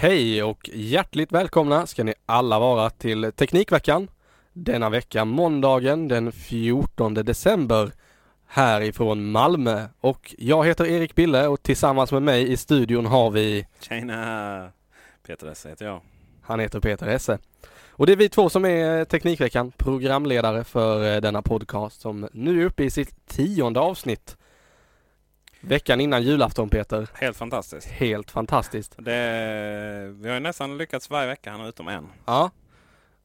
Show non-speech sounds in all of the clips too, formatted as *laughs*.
Hej och hjärtligt välkomna ska ni alla vara till Teknikveckan. Denna vecka måndagen den 14 december härifrån Malmö. Och jag heter Erik Bille och tillsammans med mig i studion har vi Tjena! Peter Esse heter jag. Han heter Peter Esse. Och det är vi två som är Teknikveckan, programledare för eh, denna podcast som nu är uppe i sitt tionde avsnitt. Veckan innan julafton Peter. Helt fantastiskt. Helt fantastiskt. Det, vi har ju nästan lyckats varje vecka här utom en. Ja.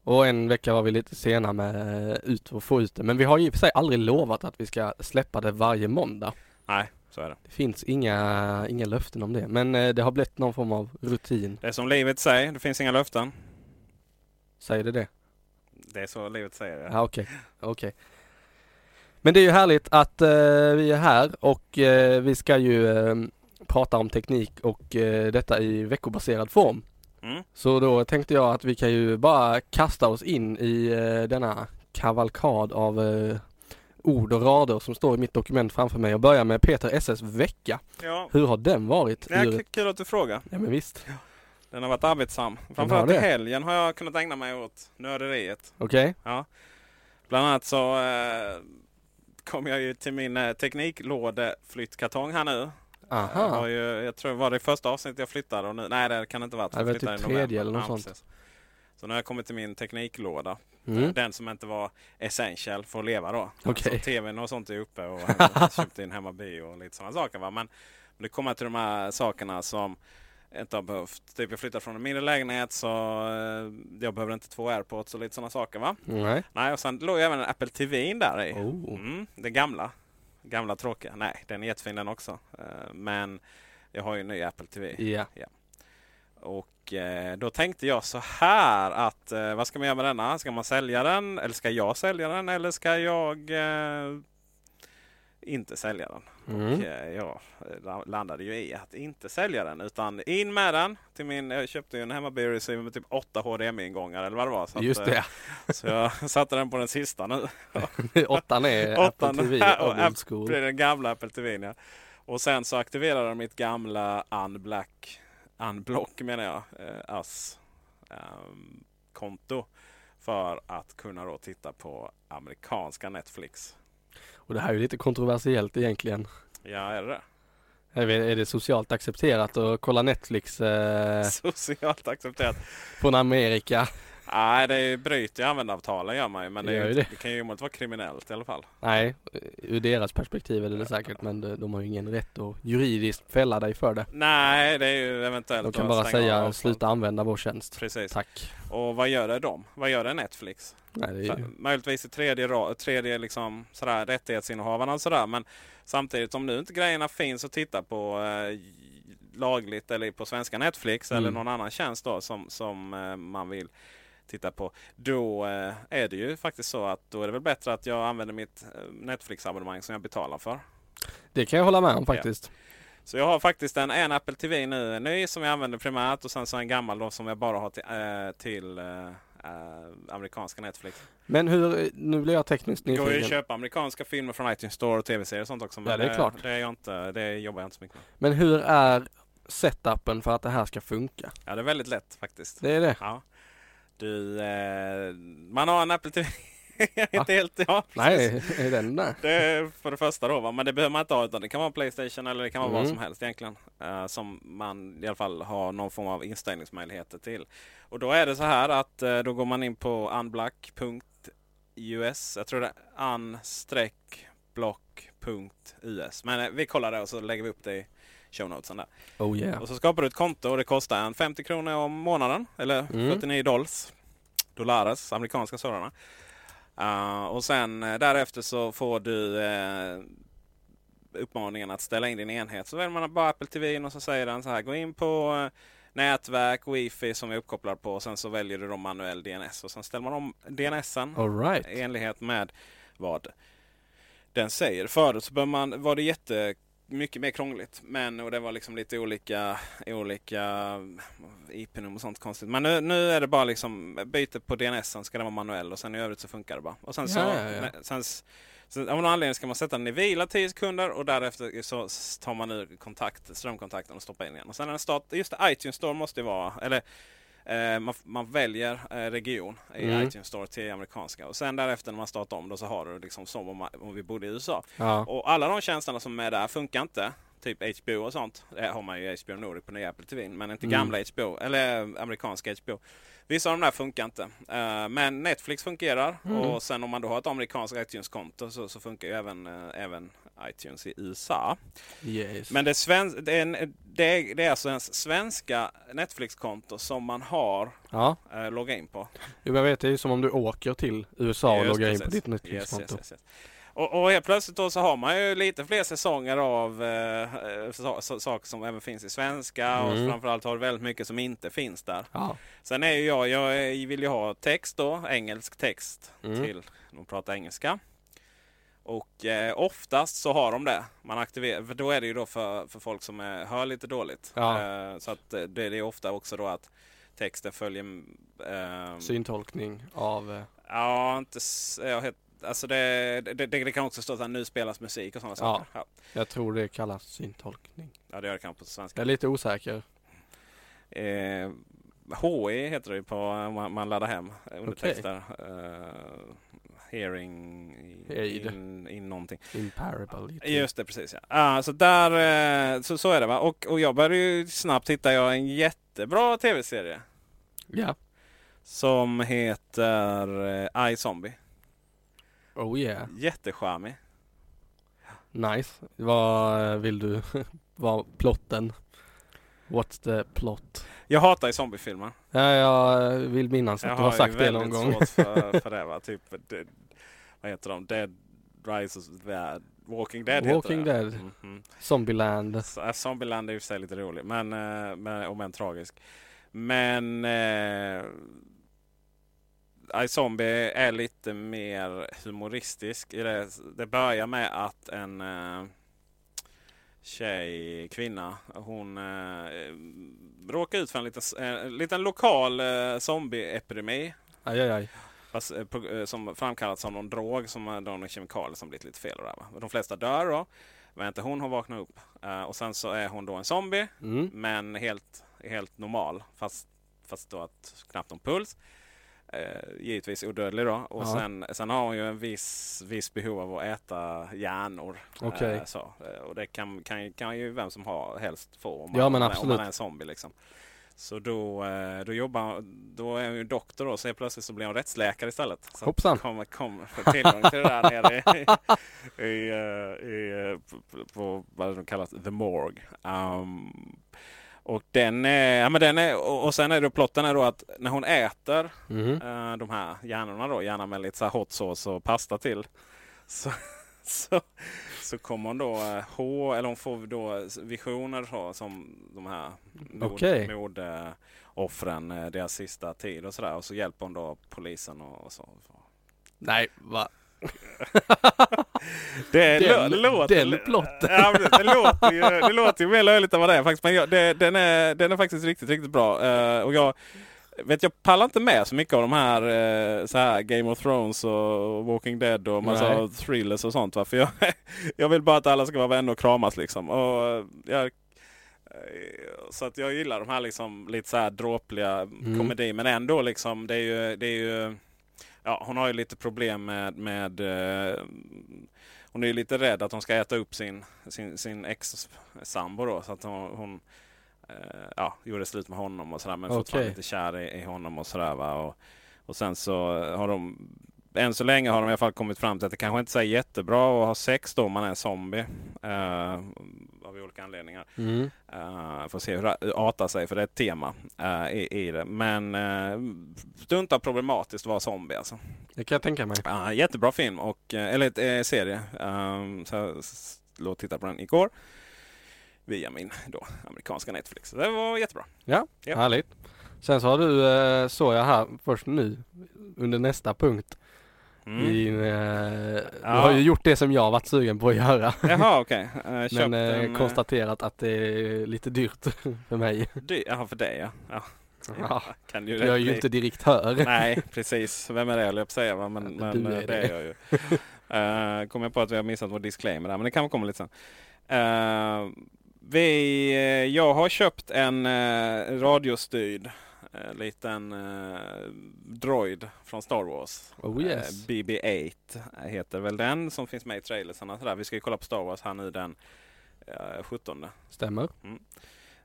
Och en vecka var vi lite sena med eh, ut och få ut det. Men vi har ju i och för sig aldrig lovat att vi ska släppa det varje måndag. Nej, så är det. Det finns inga, inga löften om det. Men eh, det har blivit någon form av rutin. Det är som livet säger, det finns inga löften. Säger det det? Det är så livet säger. Ja okej, okej. Men det är ju härligt att eh, vi är här och eh, vi ska ju eh, prata om teknik och eh, detta i veckobaserad form. Mm. Så då tänkte jag att vi kan ju bara kasta oss in i eh, denna kavalkad av eh, ord och rader som står i mitt dokument framför mig och börja med Peter SS vecka. Ja, Hur har den varit? det är kul att du frågar. Ja men visst. Den har varit arbetsam. Framförallt i helgen har jag kunnat ägna mig åt nörderiet. Okej. Ja. Bland annat så kom jag ju till min eh, tekniklådeflyttkartong här nu. Jag, Aha. ju, jag tror det var det första avsnittet jag flyttade. Och nu, nej det kan det inte vara. Ja, det var typ tredje november. eller något sånt. precis. Så nu har jag kommit till min tekniklåda. Mm. Den som inte var essential för att leva då. Okej. Så tvn och sånt är uppe och *laughs* köpte in hemma bio och lite sådana saker. Va? Men, det kommer till de här sakerna som jag inte har behövt. Typ jag flyttade från en mindre lägenhet så eh, jag behöver inte två airpods och lite sådana saker. va? Nej. Nej, och sen låg även en Apple TV där i. Oh. Mm, den gamla. Gamla tråkiga. Nej, den är jättefin den också. Eh, Men jag har ju en ny Apple TV. Ja. Och eh, då tänkte jag så här att vad ska man göra med denna? Ska man sälja den? Eller ska jag sälja den? Eller ska jag inte sälja den? Mm. Och eh, jag la- landade ju i att inte sälja den utan in med den. Till min, jag köpte ju en hemmabio-receiver med typ 8 HDMI-ingångar eller vad det var. Så, Just att, eh, det. så jag *laughs* satte den på den sista nu. *laughs* Åttan är *laughs* Apple Åttan TV och old school. Det är den gamla Apple TVn ja. Och sen så aktiverade de mitt gamla Unblack, Unblock menar jag, eh, AS ehm, konto. För att kunna då titta på amerikanska Netflix. Och det här är ju lite kontroversiellt egentligen. Ja, är det? Är det- är det socialt accepterat att kolla Netflix eh, *laughs* Socialt accepterat. från Amerika? Nej, det bryter ju användaravtalen gör man ju. Men det, Det ju inte- det kan ju omöjligt vara kriminellt i alla fall. Nej, ur deras perspektiv är det det säkert men de, har ju ingen rätt att juridiskt fälla dig för det. Nej, det är ju eventuellt De kan bara säga sluta använda vår tjänst. Precis. Tack. Och vad gör det de? Vad gör det Netflix? Nej, det är ju... möjligtvis i tredje, tredje liksom, sådär, rättighetsinnehavarna och sådär. Men samtidigt om nu inte grejerna finns att titta på eh, lagligt eller på svenska Netflix eller Mm. någon annan tjänst då som, som eh, man vill titta på. Då eh, är det ju faktiskt så att då är det väl bättre att jag använder mitt eh, Netflix-abonnemang som jag betalar för. Det kan jag hålla med om faktiskt. Så jag har faktiskt en, en Apple TV nu, en ny som jag använder primärt och sen så en gammal då som jag bara har till, eh, till eh, amerikanska Netflix. Men hur, nu blir jag tekniskt Det går ju att nyfiken. köpa amerikanska filmer från iTunes Store och tv-serier och sånt också. Men Ja, det är klart. Det, är jag inte, det jobbar jag inte så mycket med. Men hur är setupen för att det här ska funka? Ja, det är väldigt lätt faktiskt. Det är det? Ja. Du, eh, man har en Apple TV. *laughs* inte helt, ja, Nej, är den där? Det för det första då. Va? Men det behöver man inte ha. Utan det kan vara Playstation eller det kan vara vad Mm. som helst egentligen. Eh, som man i alla fall har någon form av inställningsmöjligheter till. Och då är det så här att eh, då går man in på unblock.us. Jag tror det är un-block.us. Men eh, vi kollar det och så lägger vi upp det i show notesen där. Oh yeah. Och så skapar du ett konto och det kostar en 50 kronor om månaden. Eller Mm. 49 dollars. Dollares, amerikanska sådana. Uh, och sen eh, därefter så får du eh, uppmaningen att ställa in din enhet. Så väljer man bara Apple TV och så säger den så här. Gå in på eh, nätverk, wifi som är uppkopplad på. Och sen så väljer du då manuell DNS. Och sen ställer man om DNSen All right. i enlighet med vad den säger. Förut så bör man, var det jätte mycket mer krångligt. Men och det var liksom lite olika, olika IP-nummer och sånt konstigt. Men nu, nu är det bara liksom byte på DNS ska det vara manuell och sen i övrigt så funkar det bara. Och sen så, Ja, ja, ja. Sen, s- så av någon anledning ska man sätta den i vila 10 sekunder och därefter så tar man ur kontakt, strömkontakten och stoppar in igen. Och sen är den start, just det, iTunes Store måste ju vara, eller Eh, man, man väljer eh, region i Mm. iTunes Store till amerikanska. Och sen därefter när man startar om då så har du liksom som om, man- om vi bodde i USA. Ja. Och alla de tjänsterna som är där funkar inte. Typ HBO och sånt. Det har man ju HBO Nordic på nya Apple TV. Men inte Mm. gamla HBO. Eller eh, amerikanska HBO. Vissa av de där funkar inte. Eh, men Netflix fungerar. Mm. Och sen om man då har ett amerikanskt iTunes-konto så, så funkar ju även, eh, även iTunes i USA. Yes. Men det är, sven- det är, en, det det är alltså ens svenska Netflix-konto som man har Ja, eh, logga in på. Jo, jag vet det är ju som om du åker till USA och loggar in på ditt Netflix-konto. Yes, yes, yes. Och, och helt plötsligt då så har man ju lite fler säsonger av eh, eh, sa- sa- saker som även finns i svenska. Mm. Och framförallt har du väldigt mycket som inte finns där. Ja. Sen är ju jag, jag vill ju ha text då, engelsk text Mm. till de pratar engelska. Och eh, oftast så har de det. Man aktiverar, för då är det ju då för, för folk som är, hör lite dåligt. Ja. Eh, så att eh, det, det är ofta också då att texten följer... Eh, Syntolkning av... eh, Ja, inte... s- Ja, helt, alltså det, det, det, kan också stå att nu spelas musik och sådana Ja. saker. Ja. Jag tror det kallas syntolkning. ja, det gör det kanske på Jag svenska. är lite osäker. Eh, HE heter det på man, man laddar hem undertexter. Eh, hearing Aid. in, in någonting. Imparable. Just det, precis ja. Ah, så där, eh, så, så är det va. Och, och jag började ju snabbt hitta jag en jättebra tv-serie. Ja. Som heter eh, iZombie. Oh yeah. Jättecharmig. Nice. Vad eh, vill du? *laughs* Vad plotten? What's the plot? Jag hatar ju zombiefilmer. Ja, jag vill minnas att Jag du har sagt det någon väldigt gång. svårt för, för *laughs* det va. Typ, det, vad heter de? Dead Rises Dead. Walking Dead Walking heter. Dead. Mhm. Zombieland. Så, äh, Zombieland är ju sig lite rolig. Men, eh, men, om än tragisk. Men eh, iZombie är lite mer humoristisk. I det, det börjar med att en eh, tjej, kvinna, hon eh, råkar ut för en liten, en liten lokal eh, zombieepidemi. Aj, aj, aj. Eh, eh, som framkallats av någon drog, som är någon kemikalie som blivit lite fel. Där? De flesta dör då. Men inte hon har vaknat upp. Eh, och sen så är hon då en zombie. Mm. Men helt, helt normal. Fast, fast då att knappt någon puls. Eh, givetvis odödlig då. Och Ja. sen, sen har hon ju en viss, viss behov av att äta hjärnor. Okej. Eh, så. Eh, och det kan, kan, kan ju vem som har helst få om Ja, man, men om man- om absolut. man är en zombie. Liksom. Så då, eh, då jobbar då är hon ju doktor då, så helt plötsligt så blir hon rättsläkare istället. Så Hoppsan. kommer, få tillgång till det där *laughs* nere i, i, eh, i, eh, på, vad de kallar the morgue. Um, och den är, ja, men den är, och, och sen är det plotten är då att när hon äter Mhm. eh, de här hjärnorna då, gärna med lite så här hot sauce och pasta till. Så, *laughs* så, så kommer hon då eh, H, eller hon får då visioner så, som de här Okej. mordoffren, eh, deras sista tid och sådär. Och så hjälper hon då polisen och, och så. Nej, va? *laughs* Det, Den- låter, den plotten. Ja, det, låter ju, det låter ju mer löjligt än vad det är faktiskt. Men jag, det, den, är, den är faktiskt riktigt, riktigt bra. Eh, och jag, vet, jag pallar inte med så mycket av de här, eh, så här Game of Thrones och Walking Dead och massa Nej. thrillers och sånt. Va? För jag, *laughs* jag vill bara att alla ska vara vänner och kramas liksom. Och eh, jag, eh, så att jag gillar de här liksom lite så här dråpliga Mm. komedi. Men ändå liksom, det är ju, det är ju Ja, hon har ju lite problem med, med eh, hon är ju lite rädd att hon ska äta upp sin, sin, sin ex-sambo då. Så att hon, hon ja, gjorde slut med honom och sådär. Men Okej. fortfarande lite kär i, i honom och sådär. Va? Och, och sen så har de än så länge har de i alla fall kommit fram till att det kanske inte är jättebra att ha sex då om man är zombie. Eh, av olika anledningar. Mm. Uh, får se hur det artar sig för det är ett tema eh, i, i det. Men uh, stundtals problematiskt att vara zombie alltså. Det kan jag tänka mig. Ja, jättebra film, och, eh, eller eh, serie. Um, så jag låg och tittade på den igår. Via min då, amerikanska Netflix. Så det var jättebra. Ja, Ja. härligt. Sen så har du, eh, såg jag här först nu under nästa punkt. Mm. I, eh, Du Ja. har ju gjort det som jag varit sugen på att göra. Jaha okej. *laughs* Okay. Uh, Men eh, konstaterat att det är lite dyrt *laughs* för mig. Dy- Jaha för dig ja. ja. Ja, Kan ju jag är ju inte direktör. Nej *laughs* precis. Vem är det jag på säga. va? Men, men du eh, är det är jag ju. Uh, kom jag på att vi har missat vår disclaimer där. Men det kan komma lite sen. Eh, vi, eh, jag har köpt en uh, radiostyrd uh, liten uh, droid från Star Wars. Oh yes. Eh, BB-8 heter väl den som finns med i trailersarna. sådär. Vi ska ju kolla på Star Wars här nu den eh, 17. Stämmer.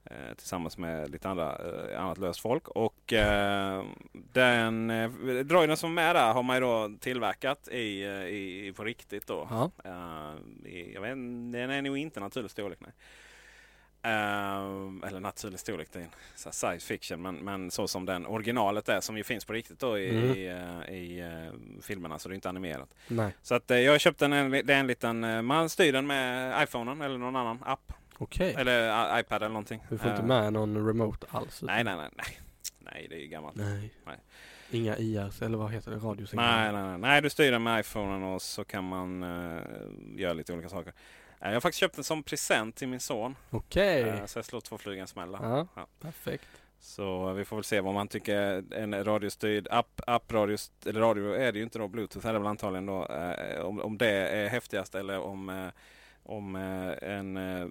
Eh, tillsammans med lite andra, eh, annat löst folk. Och eh, den eh, droiden som är där har man ju då tillverkat i, eh, i, på riktigt då. Ja. Eh, i, jag vet, den är nog inte naturlig storlek. Nej. Eh, eller naturlig storlek, det är en science fiction. Men, men så som den originalet är som ju finns på riktigt då i, Mm. i, eh, i eh, filmerna. Så det är inte animerat. Nej. Så att, eh, jag har köpt den, en, det är en liten, man styr den med iPhonen eller någon annan app. Okej. Eller eh, iPad eller någonting. Du får inte med någon remote alls? Nej, nej, nej, nej. Nej, det är ju gammalt. Nej. Nej. Inga IRs eller vad heter det? Radiosignaler? Nej, nej, nej. nej, du styr den med iPhonen och så kan man uh, göra lite olika saker. Eh, jag har faktiskt köpt den som present till min son. Okej. Eh, så jag slår två flugor i en smäll. Ja, Ja. perfekt. Så vi får väl se vad man tycker. En radiostyrd app, app radio, eller radio är det ju inte då. Bluetooth är det väl antagligen då. eh, om, om det är häftigast eller om eh, om eh, en eh,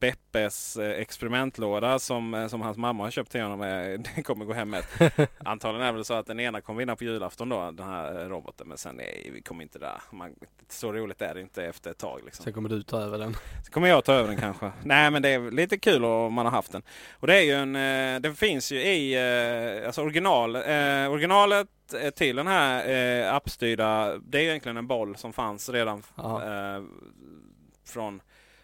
Beppes eh, experimentlåda som, som hans mamma har köpt till honom. *laughs* Den kommer gå hem med. *laughs* Antagligen är det så att den ena kommer vinna på julafton då, den här roboten. Men sen nej, vi kommer inte där. Man, så roligt är det inte efter ett tag. Liksom. Sen kommer du ta över den. *laughs* Så kommer jag ta över den kanske. Nej men det är lite kul om man har haft den. Och det är ju en, det finns ju i alltså original, eh, originalet till den här eh, appstyrda. Det är egentligen en boll som fanns redan från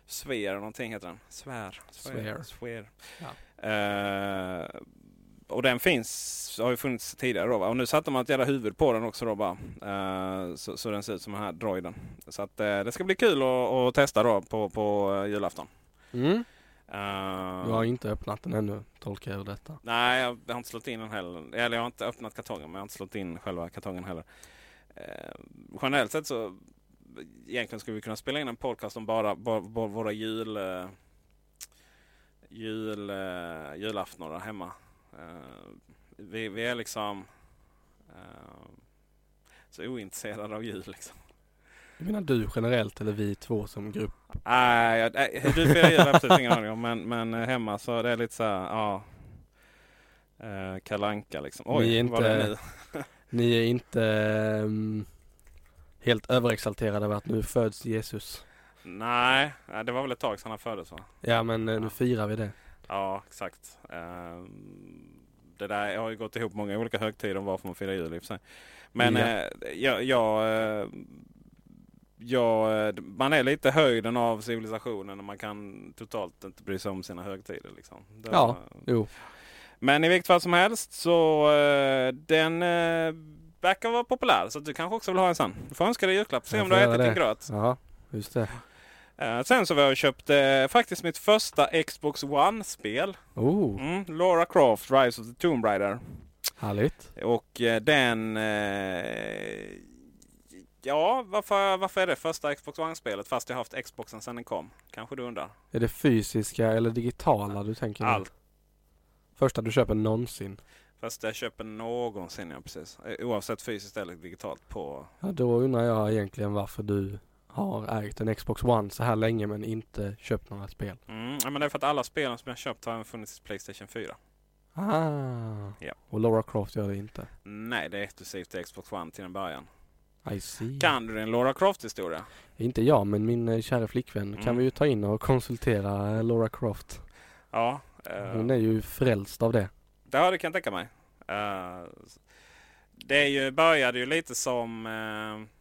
Sver någonting heter den. Svär. Sver. Sver. Ja. Eh, och den finns, har ju funnits tidigare då va? Och nu satte man ett jävla huvud på den också då bara. Eh, så, så den ser ut som den här droiden. Så att eh, det ska bli kul att, testa då på, på julafton. Mm. Eh, Du har inte öppnat den ännu, tolkar jag detta. Nej, jag har inte slått in den heller. Eller jag har inte öppnat kartongen men jag har inte slått in själva kartongen heller. Eh, generellt sett så egentligen skulle vi kunna spela in en podcast om bara, bara, bara våra jul, eh, jul, eh, julaftnar där hemma. Eh, vi, vi är liksom eh, så ointresserade av jul. Liksom. Jag menar du generellt eller vi två som grupp? Nej, nej, hur du firar jul absolut ingen aning om. Men, men eh, hemma så det är lite så här, ja. Uh, kalanka liksom. Oj, Ni är vad det är inte- nu. Ni är inte ehm, helt överexalterade över att nu föds Jesus. Nej, det var väl ett tag sedan han föddes va? Ja men eh, nu Ja. firar vi det. Ja, exakt. Ehm, Det där har ju gått ihop många olika högtider om varför man firar jul i och för sig. Men Ja. eh, jag, jag, eh, eh, man är lite höjden av civilisationen och man kan totalt inte bry sig om sina högtider. Liksom. Det- Ja. Jo. Men i vilket fall som helst så den verkar vara populär. Så du kanske också vill ha en sån. Du får önska dig julklapp. Se om du har ätit din det. gröt. Ja, just det. Eh, sen så har jag köpt eh, faktiskt mitt första Xbox One-spel. Oh, Mm, Lara Croft, Rise of the Tomb Raider. härligt. Och eh, den... Ja, varför, varför är det första Xbox One-spelet fast jag har haft Xboxen sedan den kom? Kanske du undrar? Är det fysiska eller digitala du tänker? Allt. Första du köper någonsin? Fast jag köper någonsin, ja precis. Eh, Oavsett fysiskt eller digitalt på... Ja, då undrar jag egentligen varför du har ägt en Xbox One så här länge men inte köpt några spel. Mm, ja, men det är för att alla spelen som jag köpt har även funnits i Playstation 4. Ah, Ja. och Lara Croft gör det inte. Nej, det är exklusivt till Xbox One till en början. I see. Kan du din Lara Croft-historia? Inte jag men min eh, kära flickvän kan Mm. vi ju ta in och konsultera eh, Lara Croft. Ja. eh, Hon är ju frälst av det. Ja, det kan jag tänka mig. Eh, det är ju, började ju lite som eh,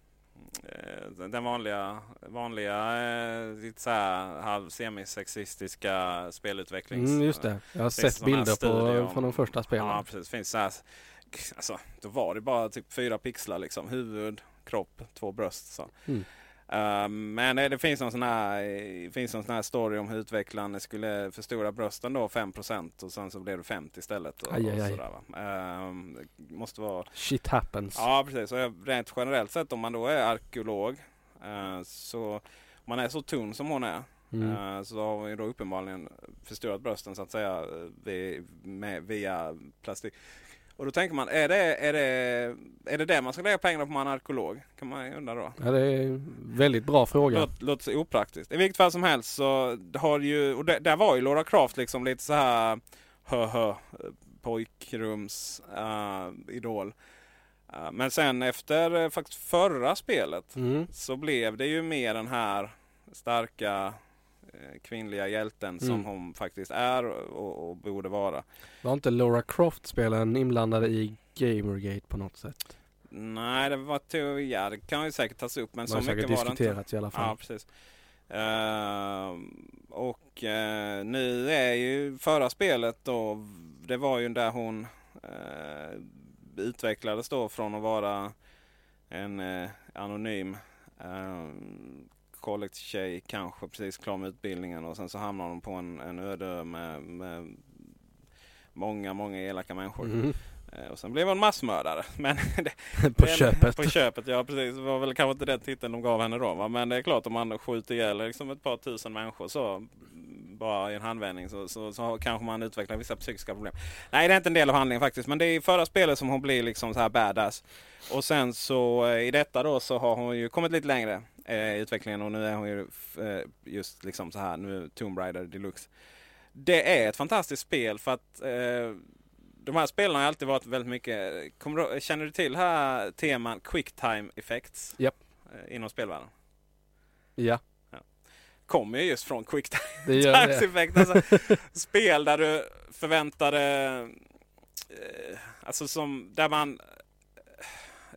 den vanliga, vanliga eh, lite så här halv semisexistiska spelutvecklings... Mm, just det. Jag har sett bilder på, från de första spelen. Ja, precis. Finns så här, alltså, då var det bara typ fyra pixlar liksom. Huvud, kropp, två bröst. Så. Mm. Eh, men eh, det finns någon sån här, det finns någon sån här story om hur utvecklaren skulle förstora brösten då 5% och sen så blev det 50 istället. Och, Aj, och aj. sådär, det måste vara... Shit happens. Ja precis. Och rent generellt sett om man då är arkeolog eh, så om man är så tunn som hon är Mm. eh, så har ju då uppenbarligen förstorat brösten så att säga eh, vi- via plastik. Och då tänker man, är det, är, det, är det det man ska lägga pengarna på om man är arkeolog? Kan man undra då. Ja, det är en väldigt bra fråga. Låt, låter så opraktiskt. I vilket fall som helst så har ju, och det, där var ju Laura Croft liksom lite så här hö hö pojkrums uh, idol. Eh, men sen efter uh, faktiskt förra spelet Mm. så blev det ju mer den här starka kvinnliga hjälten som Mm. hon faktiskt är och, och borde vara. Var inte Laura Croft-spelen inblandade i Gamergate på något sätt? Nej, det var to- ja, det kan ju säkert tas upp men så mycket var det inte. diskuterats i alla fall. Ja, precis. Ehm, och eh, nu är ju förra spelet då, det var ju där hon uh, utvecklades då från att vara en eh, anonym college-tjej, kanske precis klar med utbildningen och sen så hamnar hon på en, en öde med, med många, många elaka människor. Mm. Eh, och sen blev hon massmördare. *laughs* Men det, *laughs* på men- köpet. På köpet, ja precis. Det var väl kanske inte den titeln de gav henne då. Va? Men det är klart om man skjuter ihjäl liksom ett par tusen människor så bara i en handvändning så, så, så kanske man utvecklar vissa psykiska problem. Nej, det är inte en del av handlingen faktiskt. Men det är i förra spelet som hon blir liksom så här badass. Och sen så eh, i detta då så har hon ju kommit lite längre eh, i utvecklingen och nu är hon ju eh, just liksom så här nu Tomb Raider Deluxe. Det är ett fantastiskt spel för att eh, de här spelen har alltid varit väldigt mycket... Du, känner du till här teman Quicktime Effects? Japp. eh, Inom spelvärlden. Ja, Kommer ju just från gör det. Effect. Alltså, spel där du förväntade... Eh, alltså som... Där man...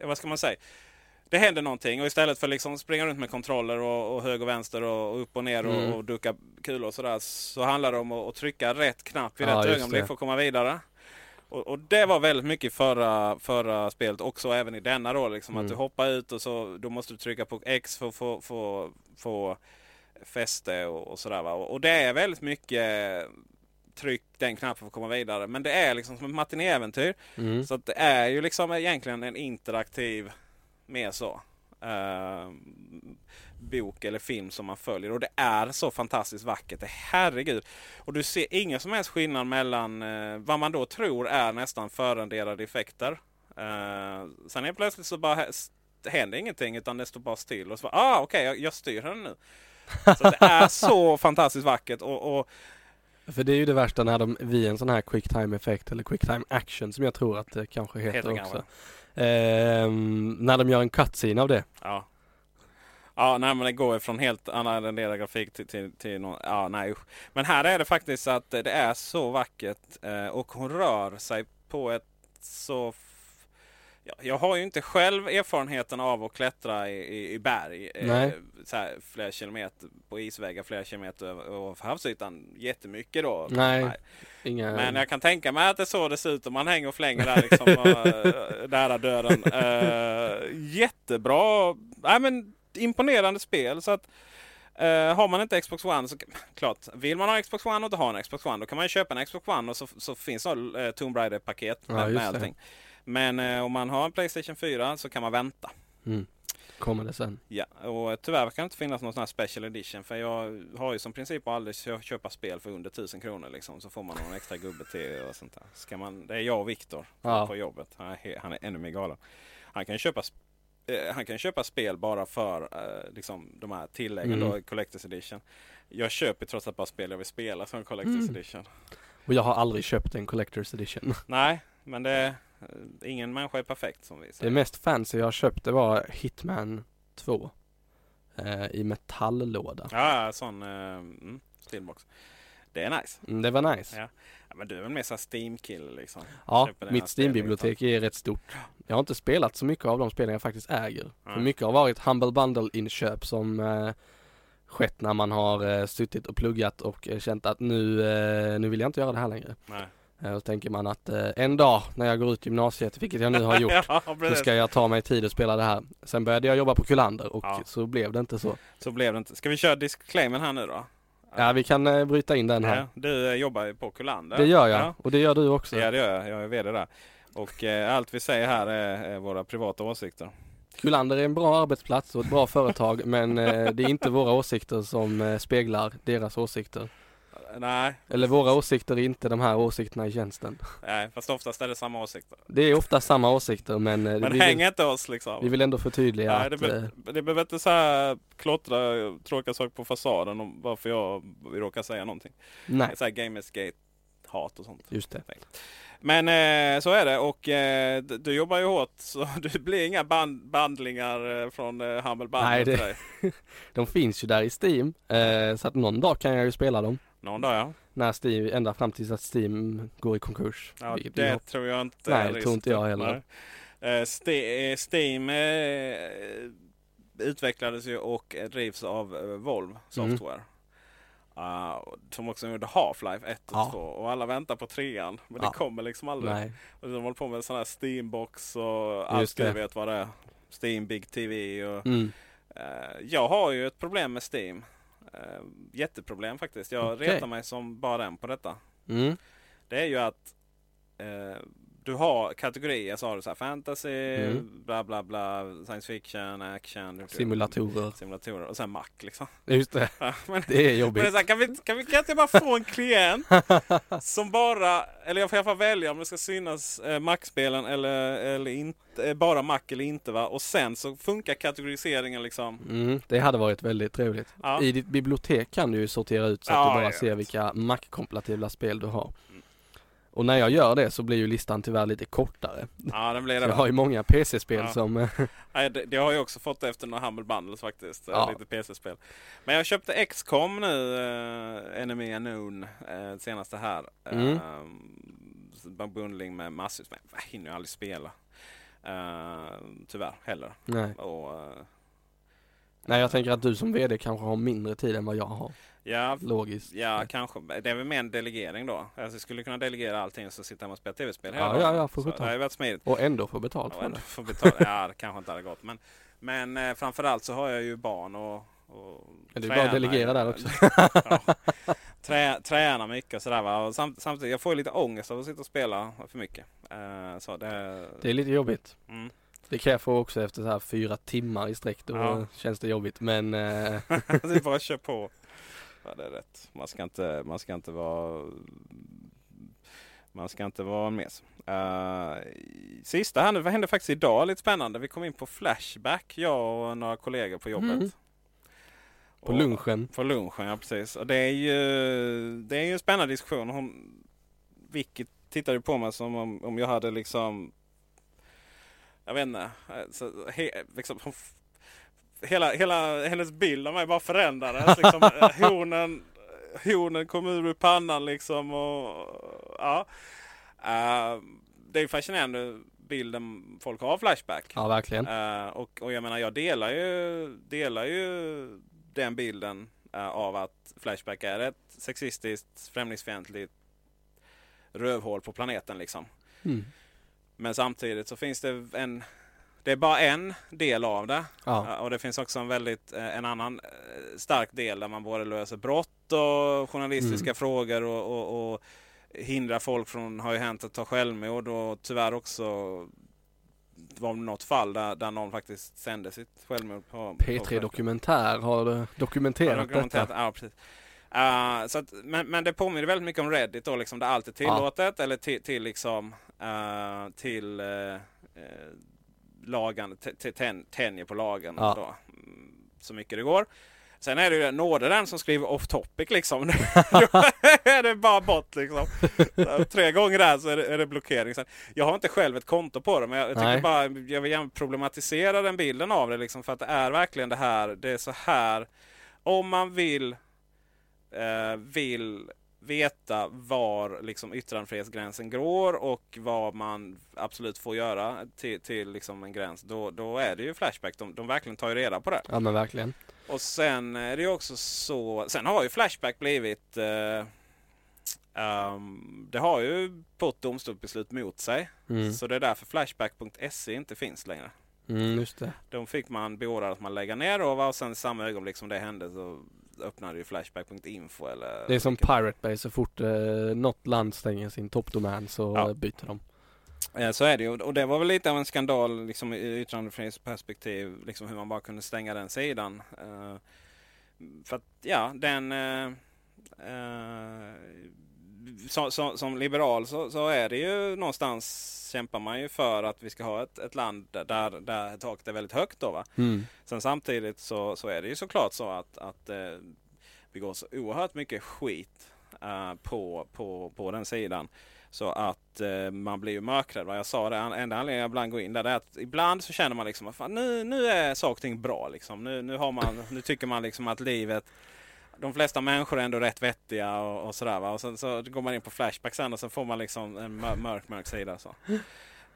Eh, vad ska man säga? Det händer någonting och istället för liksom springa runt med kontroller och, och höger och vänster och, och upp och ner Mm. och, och ducka kulor och sådär. Så handlar det om att, trycka rätt knapp vid Ja, rätt ögonblick det. för att komma vidare. Och, och det var väldigt mycket i förra, förra spelet också även i denna då. Liksom, Mm. Att du hoppar ut och så då måste du trycka på X för att få, få, få fäste och, och sådär. Och, och det är väldigt mycket tryck den knappen för att komma vidare. Men det är liksom som ett matinéäventyr. Mm. Så att det är ju liksom egentligen en interaktiv, mer så, eh, bok eller film som man följer. Och det är så fantastiskt vackert. Det, herregud. Och du ser ingen som helst skillnad mellan eh, vad man då tror är nästan förrenderade effekter. Eh, sen är plötsligt så bara händer ingenting utan det står bara still. Och så bara, ah okej, jag, jag styr den nu. Så det är så fantastiskt vackert. Och, och För det är ju det värsta när de, vid en sån här quick time effekt eller quick time action som jag tror att det kanske heter, Heter också. Ehm, när de gör en cutscene av det. Ja. Ja, nej, men det går ju från helt annan grafik till, till, till någon, ja, nej usch. Men här är det faktiskt att det är så vackert eh, och hon rör sig på ett så... jag har ju inte själv erfarenheten av att klättra i, i, i berg. eh, Nej. Så här, flera kilometer på isvägar, flera kilometer över havsytan. Jättemycket då. Nej. Inga... Men jag kan tänka mig att det är så det ser ut om man hänger och flänger där liksom uh, nära döden. Uh, *laughs* jättebra, nej men imponerande spel. Så att uh, har man inte Xbox One så klart, vill man ha Xbox One och inte ha en Xbox One då kan man ju köpa en Xbox One och så, så finns det uh, Tomb Raider-paket Ja, med, med det. Men uh, om man har en Playstation 4 så kan man vänta. Mm. Kommer det sen. Ja, och tyvärr kan det inte finnas någon sån här special edition. För jag har ju som princip aldrig kö- köpa spel för under 1000 kronor liksom. Så får man någon extra gubbe till och sånt där. Ska man, det är jag och Viktor Ja. på jobbet. Han är, han är ännu mer galen. Han kan köpa eh, han kan köpa spel bara för eh, liksom, de här tilläggen Mm. då, Collector's Edition. Jag köper trots allt bara spel jag vill spela som Collector's Mm. Edition. Och jag har aldrig köpt en Collector's Edition. Nej, men det eh, ingen människa är perfekt som vi Det säger. mest fancy jag köpte var Hitman 2. Eh, I metalllåda. Ja, ja, sån eh, mm, Steelbox. Det är nice. Mm, det var nice. Ja. Ja, men du är väl mer såhär Steam-kille liksom? Ja, mitt Steam-bibliotek är rätt stort. Jag har inte spelat så mycket av de spelen jag faktiskt äger. För Nej. mycket har varit Humble Bundle-inköp som eh, skett när man har eh, suttit och pluggat och eh, känt att nu, eh, nu vill jag inte göra det här längre. Nej. Eh, och så tänker man att eh, en dag när jag går ut gymnasiet, vilket jag nu har gjort, *laughs* ja, så ska jag ta mig tid att spela det här. Sen började jag jobba på Kullander och Ja. så blev det inte så. Så blev det inte. Ska vi köra disclaimen här nu då? Ja, vi kan eh, bryta in den här. Ja, du eh, jobbar ju på Kullander. Det gör jag Ja. och det gör du också. Ja, det gör jag. Jag är VD där. Och eh, allt vi säger här är, är våra privata åsikter. Kullander är en bra arbetsplats och ett bra företag men eh, det är inte våra åsikter som eh, speglar deras åsikter. Nej, Eller våra åsikter är inte de här åsikterna i tjänsten. nej, fast oftast är det samma åsikter. Det är ofta samma åsikter men, eh, Men vi, häng vill, inte oss liksom. vi vill ändå förtydliga Nej, det, att be, eh, det behöver inte så här klottra tråkiga saker på fasaden om varför jag råkar säga någonting. nej, Så här Gamersgate hat och sånt. just det. Men eh, så är det och eh, du, du jobbar ju hårt så *laughs* det blir inga band, bandlingar eh, från eh, Humble Bundle Nej, det- dig. *laughs* De finns ju där i Steam eh, så att någon dag kan jag ju spela dem. Någon dag ja. När Steam, ända fram tills att Steam går i konkurs. ja det hoppas. tror jag inte Nej, det tror inte jag heller. Ste- eh, Steam eh, utvecklades ju och drivs av eh, Volvo Software. Uh, som också gjorde Half-Life 1 och Ja. 2 och alla väntar på trean. Men Ja. det kommer liksom aldrig. Nej, Och de håller på med sådana här Steambox och allt du vet vad det är. Steam Big TV och mm. Jag har ju ett problem med Steam. Eh, jätteproblem faktiskt. Jag Okej. retar mig som bara den på detta. Mm. Det är ju att eh, du har kategorier. Så har du så här fantasy, Mm. bla bla bla, science fiction, action, Simulatorer. simulatorer och sen Mac liksom. Just det, Ja, men, det är men det är jobbigt. här, kan, vi, kan, vi, kan inte bara få en klient *laughs* som bara, eller jag får i alla fall välja om det ska synas eh, Mac-spelen eller, eller inte, eh, bara Mac eller inte va. Och sen så funkar kategoriseringen liksom. Mm, det hade varit väldigt trevligt. Ja. I ditt bibliotek kan du ju sortera ut så att Ja, du bara ser vilka Mac-kompatibla spel du har. Och när jag gör det så blir ju listan tyvärr lite kortare. Ja, den blir Så det. jag har ju många PC-spel Ja. som... eh, *laughs* Nej, det, det har jag också fått efter några Humble Bundles faktiskt. Ja. Ja. Lite PC-spel. Men jag köpte XCOM nu, uh, Enemy Unknown, uh, senaste här. Mm. Uh, bundling med massvis med. Jag hinner ju aldrig spela. Uh, tyvärr heller. nej. Och, eh, nej, jag tänker att du som VD kanske har mindre tid än vad jag har. ja, Logiskt. ja, kanske. Det är väl mer en delegering då. Alltså, jag skulle kunna delegera allting och så sitta hemma och spela tv-spel hela Ja, dagen. ja, ja, Så sjutton. Det har varit smidigt. Och ändå få betalt Ja, för det. få betala. Ja, *laughs* det kanske inte hade gått. Men, men eh, framförallt så har jag ju barn och, och är bara att delegera där också. *laughs* ja. Trä, tränar mycket och sådär va. Och samt, samtidigt, jag får ju lite ångest av att sitta och spala för mycket. Eh, så det, Det är lite jobbigt. mm. Det kan jag få också efter så här fyra timmar i sträck. Då Ja. känns det jobbigt. Men eh, *laughs* det är bara att *laughs* köra på. Ja, det är rätt. Man ska inte, man ska inte vara man ska inte vara en mes. Uh, sista här nu, vad hände faktiskt idag? Lite spännande. Vi kom in på Flashback, jag och några kollegor på jobbet. Mm. på Och- lunchen. På lunchen, ja precis. Och det är ju, det är ju en spännande diskussion. Hon, Vicky tittade på mig som om, om jag hade liksom jag vet inte. Så, he, liksom, hon, hela, hela hennes bild av mig bara förändrades. Liksom, *laughs* hornen, hornen kom ur pannan liksom. Och, ja. Eh, det är fascinerande bilden folk har av Flashback. Ja, verkligen. Eh, och, och jag menar jag delar ju, delar ju den bilden eh, av att Flashback är ett sexistiskt, främlingsfientligt rövhål på planeten liksom. Mm. Men samtidigt så finns det en det är bara en del av det. Ja. Eh, Och det finns också en väldigt eh, en annan eh, stark del där man både löser brott och journalistiska Mm. frågor och, och, och hindrar folk från, har ju hänt att ta självmord och tyvärr också det var något fall där, där någon faktiskt sände sitt självmord på på P3 Dokumentär har dokumenterat dokumenterat, detta. ja, precis. Uh, så att, men, men det påminner väldigt mycket om Reddit då, liksom, där allt är tillåtet eller till, till liksom uh, till uh, lagen, t- t- ten- tänjer på lagen Ja. då, mm, så mycket det går. Sen är det ju nåde den som skriver off topic liksom. *laughs* Är det bara bort liksom. Så Tre gånger där så är det, är det blockering. Sen, jag har inte själv ett konto på det men jag, jag tycker bara jag vill problematisera den bilden av det liksom. För att det är verkligen det här. Det är så här. Om man vill eh, vill veta var liksom yttrandefrihetsgränsen går och vad man absolut får göra till, till liksom en gräns. Då, då är det ju Flashback. De, de verkligen tar ju reda på det. Ja men verkligen. Och sen är det ju också så. Sen har ju Flashback blivit. Eh, ehm, det har ju fått domstolsbeslut mot sig. Mm. Så det är därför Flashback.se inte finns längre. Mm, just det. De fick man beordrat att man lägga ner och, och sen samma ögonblick som det hände så öppnade ju Flashback.info eller Det är som Pirate Bay, så fort eh, något land stänger sin toppdomän så Ja. byter de. Eh, Så är det ju. Och det var väl lite av en skandal liksom, i yttrandefrihetsperspektiv. Liksom hur man bara kunde stänga den sidan. Eh, för att ja, den... Uh, så, så, som liberal så, så är det ju någonstans kämpar man ju för att vi ska ha ett, ett land där, där, taket är väldigt högt. Då, va? Mm. Sen samtidigt så, så är det ju såklart så att, att eh, vi går så oerhört mycket skit eh, på, på, på den sidan. Så att eh, man blir ju mörkrädd. Vad jag sa, det enda anledningen jag ibland går in där det är att ibland så känner man liksom att nu, nu är saker och ting bra. Liksom. Nu, nu, har man, nu tycker man liksom att livet de flesta människor är ändå rätt vettiga och, och sådär. Va? Och sen så går man in på Flashback sen och så får man liksom en mör- mörk, mörk sida. Så.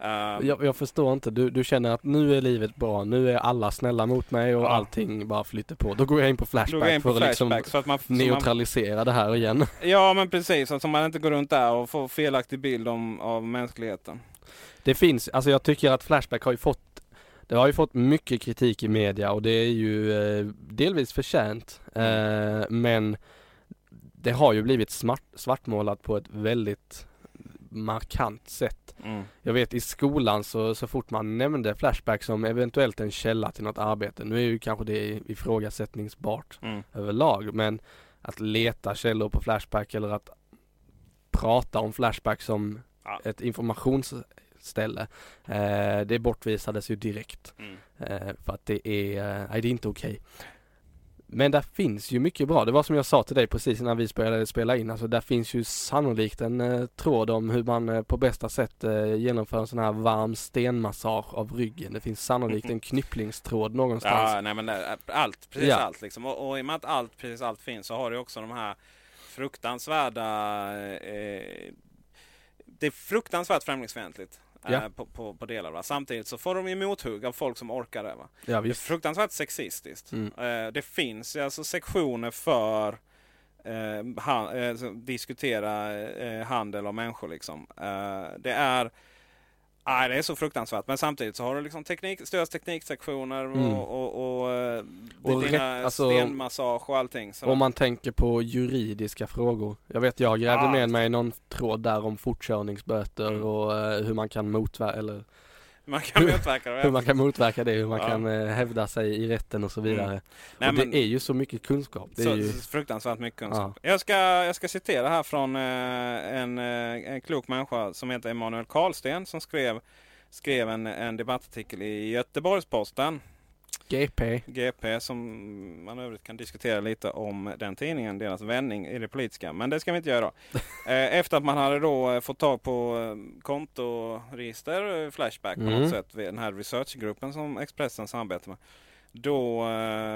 Eh, Jag, jag förstår inte, du, du känner att nu är livet bra, nu är alla snälla mot mig och Ja. allting bara flyter på. Då går jag in på Flashback in på för att liksom Flashback. att man, så man, neutralisera det här igen. *laughs* Ja men precis, så att man inte går runt där och får felaktig bild om, av mänskligheten. Det finns, alltså jag tycker att Flashback har ju fått det har ju fått mycket kritik i media och det är ju eh, delvis förtjänt. Eh, men det har ju blivit smart, svartmålat på ett väldigt markant sätt. Jag vet i skolan så, så fort man nämnde Flashback som eventuellt en källa till något arbete, nu är ju kanske det ifrågasättningsbart Mm. överlag, men att leta källor på Flashback eller att prata om Flashback som Ja. ett informationsställe, eh, det bortvisades ju direkt. Mm. Eh, för att det är, eh, nej det är inte okej. Men där finns ju mycket bra. Det var som jag sa till dig precis innan vi började spela in. Alltså där finns ju sannolikt en eh, tråd om hur man eh, på bästa sätt eh, genomför en sån här varm stenmassage av ryggen. Det finns sannolikt en *laughs* knypplingstråd någonstans. Ja, nej men det- allt, precis Ja. allt liksom. Och, och i och med att allt, precis allt finns så har du också de här fruktansvärda eh, det är fruktansvärt främlingsfientligt eh, Ja. på, på, på delar. Va? Samtidigt så får de ju mothugg av folk som orkar det. Va? Ja, Det är fruktansvärt sexistiskt. Mm. Eh, det finns ju alltså sektioner för eh, han, eh, diskutera eh, handel och människor. Liksom. Eh, det är Nej, det är så fruktansvärt. Men samtidigt så har du liksom teknik, stöds tekniksektioner och, Mm. och, och, eh, Och dina alltså- stenmassage och allting. Om man tänker på juridiska frågor. Jag vet jag grävde Ja. med mig någon tråd där om fortkörningsböter Mm. och eh, hur man kan motverka eller man kan motverka det. hur man kan motverka det, hur man Ja. kan eh, hävda sig i rätten och så vidare. Mm. Nej, och men- det är ju så mycket kunskap. Det är så, ju, Fruktansvärt mycket kunskap. Jag, ska, jag ska citera här från eh, en, eh, en klok människa som heter Emanuel Karlsten som skrev, skrev en, en debattartikel i Göteborgs-Posten. GP. GP som man övrigt kan diskutera lite om den tidningen, deras vändning i det politiska. Men det ska vi inte göra. *laughs* Eh, Efter att man hade då eh, fått tag på eh, kontoregister, Flashback på Mm. något sätt, den här researchgruppen som Expressen samarbetar med. Då,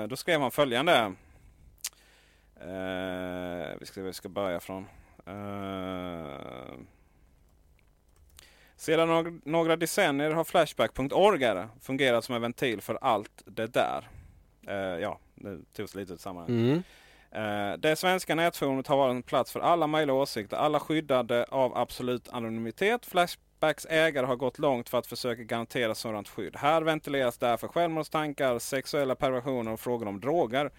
då skrev man följande. Vi ska se vi ska börja från. Sedan någ- några decennier har Flashback.org fungerat som en ventil för allt det där. Eh, ja, det togs lite ut sammanhang. Mm. Eh, det svenska nätforumet har varit en plats för alla möjliga åsikter, alla skyddade av absolut anonymitet. Flashbacks ägare har gått långt för att försöka garantera sådant skydd. Här ventileras därför självmordstankar, sexuella perversioner och frågor om droger.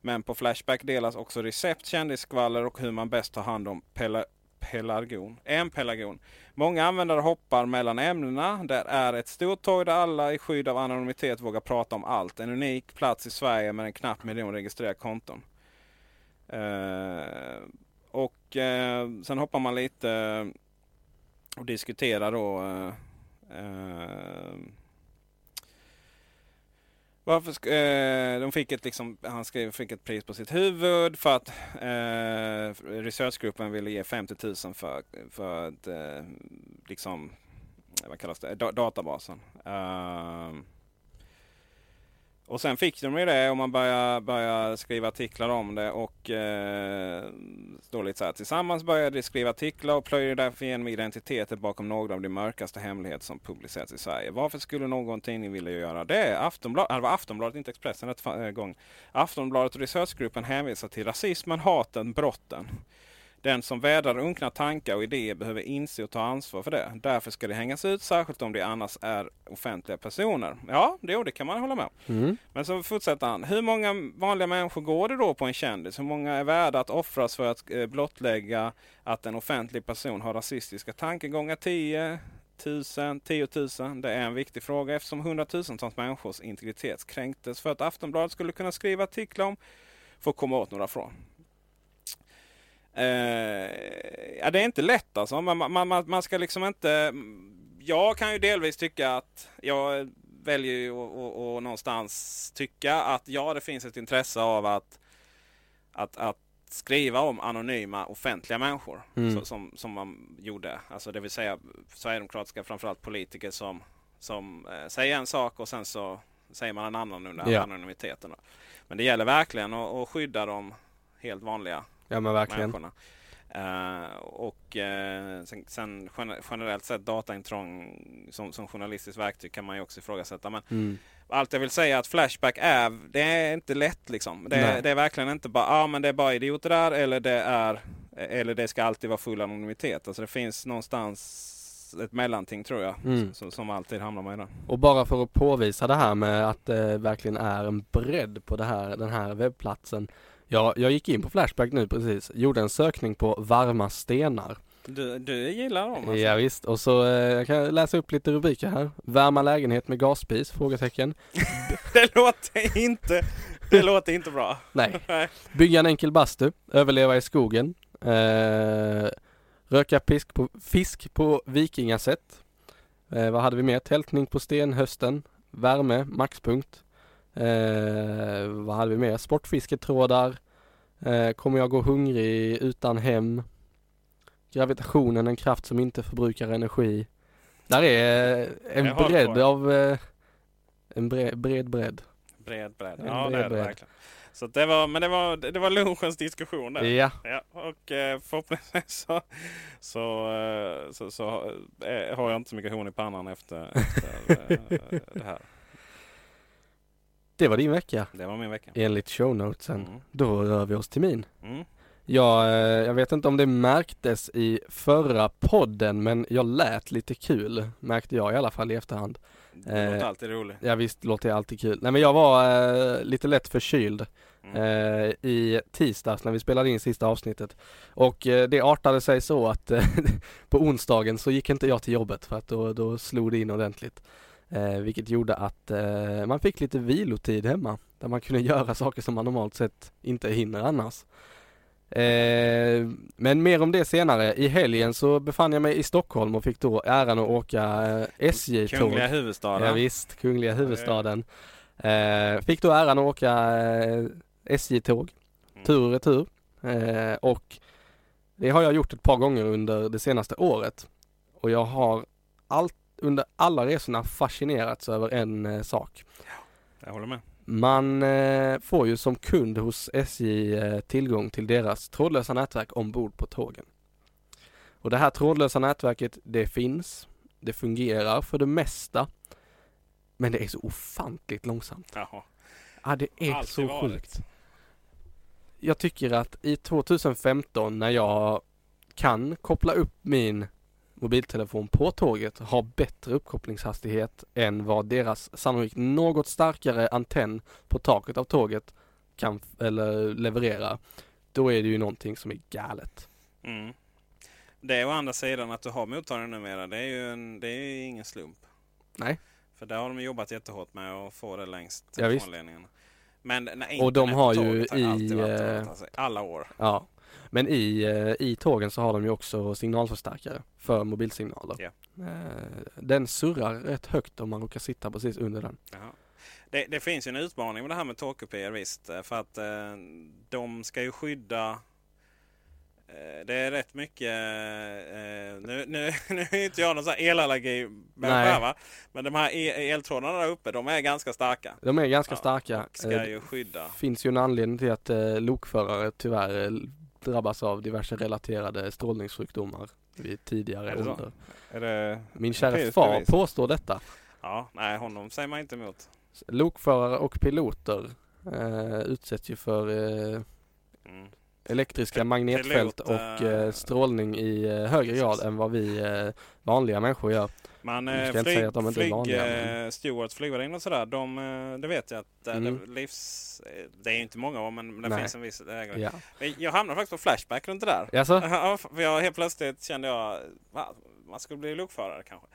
Men på Flashback delas också recept, kändisskvaller och hur man bäst tar hand om pelargon. En pelargon. Många användare hoppar mellan ämnena. Det är ett stort torg där alla i skydd av anonymitet vågar prata om allt. En unik plats i Sverige med en knapp miljon registrerade konton. Eh, och eh, sen hoppar man lite och diskuterar då eh, eh, varför sk- eh, de fick ett, liksom, han skrev, fick ett pris på sitt huvud för att eh, researchgruppen ville ge 50 000 för, för att eh, liksom, vad kallas det, da- databasen. Eh, och sen fick de ju det och man började, började skriva artiklar om det och eh, står lite så här. Tillsammans började de skriva artiklar och plöjde därför igenom identiteter bakom några av de mörkaste hemligheter som publicerats i Sverige. Varför skulle någon tidning vilja göra det? Aftonbladet, det var Aftonbladet, inte Expressen ett eh, gång. Aftonbladet och researchgruppen hänvisar till rasismen, haten, brotten. Den som vädrar unkna tankar och idéer behöver inse och ta ansvar för det. Därför ska det hängas ut, särskilt om de annars är offentliga personer. Ja, det, det kan man hålla med. Mm. Men så fortsätter han. Hur många vanliga människor går det då på en kändis? Hur många är värda att offras för att eh, blottlägga att en offentlig person har rasistiska tankegångar? 10 000, 10 000? Det är en viktig fråga eftersom hundratusentals människors integritet kränktes för att Aftonbladet skulle kunna skriva artiklar om för att komma åt några från. Eh, ja, det är inte lätt alltså. Man, man, man, man ska liksom inte... Jag kan ju delvis tycka att jag väljer ju att- någonstans tycka att ja, det finns ett intresse av att, att, att skriva om anonyma offentliga människor. Mm. Så, som, som man gjorde. Alltså det vill säga sverigedemokratiska framförallt politiker som, som eh, säger en sak och sen så säger man en annan under Ja. anonymiteten. Men det gäller verkligen att, att skydda de helt vanliga Ja men verkligen. människorna. Eh, och eh, sen, sen gener- generellt sett dataintrång som, som journalistiskt verktyg kan man ju också ifrågasätta. Men Mm. allt jag vill säga är att Flashback är, det är inte lätt liksom. Det, Nej. det är verkligen inte bara, ja ah, men det är bara idioter där eller det är, eller det ska alltid vara full anonymitet. Alltså det finns någonstans ett mellanting tror jag. Mm. Som, som alltid hamnar man i där. Och bara för att påvisa det här med att det verkligen är en bredd på det här, den här webbplatsen. Jag, jag gick in på Flashback nu precis, gjorde en sökning på varma stenar. Du, du gillar dem alltså? Ja, visst. och så eh, jag kan läsa upp lite rubriker här. Värma lägenhet med gasspis? Frågetecken. *laughs* Det låter inte, det låter inte bra. Nej. *laughs* Nej. Bygga en enkel bastu, överleva i skogen, eh, röka pisk på, fisk på vikingasätt. Eh, vad hade vi mer? Tältning på stenhösten, värme, maxpunkt. Eh, vad hade vi mer? Sportfisketrådar. Eh, kommer jag gå hungrig utan hem? Gravitationen, en kraft som inte förbrukar energi. Där är eh, en Jag bredd av eh, en bred, bred bredd. Bred bredd. Ja, bred det är det verkligen. Så det var, men det var, det var lunchens diskussion där. Ja, Ja, och eh, förhoppningsvis så, så, eh, så, så har jag inte så mycket horn i pannan efter, efter det här. Det var din vecka. Det var min vecka. Enligt shownotesen. Mm. Då rör vi oss till min. Mm. Jag, eh, jag vet inte om det märktes i förra podden men jag lät lite kul märkte jag i alla fall i efterhand. Det låter Eh, alltid roligt. Ja visst låter det alltid kul. Nej men jag var eh, lite lätt förkyld Mm. eh, i tisdags när vi spelade in sista avsnittet. Och eh, det artade sig så att *laughs* eh, på onsdagen så gick inte jag till jobbet för att då, då slog det in ordentligt. Eh, vilket gjorde att eh, man fick lite vilotid hemma där man kunde *laughs* göra saker som man normalt sett inte hinner annars. Eh, men mer om det senare. I helgen så befann jag mig i Stockholm och fick då äran att åka eh, SJ-tåg. Kungliga huvudstaden. Ja, visst, kungliga huvudstaden. Eh, fick då äran att åka eh, SJ-tåg, Mm. tur och retur. Och det har jag gjort ett par gånger under det senaste året. Och jag har allt, under alla resorna fascinerats över en eh, sak. Jag håller med. Man eh, får ju som kund hos SJ eh, tillgång till deras trådlösa nätverk ombord på tågen. Och det här trådlösa nätverket, det finns, det fungerar för det mesta. Men det är så ofantligt långsamt. Jaha. Ja, det är Alltid så varit. sjukt. Jag tycker att i 2015 när jag kan koppla upp min mobiltelefon på tåget har bättre uppkopplingshastighet än vad deras sannolikt något starkare antenn på taket av tåget kan eller leverera. Då är det ju någonting som är galet. Mm. Det är å andra sidan att du har mottagaren numera. Det är ju en, det är ju ingen slump. Nej. För där har de jobbat jättehårt med att få det längst Ja, telefonledningarna. Men när Och de har ju i, alltså, alla år. Ja. Men i, eh, i tågen så har de ju också signalförstärkare för mobilsignaler. Ja. Eh, Den surrar rätt högt om man råkar sitta precis under den. Jaha. Det, det finns ju en utmaning med det här med tågkupéer visst. eh, För att eh, de ska ju skydda eh, det är rätt mycket, eh, nu, nu, *laughs* nu är inte jag någon sån här elallergi va? Men de här e- eltrådarna där uppe, de är ganska starka. De är ganska Ja, starka. ska ju skydda. finns ju en anledning till att lokförare tyvärr drabbas av diverse relaterade strålningssjukdomar vid tidigare Är ålder. Det... Min kära far påstår detta. Ja, nej honom säger man inte emot. Lokförare och piloter eh, utsätts ju för eh, Mm. elektriska Pi- magnetfält pilot, och eh, eh, strålning i eh, högre grad än vad vi eh, vanliga människor gör. Eh, jag inte flyg, de flyg, vanliga, men- eh, stewards, och sådär. De, eh, det vet jag att eh, Mm. det, livs, eh, det är ju inte många år men det Nej. finns en viss ägare. Ja. Men Jag hamnade faktiskt på Flashback runt det där. Jaså? Ja, för jag helt plötsligt kände jag man skulle bli lokförare kanske.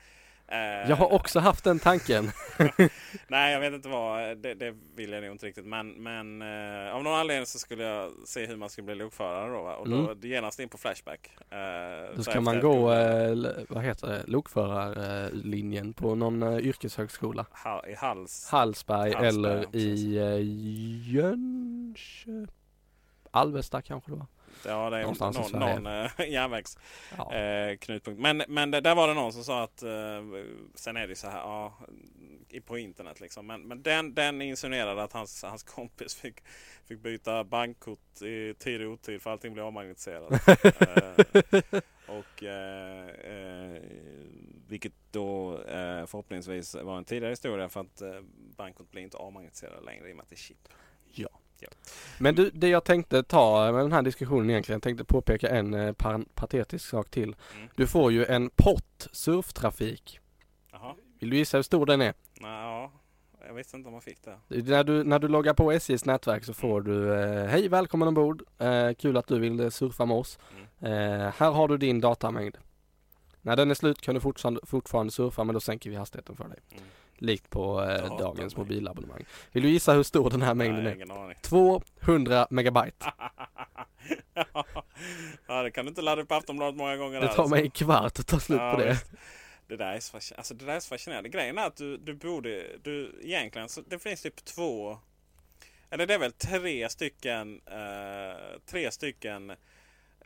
Eh, Jag har också haft den tanken. *laughs* Nej, jag vet inte vad. Det, det vill jag nog inte riktigt. Men, men eh, av någon anledning så skulle jag se hur man skulle bli lokförare då. Va? Och då Mm. genast in på Flashback. Eh, Då ska man gå, eh, vad heter det, lokförarlinjen på någon eh, yrkeshögskola. Ha, I hals. Hallsberg Hallsberg, eller ja, i eh, Jönköping. Alvesta kanske det var. Ja, det är Någonstans någon, någon eh, *laughs* järnvägs Ja. eh. Men, men det, där var det någon som sa att eh, sen är det så här ja, på internet liksom. Men, men den, den insinuerade att hans, hans kompis fick, fick byta bankkort i tid och otid för allting blev avmagnetiserat. *laughs* eh, och eh, eh, vilket då eh, förhoppningsvis var en tidigare historia för att bankkort blir inte avmagnetiserade längre i och med att det är chip. Ja. Men du, det jag tänkte ta med den här diskussionen egentligen, jag tänkte påpeka en eh, patetisk sak till. Mm. Du får ju en pott surftrafik. Jaha. Vill du gissa hur stor den är? Nej, ja, jag visste inte om man fick det. När du, när du loggar på SJs nätverk så får du eh, Hej välkommen ombord, eh, kul att du vill eh, surfa med oss. Eh, här har du din datamängd. När den är slut kan du fortfarande, fortfarande surfa men då sänker vi hastigheten för dig. Mm. Likt på eh, Datamängd. dagens mobilabonnemang. Vill du gissa hur stor den här mängden Nej, är? ingen aning. 200 megabyte. *laughs* ja, det kan du inte ladda upp Aftonbladet många gånger. Det tar alltså. mig en kvart att ta slut Ja, på det. visst. Det där, är så alltså, det där är så fascinerande. Grejen är att du, du borde... Du, egentligen så det finns typ två... Eller det är väl tre stycken... Eh, tre stycken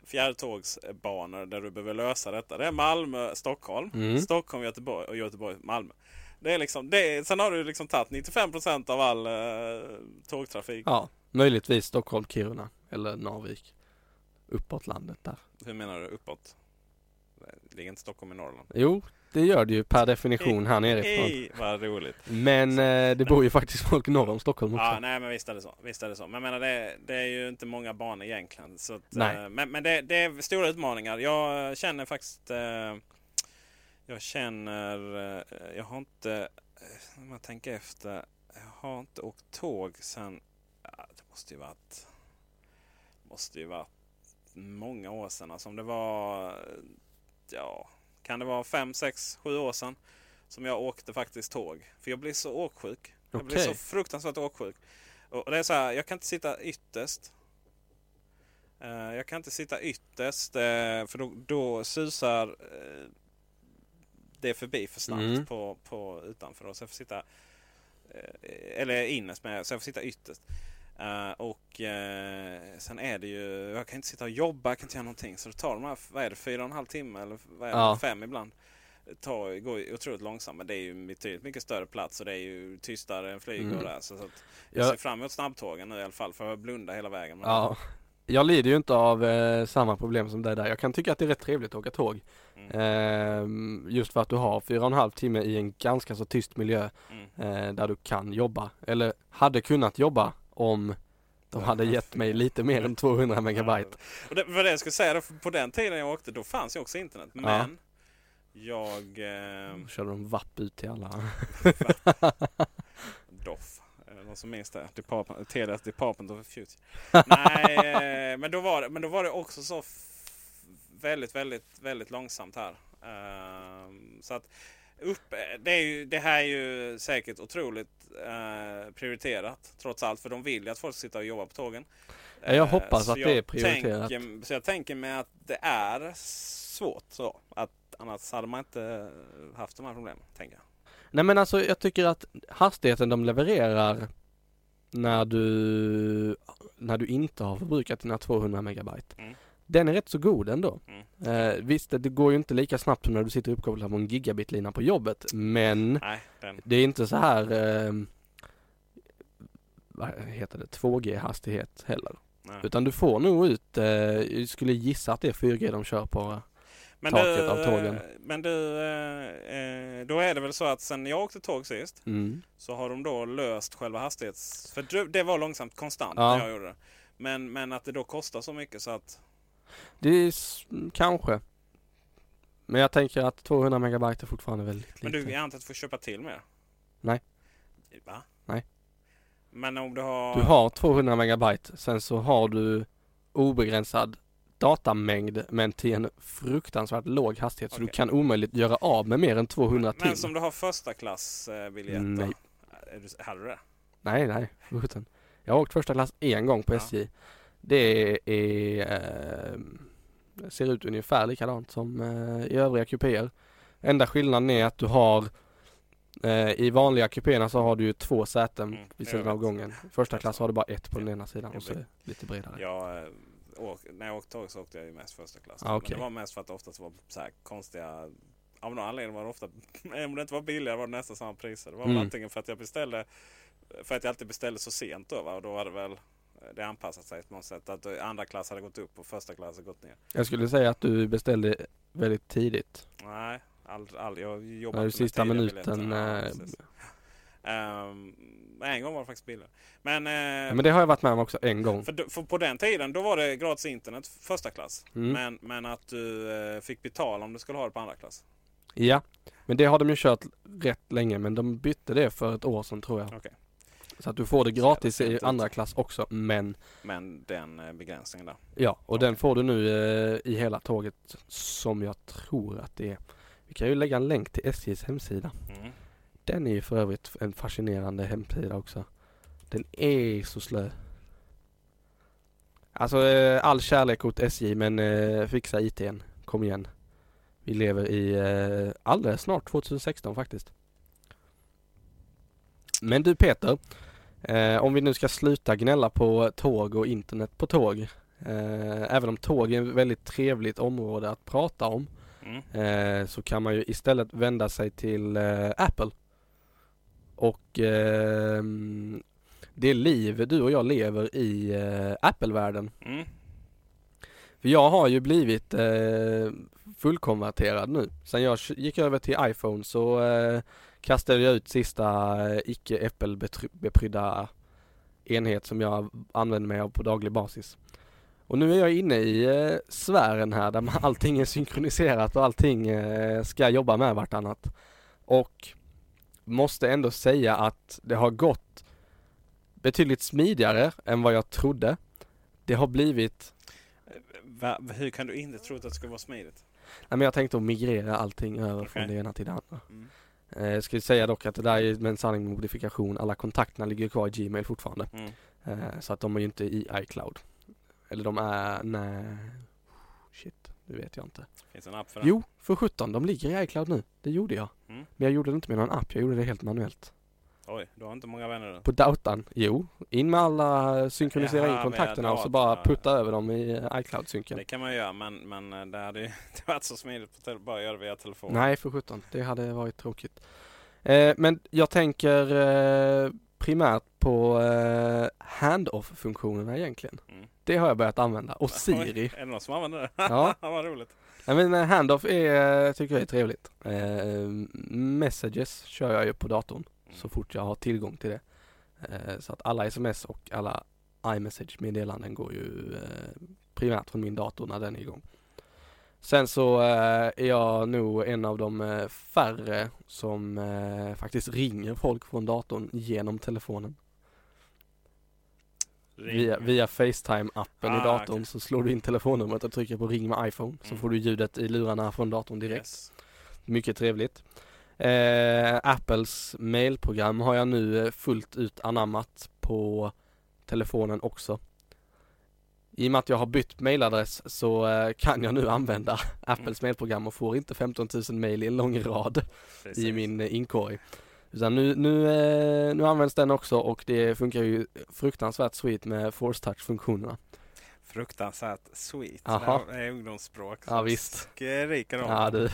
fjärrtågsbanor där du behöver lösa detta. Det är Malmö, Stockholm, Mm. Stockholm, Göteborg och Göteborg, Malmö. Det är liksom, det är, sen har du liksom tagit 95% av all eh, tågtrafik. Ja, möjligtvis Stockholm, Kiruna eller Narvik. Uppåt landet där. Hur menar du uppåt? Ligger inte Stockholm i Norrland? Jo, det gör det ju per definition här nerifrån. Hej, vad roligt. Men eh, det bor ju faktiskt folk norr om Stockholm också. Ja, nej men visst är det så. Visst är det så. Men jag menar det, det är ju inte många banor egentligen. Så att, Nej. eh, men men det, det är stora utmaningar. Jag känner faktiskt... Eh, jag känner... Eh, jag har inte... eh, Om jag tänker efter. Jag har inte åkt tåg sen... Det måste ju varit... Måste ju varit många år sedan. Alltså om det var... Ja, kan det vara fem, sex, sju år sedan. Som jag åkte faktiskt tåg. För jag blev så åksjuk. Jag Okej. så fruktansvärt åksjuk. Och det är så här, jag kan inte sitta ytterst. Eh, jag kan inte sitta ytterst eh, för då, då susar det förbi för snabbt Mm. på, på utanför. Då. Så jag får sitta Eh, eller innerst med, så jag får sitta ytterst. Uh, och uh, sen är det ju, jag kan inte sitta och jobba, jag kan inte göra någonting. Så det tar de här, vad är det, fyra och en halv timme eller vad är det, Ja. fem ibland. Det tar, går ju otroligt långsamt men det är ju betydligt mycket större plats och det är ju tystare än flyg och Mm. där. Så, så att jag Jag, ser fram emot snabbtågen nu i alla fall för jag blunda hela vägen. Men- ja, jag lider ju inte av eh, samma problem som dig där. Jag kan tycka att det är rätt trevligt att åka tåg. Mm. Just för att du har fyra och en halv timme i en ganska så tyst miljö Mm. eh, där du kan jobba. Eller hade kunnat jobba om de hade gett mig lite mer än 200 *laughs* megabyte. Och det var det jag skulle säga, då, på den tiden jag åkte då fanns ju också internet. Men jag... Eh, körde de vapp ut till alla. *laughs* Doff. Någon som minns det? Department, Telias Department of Future. Nej, eh, men då, var det, men då var det också så väldigt, väldigt, väldigt långsamt här. Ehm, så att upp, det, är ju, det här är ju säkert otroligt eh, prioriterat trots allt. För de vill ju att folk ska sitta och jobba på tågen. Ja, jag Eh, hoppas att jag det är prioriterat. Tänker, så jag tänker mig att det är svårt så. Att annars hade man inte haft de här problemen. Tänker jag. Nej men alltså jag tycker att hastigheten de levererar när du, när du inte har förbrukat dina 200 megabyte. Mm. Den är rätt så god ändå. Mm. Eh, visst, det går ju inte lika snabbt som när du sitter uppkopplad på en gigabitlina på jobbet, men Nej, det är inte så här eh, vad heter det, 2G hastighet heller. nej. Utan du får nog ut, eh, jag skulle gissa att det är 4G de kör på. Men taket du, av tågen. eh, Men du, eh, eh, då är det väl så att sen jag åkte tåg sist Mm. så har de då löst själva hastighets... För det var långsamt konstant Ja. när jag gjorde det. Men, men att det då kostar så mycket så att... Det är kanske. Men jag tänker att 200 megabyte är fortfarande väldigt Men lite. du, jag antar att du får köpa till mer? Nej. Va? Nej. Men om du har... Du har 200 megabyte, sen så har du obegränsad datamängd men till en fruktansvärt låg hastighet så du kan omöjligt göra av med mer än 200 till. Men som du har första klass eh, biljett? Nej. Är du- Hade du det? Nej, nej, sjutton. Jag har åkt första klass en gång på Ja. SJ. Det är, eh, ser ut ungefär likadant som eh, i övriga kupéer. Enda skillnaden är att du har eh, i vanliga kupéerna så har du ju två säten Mm, vid sidan av gången. Första klass har du bara ett på den ena sidan och så är det lite bredare. Jag, åk, när jag åkte tåg så åkte jag ju mest första klass. Ah, okej. Men det var mest för att det oftast var så här konstiga... Av någon anledning var det ofta... *laughs* Om det inte var billigare var det nästan samma priser. Det var väl Mm. antingen för att jag beställde... För att jag alltid beställde så sent då va? Och då var det väl... Det anpassat sig på något sätt. Att andra klass hade gått upp och första klass hade gått ner. Jag skulle säga att du beställde väldigt tidigt. Nej, aldrig. aldrig. Jag jobbade med sista minuten. Ja. Ehm, en gång var det faktiskt billigare. Men, ja, men det har jag varit med om också en gång. för, för på den tiden då var det gratis internet första klass. Mm. Men, men att du eh, fick betala om du skulle ha det på andra klass. Ja, men det har de ju kört rätt länge men de bytte det för ett år sedan tror jag. Okej. Så att du får det gratis i andra klass också men Men den eh, begränsningen där. ja och Okej. den får du nu eh, i hela tåget som jag tror att det är. Vi kan ju lägga en länk till SJs hemsida. Mm. Den är ju för övrigt en fascinerande hemsida också. Den är så slö. Alltså eh, all kärlek åt SJ men eh, fixa ITn. Kom igen. Vi lever i eh, alldeles snart 2016 faktiskt. Men du Peter. Eh, om vi nu ska sluta gnälla på tåg och internet på tåg. Eh, även om tåg är ett väldigt trevligt område att prata om. Mm. Eh, så kan man ju istället vända sig till eh, Apple. Och ehm, det liv du och jag lever i eh, Apple-världen. Mm. För jag har ju blivit eh, fullkonverterad nu. Sen jag gick över till iPhone så eh, kastade jag ut sista eh, icke Apple-beprydda enhet som jag använder mig av på daglig basis. Och nu är jag inne i eh, sfären här där *laughs* allting är synkroniserat och allting eh, ska jobba med vartannat. Och måste ändå säga att det har gått betydligt smidigare än vad jag trodde. Det har blivit Va, hur kan du inte tro att det ska vara smidigt? Nej men jag tänkte att migrera allting över från Okej. det ena till det andra. Mm. Eh, jag ska ju säga dock att det där är med en sanning med modifikation. Alla kontakterna ligger kvar i Gmail fortfarande. Mm. Eh, så att de är ju inte i iCloud. Eller de är, nej. Shit, det vet jag inte. Finns en app för det? Jo, för 17 de ligger i iCloud nu. Det gjorde jag. Mm. Men jag gjorde det inte med någon app, jag gjorde det helt manuellt. Oj, du har inte många vänner du. På datorn? Jo, in med alla, synkronisera Jaha, in kontakterna och så bara putta över dem i iCloud-synken. Det kan man göra men, men eh, det hade ju *laughs* inte varit så smidigt på tele- bara göra det via telefon. Nej, för sjutton. Det hade varit tråkigt. Eh, men jag tänker eh, primärt på eh, hand-off-funktionerna egentligen. Mm. Det har jag börjat använda. Och *laughs* Siri. är det någon som använder det? Ja. *laughs* Vad roligt. Nej, men eh, hand-off är, tycker jag är trevligt. Eh, messages kör jag ju på datorn. Så fort jag har tillgång till det. Eh, så att alla sms och alla iMessage-meddelanden går ju eh, primärt från min dator när den är igång. Sen så eh, är jag nog en av de färre som faktiskt ringer folk från datorn genom telefonen. Ring. Via, via Facetime-appen i Ah, datorn okej. så slår du in telefonnumret och trycker på ring med iPhone. Så Mm. får du ljudet i lurarna från datorn direkt. Yes. Mycket trevligt. Eh, Apples mailprogram har jag nu eh, fullt ut anammat på telefonen också. I och med att jag har bytt mailadress så eh, kan jag nu använda *laughs* Apples mailprogram och får inte 15 000 mail i en lång rad Precis. i min eh, inkorg. Utan nu, nu, nu används den också och det funkar ju fruktansvärt sweet med force touch-funktionerna. Fruktansvärt sweet. Aha. Det är ungdomsspråk. Ja, visst. Skriker om. Ja du,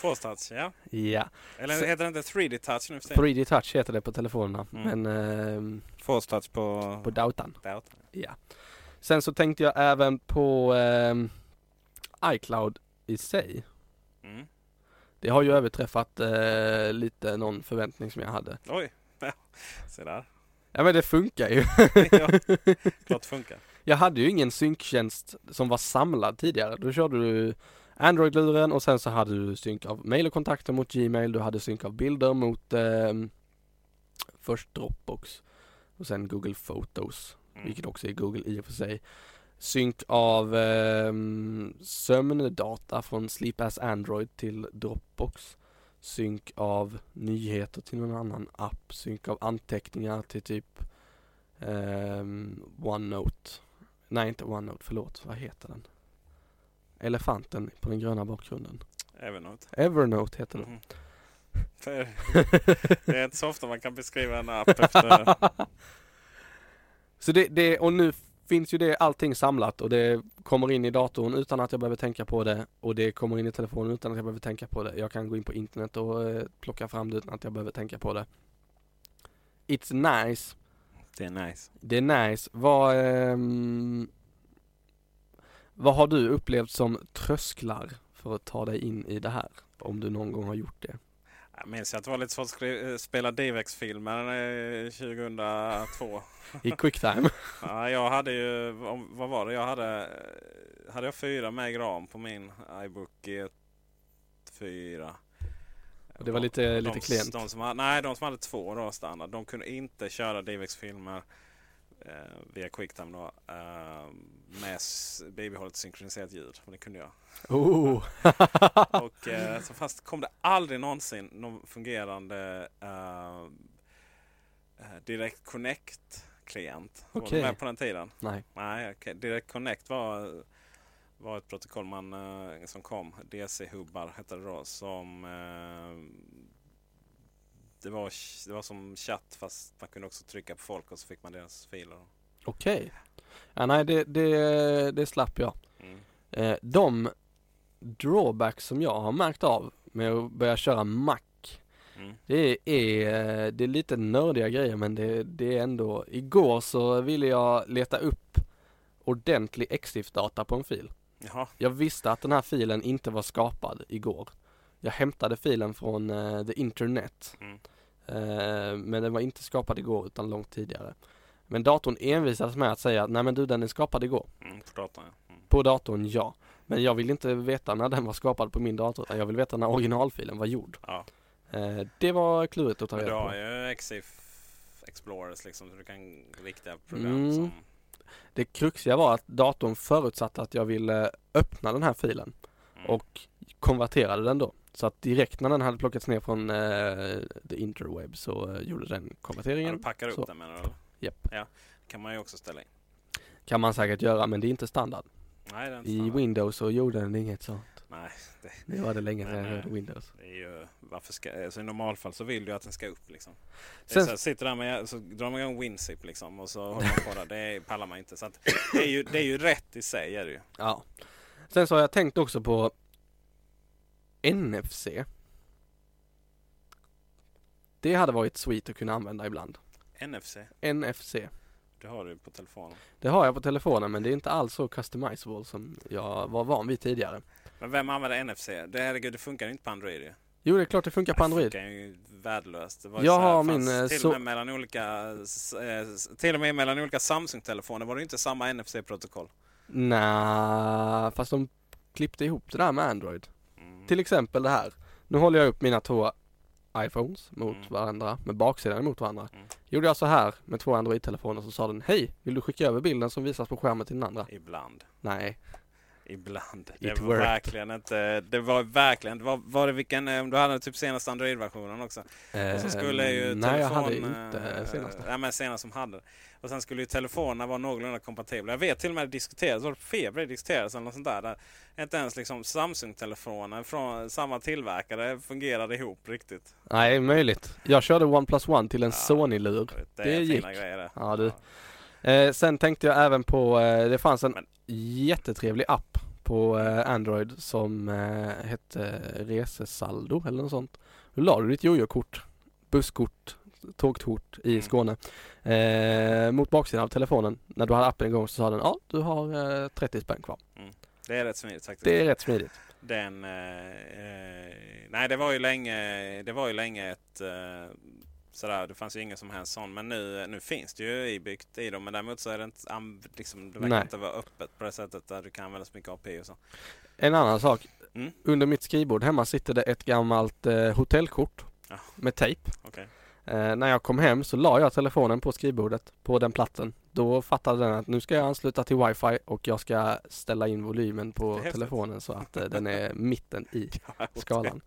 Force touch, ja. ja. Eller Så- heter det inte 3D touch nu för tiden? 3D touch heter det på telefonerna Mm. men eh, Force touch på, på datorn. datorn. Ja. Sen så tänkte jag även på ehm, iCloud i sig. Mm. Det har ju överträffat eh, lite någon förväntning som jag hade. Oj, *laughs* ja. se där. Ja men det funkar ju. *laughs* ja, klart funkar. Jag hade ju ingen synktjänst som var samlad tidigare. Då körde du Android-luren och sen så hade du synk av mail och kontakter mot Gmail. Du hade synk av bilder mot ehm, först Dropbox och sen Google Photos. Mm. vilket också är Google i och för sig. Synk av ehm, sömndata från Sleep as Android till Dropbox. Synk av nyheter till någon annan app. Synk av anteckningar till typ ehm, OneNote. Nej, inte OneNote, förlåt. Vad heter den? Elefanten på den gröna bakgrunden. Evernote. Evernote heter den. Mhm. För det är inte så ofta man kan beskriva en app efter... *laughs* Så det, det, och nu finns ju det allting samlat och det kommer in i datorn utan att jag behöver tänka på det och det kommer in i telefonen utan att jag behöver tänka på det. Jag kan gå in på internet och eh, plocka fram det utan att jag behöver tänka på det. It's nice. Det är nice. Det är nice. Vad, ehm, vad har du upplevt som trösklar för att ta dig in i det här? Om du någon gång har gjort det. Jag minns att det var lite svårt att skri- spela DivX-filmer eh, 2002. *laughs* I Quicktime. *laughs* Ja, jag hade ju, vad var det? Jag hade, hade jag fyra meg ram på min iBook G4. Och det var lite- de, lite klent. De som nej, de som hade två då standard. De kunde inte köra DivX-filmer eh, via Quicktime då. Eh, med bibehållet synkroniserat ljud. Och det kunde jag. Oh. *laughs* Och eh, så fast kom det aldrig någonsin någon fungerande eh, eh, Direct Connect-klient. Var Okej. du med på den tiden? Nej. Nej, okej. Direct Connect var, var ett protokoll man, eh, som kom. DC-hubbar hette det då. Som, eh, det, var, det var som chatt fast man kunde också trycka på folk och så fick man deras filer. Okej. Ja, nej, det, det, det slapp jag. Mm. Eh, de drawbacks som jag har märkt av med att börja köra Mac Mm. det är, eh, det är lite nördiga grejer men det, det är ändå Igår så ville jag leta upp ordentlig XIF-data på en fil. Jaha, Jag visste att den här filen inte var skapad igår. Jag hämtade filen från eh, the internet. Mm. Eh, men den var inte skapad igår utan långt tidigare. Men datorn envisades med att säga att nej men du den är skapad igår. mm, på datorn ja. Mm. På datorn ja. Men jag vill inte veta när den var skapad på min dator utan jag vill veta när originalfilen var gjord. ja. Eh, det var klurigt att ta Men du reda har på. ju XIF Explorers liksom. Så du kan riktiga program Mm. som... Det kruxiga var att datorn förutsatte att jag ville öppna den här filen Mm. och konverterade den då. Så att direkt när den hade plockats ner från eh, the interweb så eh, gjorde den ja, konverteringen. du packar upp så. den menar du? Japp. Ja, kan man ju också ställa in. Kan man säkert göra men det är inte standard. Nej, det är inte I standard. Windows så gjorde den inget sånt. Nej, det, Det var det länge sedan jag hörde. Windows. det är ju, varför ska, alltså I normalfall så vill du att den ska upp liksom. Det Sen- så sitter där med, så drar man igång WinZip liksom och så håller man på där. Det pallar man inte. Så att, det, är ju, det är ju rätt i sig är det ju. Ja. Sen så har jag tänkt också på NFC. Det hade varit sweet att kunna använda ibland. NFC, NFC. det har du på telefonen. Det har jag på telefonen men det är inte alls så customizable som jag var van vid tidigare. Men vem använder NFC? Det, herregud, det funkar inte på Android ju. Jo det är klart det funkar på Android. Det funkar ju värdelöst. Det var Jag har min, eh, till, och med mellan olika, eh, till och med mellan olika Samsung-telefoner var det inte samma NFC-protokoll. Nej, fast de klippte ihop det där med Android. Till exempel det här. Nu håller jag upp mina två iPhones mot Mm. varandra med baksidan mot varandra. Mm. Gjorde jag så här med två Android-telefoner så sa den Hej, vill du skicka över bilden som visas på skärmen till den andra? Ibland. Nej. Ibland. It Det var worked. verkligen inte... Det var verkligen... Det var, var det vilken... eh, Du hade typ senaste Android-versionen också. Och så skulle ju Ehm, Nej, jag telefon... hade inte eh, senaste. Ja, men senast som hade. Och sen skulle ju telefonerna vara någorlunda kompatibla. Jag vet till och med det diskuterades, var det Feber diskuterades eller något sånt där. där inte ens liksom Samsung-telefoner från samma tillverkare fungerade ihop riktigt. Nej, möjligt. Jag körde OnePlus One till en Ja. Sony-lur. Det, Det gick. fina grejer. Ja, du. Eh, sen tänkte jag även på, eh, det fanns en Men- jättetrevlig app på eh, Android som eh, hette Resesaldo eller något sånt. Då la du ditt jojo-kort, busskort, tågkort i Mm. Skåne eh, mot baksidan av telefonen. När du hade appen igång så sa den ja, du har eh, 30 spänn kvar. Det är rätt smidigt faktiskt. Det är rätt smidigt. Den... Eh, eh, nej, det var ju länge, det var ju länge ett... Sådär, det fanns ju ingen som helst sån. Men nu, nu finns det ju ibyggt i dem. Men däremot så är det inte... Liksom, det verkar Nej. inte vara öppet på det sättet där du kan använda så mycket API och så. En annan sak. Mm. Under mitt skrivbord hemma sitter det ett gammalt eh, hotellkort Ja. med tejp. Okej. Eh, när jag kom hem så la jag telefonen på skrivbordet på den platsen. Då fattade den att nu ska jag ansluta till wifi och jag ska ställa in volymen på telefonen så att eh, den är mitten i *laughs* skalan.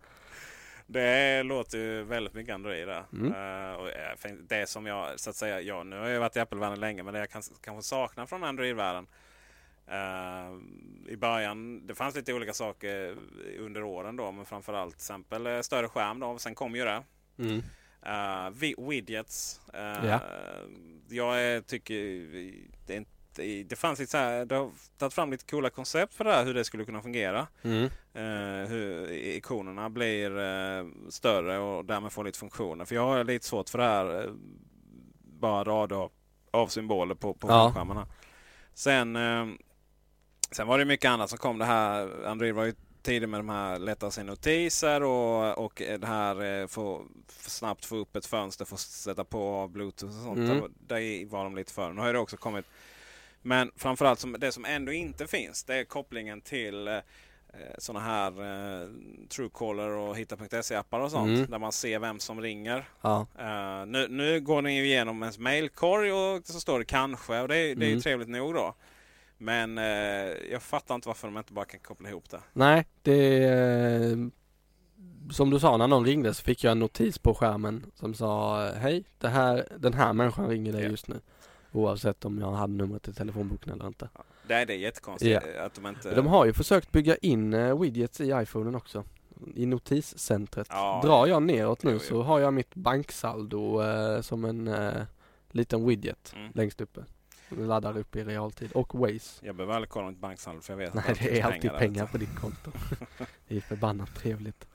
Det låter ju väldigt mycket Android där. Mm. Eh, och eh, det som jag, så att säga, ja, nu har jag varit i Apple-världen länge, men det jag kan, kanske saknar från Android-världen. eh, I början, det fanns lite olika saker under åren då, men framförallt till exempel större skärm då. Sen kom ju det. Mm. Uh, widgets. Eh, Ja. Jag tycker det, är det fanns lite så här, det har tagit fram lite coola koncept för det här, hur det skulle kunna fungera. Mm. Eh, hur ikonerna blir eh, större och därmed får lite funktioner. För jag har lite svårt för det här. Eh, bara rader av, av symboler på, på Ja. skärmarna. Sen, eh, sen var det mycket annat som kom. Det här, Android var ju tidig med de här lätta sig notiser och, och det här eh, få få snabbt få upp ett fönster att sätta på bluetooth och sånt. Mm. Där var de lite för. Nu har det också kommit. Men framförallt som, det som ändå inte finns det är kopplingen till eh, sådana här eh, Truecaller och Hitta.se-appar och sånt. Mm. Där man ser vem som ringer. Ja. Eh, nu, nu går den ju igenom ens mailkorg och så står det kanske och det, är- det är ju Mm. trevligt nog då. Men eh, jag fattar inte varför de inte bara kan koppla ihop det. Nej, det är som du sa när någon ringde så fick jag en notis på skärmen som sa hej, det här, den här människan ringer dig Ja. just nu. Oavsett om jag hade numret i telefonboken eller inte. Är, det är jättekonstigt eh, att de inte... De har ju försökt bygga in eh, widgets i iPhonen också. I notiscentret. Ja, Drar jag neråt nu Jo, jo. så har jag mitt banksaldo eh, som en eh, liten widget Mm. längst uppe. Laddar upp i realtid. Och Waze. Jag behöver aldrig kolla mitt banksaldo för jag vet Nej att det är alltid där. pengar på ditt konto. *laughs* det är förbannat trevligt.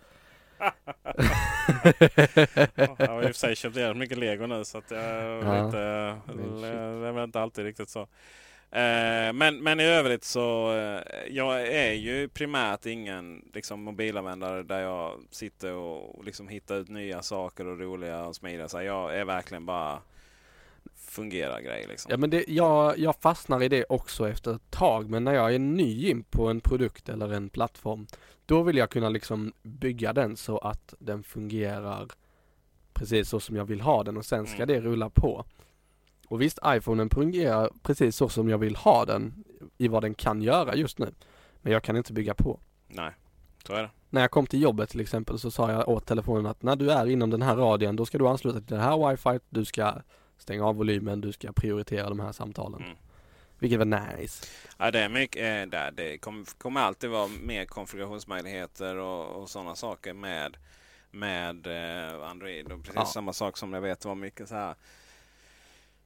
Jag har i och för sig köpt jävligt mycket lego nu så att jag Ja. shit. det är väl inte alltid riktigt så. Eh, men, men i övrigt så eh, jag är ju primärt ingen liksom, mobilanvändare där jag sitter och liksom hittar ut nya saker och roliga och smidiga. Så jag är verkligen bara fungerar grej liksom. Ja men det, jag, jag fastnar i det också efter ett tag men när jag är ny in på en produkt eller en plattform då vill jag kunna liksom bygga den så att den fungerar precis så som jag vill ha den och sen ska Mm. det rulla på. Och visst, iPhonen fungerar precis så som jag vill ha den i vad den kan göra just nu. Men jag kan inte bygga på. Nej, så är det. När jag kom till jobbet till exempel så sa jag åt telefonen att när du är inom den här radien då ska du ansluta till det här wifi, du ska stänga av volymen, du ska prioritera de här samtalen. Mm. Vilket var nice. Ja, det är mycket eh. Det kommer, kommer alltid vara mer konfigurationsmöjligheter och, och sådana saker med, med eh, Android. Och precis Ja. samma sak som jag vet var mycket så här.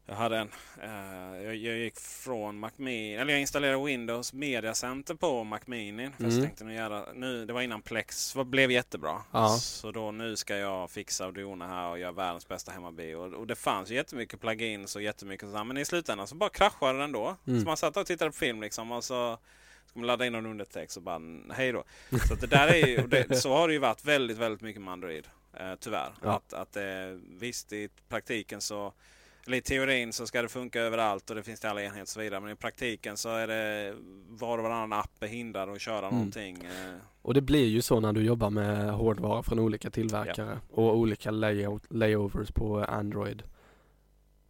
Jag hade en. Eh, jag, jag gick från Mac Mini, eller jag installerade Windows Media Center på Mac Mini. För Mm. jag tänkte nu göra, nu, det var innan Plex var, blev jättebra. Ja. Så då nu ska jag fixa Arduino här och göra världens bästa hemmabi. Och, och det fanns ju jättemycket plugins och jättemycket sådär. Men i slutändan så bara kraschade den då. Mm. Så man satt och tittade på film liksom och så ska man ladda in någon undertext och bara hej då. Så det där är ju, och det, så har det ju varit väldigt, väldigt mycket med Android. Eh, tyvärr. Ja. Att, att eh, visst i praktiken så eller i teorin så ska det funka överallt och det finns till alla enheter och så vidare. Men i praktiken så är det var och varannan app är hindrad att köra Mm. någonting. Eh, Och det blir ju så när du jobbar med hårdvara från olika tillverkare och olika layout, layovers på Android.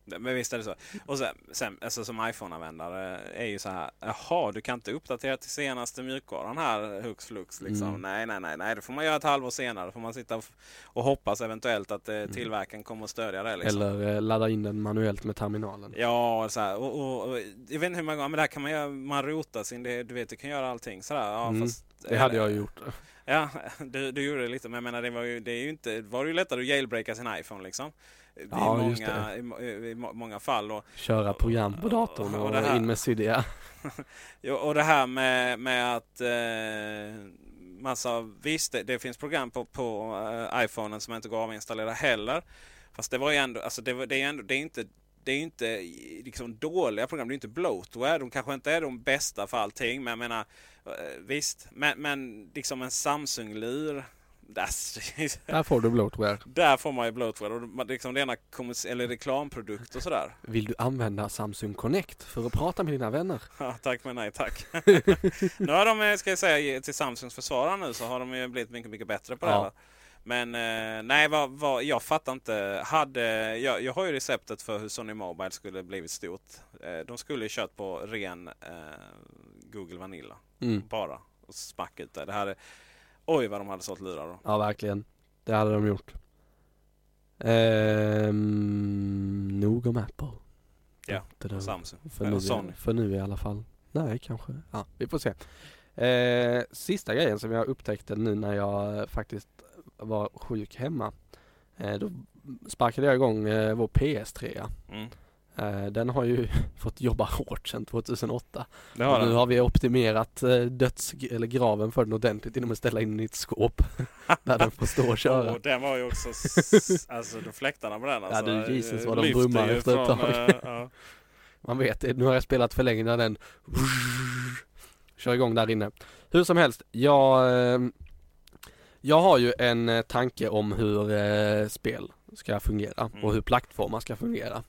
Men visst är det så. Och sen, sen alltså som iPhone-användare är ju så här. Jaha, du kan inte uppdatera till senaste mjukvaran här hux flux. Liksom. Mm. Nej, nej, nej, nej. Det får man göra ett halvår senare. får man sitta och, hoppas eventuellt att eh, tillverkaren kommer att stödja det. Liksom. Eller eh, ladda in den manuellt med terminalen. Ja, och så här, och, och, och, jag vet inte hur många gånger, men där kan man göra, man rotar sin, det, du vet, du kan göra allting sådär. Ja, Mm, fast, Det hade jag gjort. *laughs* Ja, du, du gjorde det lite, men jag menar det var ju, det är ju inte, var det ju lättare att jailbreaka sin iPhone liksom. I, Ja, många, i, i, må- många fall. Och, Köra program på datorn Och och här- in med Cydia. *laughs* *laughs* Och det här med, med att eh, massa, visst det, det finns program på, på eh, iPhonen som inte går att avinstallera heller. Fast det var ju ändå, alltså det, var, det är ändå, det är inte det är inte liksom dåliga program, det är inte bloatware. De kanske inte är de bästa för allting. Men jag menar, eh, visst. Men, men liksom en Samsung-lur. Där, får du bloatware. där får man ju bloatware. Och liksom rena eller reklamprodukt och sådär. Vill du använda Samsung Connect för att prata med dina vänner? Ja, tack men nej tack. nu har de, ska jag säga till Samsungs försvarare nu, så har de ju blivit mycket, mycket bättre på det Ja. här. Men eh, nej, vad, vad, jag fattar inte. Hade, jag, jag har ju receptet för hur Sony Mobile skulle blivit stort. Eh, de skulle ju kört på ren eh, Google Vanilla. Mm. Bara. Och smack ut det. det här är, oj vad de hade sålt lurar då. Ja, verkligen. Det hade de gjort. Ehm, nog om Apple. Ja, Det Samsung. För nu, Sony. för nu i alla fall. Nej, kanske. Ja, vi får se. Eh, sista grejen som jag upptäckte nu när jag faktiskt var sjuk hemma. Eh, då sparkade jag igång eh, vår PS3. Mm. Eh, den har ju *laughs* fått jobba hårt sedan 2008. Det har Och nu den. har vi optimerat eh, döds eller graven för den ordentligt genom att ställa in den i ett skåp. *laughs* där den får stå och köra. Och den var ju också, alltså de fläktarna på den alltså, du, Jesus, vad de brummar efter ett tag. eh, ja. Man vet det, nu har jag spelat för länge när den *laughs* kör igång där inne. Hur som helst, jag, eh, jag har ju en eh, tanke om hur eh, spel ska fungera Mm. och hur plattformar ska fungera.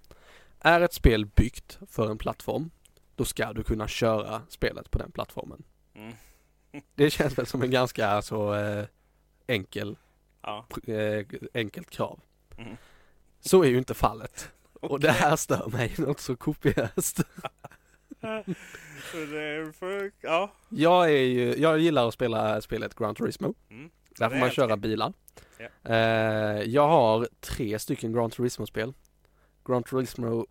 Är ett spel byggt för en plattform, då ska du kunna köra spelet på den plattformen. Mm. *laughs* Det känns väl som en ganska så eh, enkel, Ja. eh, enkelt krav. Mm. Så är ju inte fallet. Och det här stör mig något så kopiöst. *laughs* Ja. Jag, är ju, jag gillar att spela spelet Gran Turismo. Mm. Där får man köra bilar. Ja. Eh, jag har tre stycken Gran Turismo-spel. Gran Turismo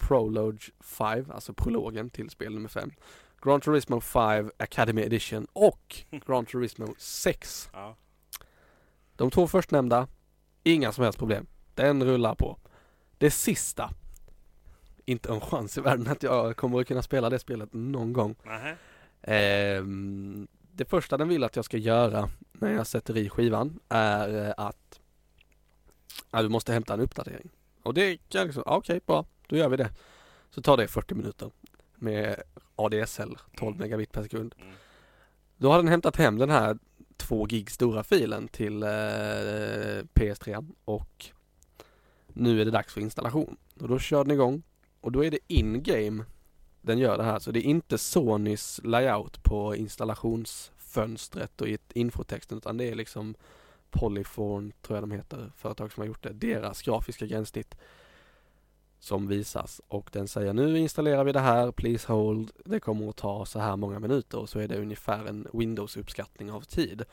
Prologue 5, alltså prologen till spel nummer 5. Gran Turismo 5 Academy Edition och *laughs* Gran Turismo 6. Ja. De två förstnämnda, inga som helst problem. Den rullar på. Det sista, inte en chans i världen att jag kommer att kunna spela det spelet någon gång. Ehm, det första den vill att jag ska göra när jag sätter i skivan är eh, att ja, du måste hämta en uppdatering. Och det kan jag liksom, okej bra, då gör vi det. Så tar det 40 minuter med ADSL 12 megabit per sekund. Mm. Då har den hämtat hem den här 2 gig stora filen till eh, PS3 och nu är det dags för installation. Och då kör den igång och då är det in-game den gör det här. Så det är inte Sonys layout på installationsfönstret och i infotexten utan det är liksom Polyphone tror jag de heter, företag som har gjort det. Deras grafiska gränssnitt som visas och den säger nu installerar vi det här, please hold. Det kommer att ta så här många minuter och så är det ungefär en Windows-uppskattning av tid.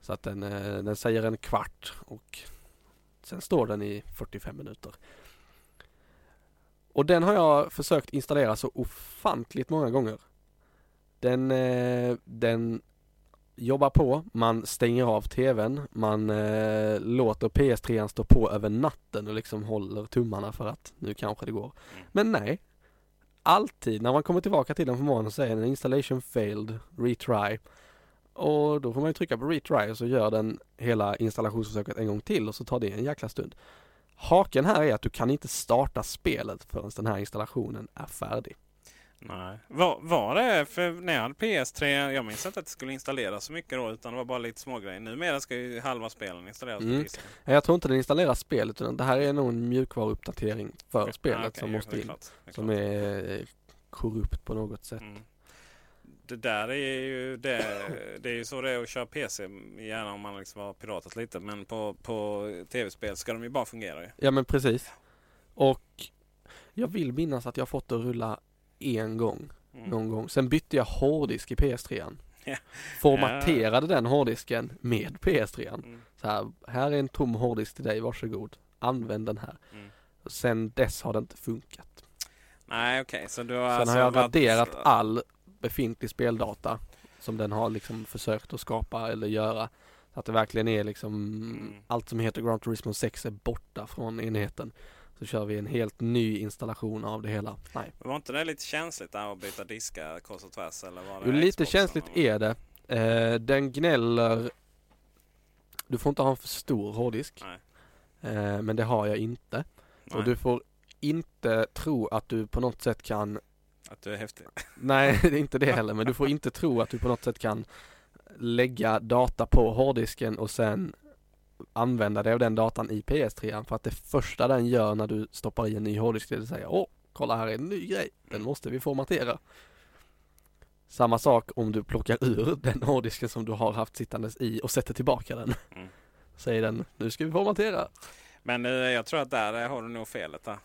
Så att den, eh, den säger en kvart och sen står den i 45 minuter. Och den har jag försökt installera så ofantligt många gånger. Den, eh, den jobbar på, man stänger av tvn, man eh, låter PS3 stå på över natten och liksom håller tummarna för att nu kanske det går. Mm. Men nej, alltid när man kommer tillbaka till den på morgonen så säger den installation failed, retry. Och då får man ju trycka på retry och så gör den hela installationsförsöket en gång till och så tar det en jäkla stund. Haken här är att du kan inte starta spelet förrän den här installationen är färdig. Nej. Var, var det, för när jag hade PS3, jag minns inte att det skulle installeras så mycket då utan det var bara lite smågrejer. Numera ska ju halva spelen installeras Mm. på disken. Jag tror inte den installerar spelet utan det här är nog en mjukvaruuppdatering för Ja, spelet okej, som ja, måste in. klart, är Som är eh, korrupt på något sätt. Mm. Det där är ju det, det är ju så det är att köra PC, gärna om man liksom har piratat lite. Men på, på tv-spel ska de ju bara fungera ju. Ja men precis. Och jag vill minnas att jag fått det att rulla en gång. Mm. Någon gång. Sen bytte jag hårddisk i PS3. *laughs* Ja. Formaterade den hårddisken med PS3. Mm. Så här, här är en tom hårddisk till dig, varsågod. Använd den här. Mm. Sen dess har det inte funkat. Nej okej, så du har Sen alltså har jag varit- raderat all befintlig speldata som den har liksom försökt att skapa eller göra. Så att det verkligen är liksom Mm. allt som heter Gran Turismo 6 är borta från enheten. Så kör vi en helt ny installation av det hela. Nej. Var inte det lite känsligt där att byta diskar kors och tvärs? Eller var det Jo, lite känsligt eller- är det. Eh, den gnäller Du får inte ha en för stor hårddisk. Nej. Eh, men det har jag inte. Nej, Och du får inte tro att du på något sätt kan Att du är häftig. *laughs* Nej, det är inte det heller. Men du får inte tro att du på något sätt kan lägga data på hårddisken och sen använda dig av den datan i PS3. För att det första den gör när du stoppar i en ny hårddisk är att säga Åh, kolla här är en ny grej. Den måste vi formatera. Samma sak om du plockar ur den hårddisken som du har haft sittandes i och sätter tillbaka den. Mm. Säger den, nu ska vi formatera. Men eh, jag tror att där har du nog felet där.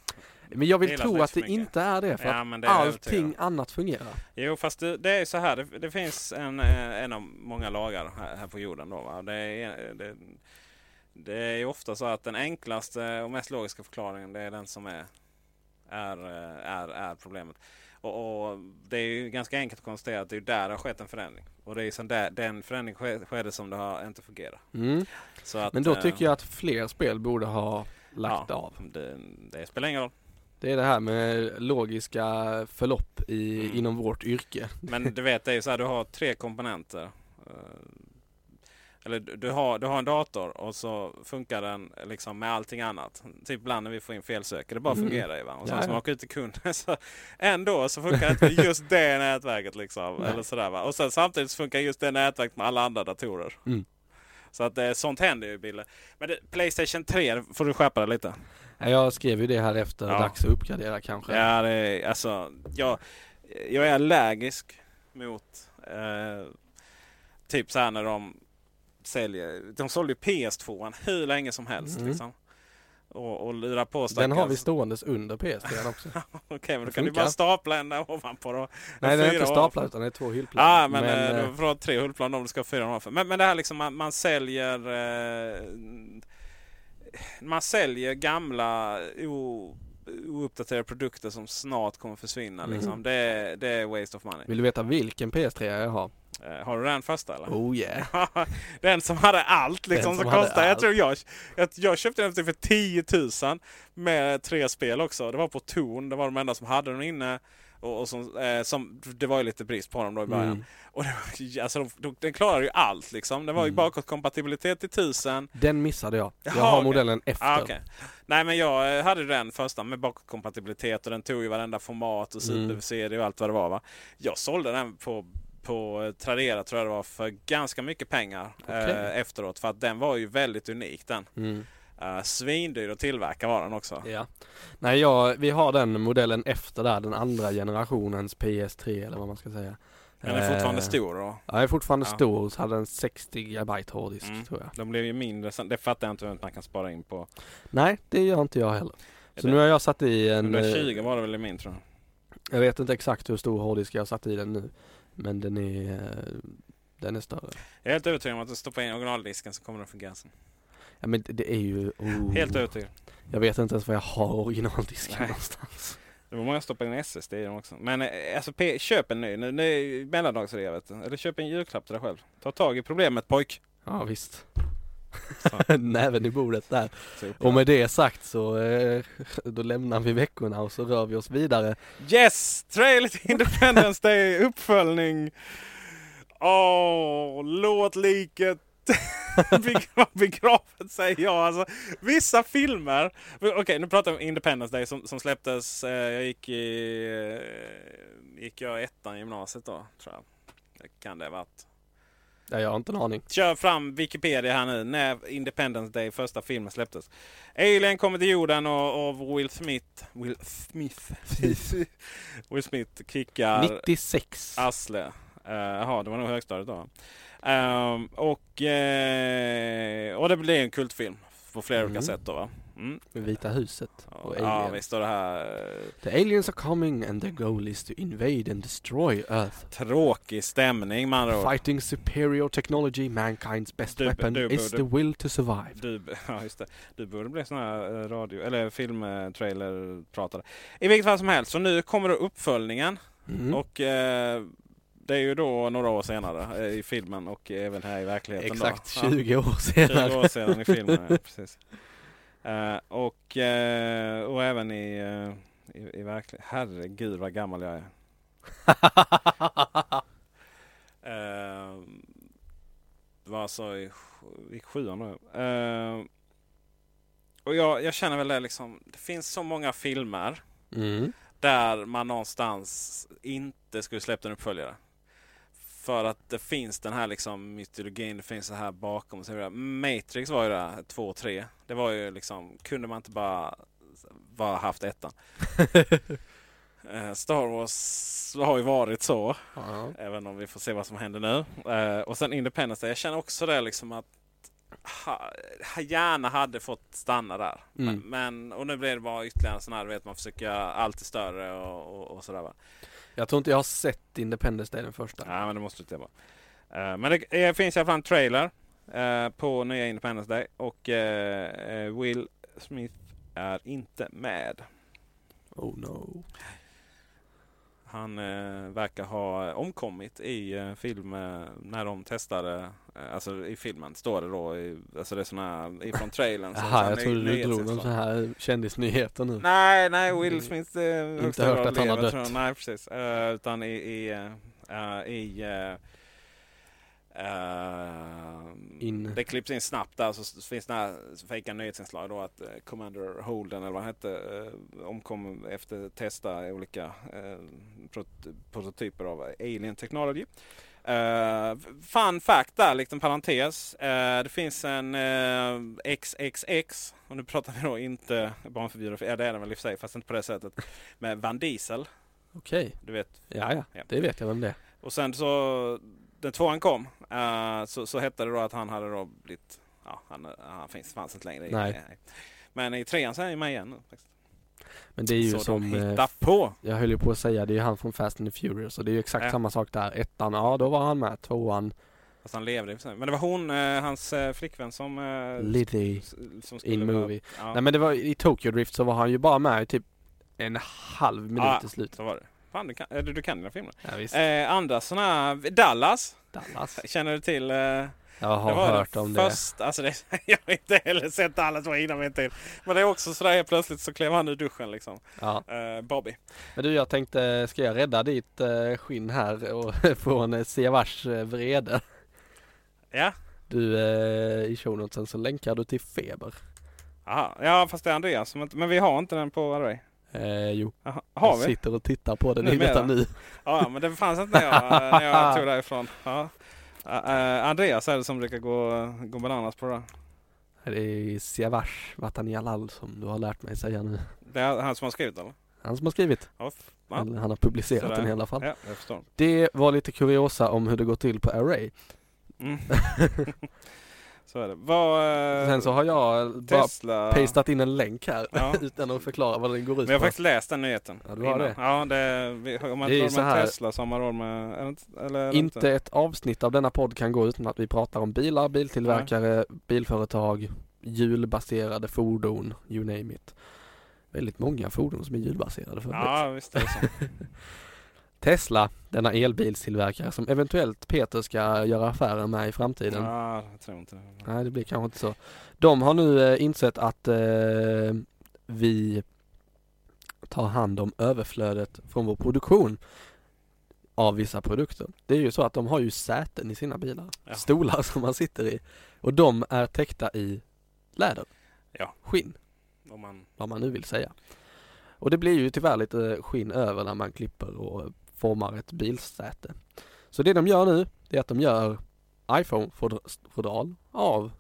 Men jag vill tro att det inte är det för Ja, att det allting annat fungerar. Jo fast det, det är så här. Det, det finns en, eh, en av många lagar här, här på jorden. Då, va? Det, är, det, det är ju ofta så att den enklaste och mest logiska förklaringen det är den som är, är, eh, är, är problemet. Och, och Det är ju ganska enkelt att konstatera att det är där det har skett en förändring. Och det är ju där, den förändringen ske- skedde som det har inte fungerat. Mm. Att, Men då eh, tycker jag att fler spel borde ha lagt ja, av. Det, det spelar ingen roll. Det är det här med logiska förlopp i, Mm. inom vårt yrke. Men du vet, det är ju så här, du har tre komponenter. Eller du har, du har en dator och så funkar den liksom med allting annat. Typ ibland när vi får in felsökare, det bara Mm. fungerar ju. Va? Och sen så man åker ut till kunden *laughs* så ändå så funkar inte just det nätverket. Liksom, Nej. eller sådär, va? Och sen samtidigt så funkar just det nätverket med alla andra datorer. Mm. Så att eh, sånt händer ju Bille. Men det, Playstation 3 får du skärpa dig lite. Ja, Jag skrev ju det här efter, Ja. dags att uppgradera kanske. Ja, det är, alltså, jag, jag är allergisk mot eh, typ så här när de säljer. De sålde ju PS2 hur länge som helst. Mm. Liksom. Och, och lurar på Den har vi stackars- ståendes under PS3 också. *laughs* Okej, men då kan du bara stapla en där ovanpå. Då. Nej den är inte staplad utan det är två hyllplan. Ja, men, men eh, du får ha tre hullplan om du ska ha fyra ovanför. Men, men det här liksom man, man säljer eh, man säljer gamla o, ouppdaterade produkter som snart kommer försvinna. Mm. Liksom. Det, är- det är waste of money. Vill du veta vilken PS3 jag har? Eh, har du den första eller? Oh yeah. *laughs* den som hade allt liksom som, som kostade. Jag tror jag, jag, jag köpte den typ för 10 000 med tre spel också. Det var på Torn. Det var de enda som hade den inne. Och, och som, eh, som, det var ju lite brist på dem då i början. Mm. Och det alltså, de, de, den klarade ju allt liksom. Det var ju Mm. bakåtkompatibilitet till 1000. Den missade jag. Jag Jaha, har modellen efter. Ah, okej. Nej men jag eh, hade den första med bakåtkompatibilitet och den tog ju varenda format och Mm. super-CD och allt vad det var. Va? Jag sålde den på, på Tradera tror jag det var för ganska mycket pengar Okej. eh, efteråt. För att den var ju väldigt unik den. Mm. Uh, svindyr att tillverka var den också. Ja. Nej, jag, vi har den modellen efter där, den andra generationens PS3 eller vad man ska säga. Den är fortfarande Eh, stor då. Ja, den är fortfarande Ja. stor, så hade den 60 GB hårddisk Mm. tror jag. De blev ju mindre. sen- Det fattar jag inte hur man kan spara in på. Nej, det gör inte jag heller. Så det- nu har jag satt i en... eh, 120 var det väl i min tror jag. Jag vet inte exakt hur stor hårddisk jag har satt i den nu. Men den är, eh, den är större. Jag är helt övertygad om att du stoppar in originaldisken så kommer den fungera sen. Ja men det är ju... Oh, Helt övertygad. Jag vet inte ens var jag har originaldisken Nej. någonstans. Det var många som stoppade in SSD i dem också. Men eh, alltså, P- köp en ny. Nu, nu är mellandagsrea vet du. Eller köp en julklapp till dig själv. Ta tag i problemet pojk. Ja visst. *laughs* Näven i bordet där. Så Och med det sagt så eh, då lämnar vi veckorna och så rör vi oss vidare. Yes! Trailer till Independence Day uppföljning. Åh, låt liket *laughs* begravet säger jag. Alltså, vissa filmer. Okej, nu pratar vi om Independence Day som, som släpptes. Eh, jag gick i... Eh, gick jag ettan i gymnasiet då, tror jag. Det kan det ha varit. Ja, jag har inte en aning. Kör fram Wikipedia här nu när Independence Day första filmen släpptes. Alien kommer till jorden och, och Will Smith Will Smith *laughs* Will Smith kickar 96. arsle. Eh, Jaha, det var nog högstadiet då. Ehm, och, eh, och det blir en kultfilm på flera olika Mm. sätt då va? Mm. Vita huset och Ja, Alien. visst står det här. eh, The aliens are coming and their goal is to invade and destroy Earth. Tråkig stämning med andra. Fighting superior technology, mankind's best Du- weapon du is borde- the will to survive. Du, *laughs* ja, just det. du borde bli sån här eh, radio eller filmtrailer-pratare. I vilket fall som helst, så nu kommer uppföljningen. Mm. Och eh, det är ju då några år senare eh, i filmen och även här i verkligheten. Exakt då. 20 år Ja, 20 senare. år sedan i filmen. Ja, *laughs* precis. Eh, och, eh, och även i, uh, i, i verkligheten. Herregud vad gammal jag är. Det var alltså i, i sjuan. Eh, och jag, jag känner väl det liksom. Det finns så många filmer mm. där man någonstans inte skulle släppt en uppföljare. För att det finns den här liksom mytologin, det finns det här bakom. och Så vidare. Matrix var ju där, 2 och 3. Det var ju liksom, kunde man inte bara, bara haft ettan. *laughs* Eh, Star Wars har ju varit så. Ja. Även om vi får se vad som händer nu. Eh, och sen Independence Day. Jag känner också det liksom att ha, gärna hade fått stanna där. Mm. Men, men, och nu blir det bara ytterligare en sån här, vet man försöker göra allt större och, och, och sådär va. Jag tror inte jag har sett Independence Day den första. Ja men det måste inte vara. Eh, men det, det finns i alla fall en trailer eh, på nya Independence Day och eh, Will Smith är inte med. Oh no. Han verkar ha omkommit i film när de testade, alltså i filmen står det då, i, alltså det är såna här ifrån trailern. Jaha, jag trodde du drog någon sån här kändisnyheter nu. Nej, nej, Will Smith eh, högsta hört att han har dött. Nej, precis. Eh, utan i, i, eh, i eh, In. Det klipps in snabbt där så finns det här fejka nyhetsinslag då att Commander Holden eller vad han hette eh, omkom efter att testa olika prot- prototyper av Alien Technology. Uh, fun fact där, liksom parentes. Eh, det finns en eh, XXX, och nu pratar vi då inte barnförbjuden, ja det är den väl i och för sig, fast inte på det sättet. Med Van Diesel, Okej. du vet. Ja, ja. Ja. Det vet jag vem det är. Och sen så, den tvåan kom, eh, så, så hette det då att han hade då blivit, ja han, han finns, fanns inte längre. i- Nej. Men i trean så är han ju med igen nu. Faktiskt. Men det är ju så som... de eh, hittar på. Jag höll ju på att säga, det är ju han från Fast and the Furious och det är ju exakt Ja. samma sak där. Ettan, ja då var han med. Tvåan, Fast han levde i. Men det var hon, eh, hans eh, flickvän som... Liddy som in vara- movie. Ja, Nej men det var i Tokyo Drift så var han ju bara med i typ en halv minut Ja. till slut. så var det. Fan, du kan, du, du kan dina filmer. Ja, visst. Eh, andra sådana, Dallas. Dallas. Känner du till? Eh, Jag har det var hört om det. första, Alltså det. *laughs* Jag har inte heller sett Dallas, var innan min tid. Men det är också sådär helt plötsligt så klev han ur duschen liksom. Ja. Eh, Bobby. Men du jag tänkte, ska jag rädda ditt eh, skinn här och *laughs* från eh, Siavars eh, vrede? Ja. Du eh, i show notesen så länkar du till Feber. Aha. Ja fast det är Andreas som inte, men vi har inte den på Array. Eh, jo, Aha. Har jag vi? sitter och tittar på den i detta nu. Ja ja, men det fanns inte när jag, när jag tog *laughs* därifrån. Ja. Eh, Andreas är det som brukar gå, gå bananas på det där. Det är Siavash Vatanialal som du har lärt mig säga nu. Det är han som har skrivit eller? Han som har skrivit. Ja. Eller han har publicerat Sådär. den i alla fall. Ja. Det var lite kuriosa om hur det går till på Array. Mm. *laughs* *laughs* så är det. Vad... eh, Sen så har jag bara Tesla... pastat in en länk här Ja. *laughs* utan att förklara vad den går ut Men jag har på. faktiskt läst den nyheten. Ja, du har innan. det. Ja, det, vi, om man Det inte råd med Tesla så har man råd med... Eller, inte- eller, eller Inte ett avsnitt av denna podd kan gå utan att vi pratar om bilar, biltillverkare, bilföretag, hjulbaserade fordon, you name it. väldigt många fordon som är ljudbaserade för. Ja, visst är det så. *laughs* Tesla, denna elbilstillverkare som eventuellt Peter ska göra affärer med i framtiden. Ja, jag tror inte. Nej, det blir kanske inte så. De har nu eh, insett att eh, vi tar hand om överflödet från vår produktion av vissa produkter. Det är ju så att de har ju säten i sina bilar, Ja. stolar *laughs* som man sitter i och de är täckta i läder, Ja. skinn, Om man... vad man nu vill säga. Och det blir ju tyvärr lite skinn över när man klipper och formar ett bilsäte. Så det de gör nu, det är att de gör iPhone-fodral av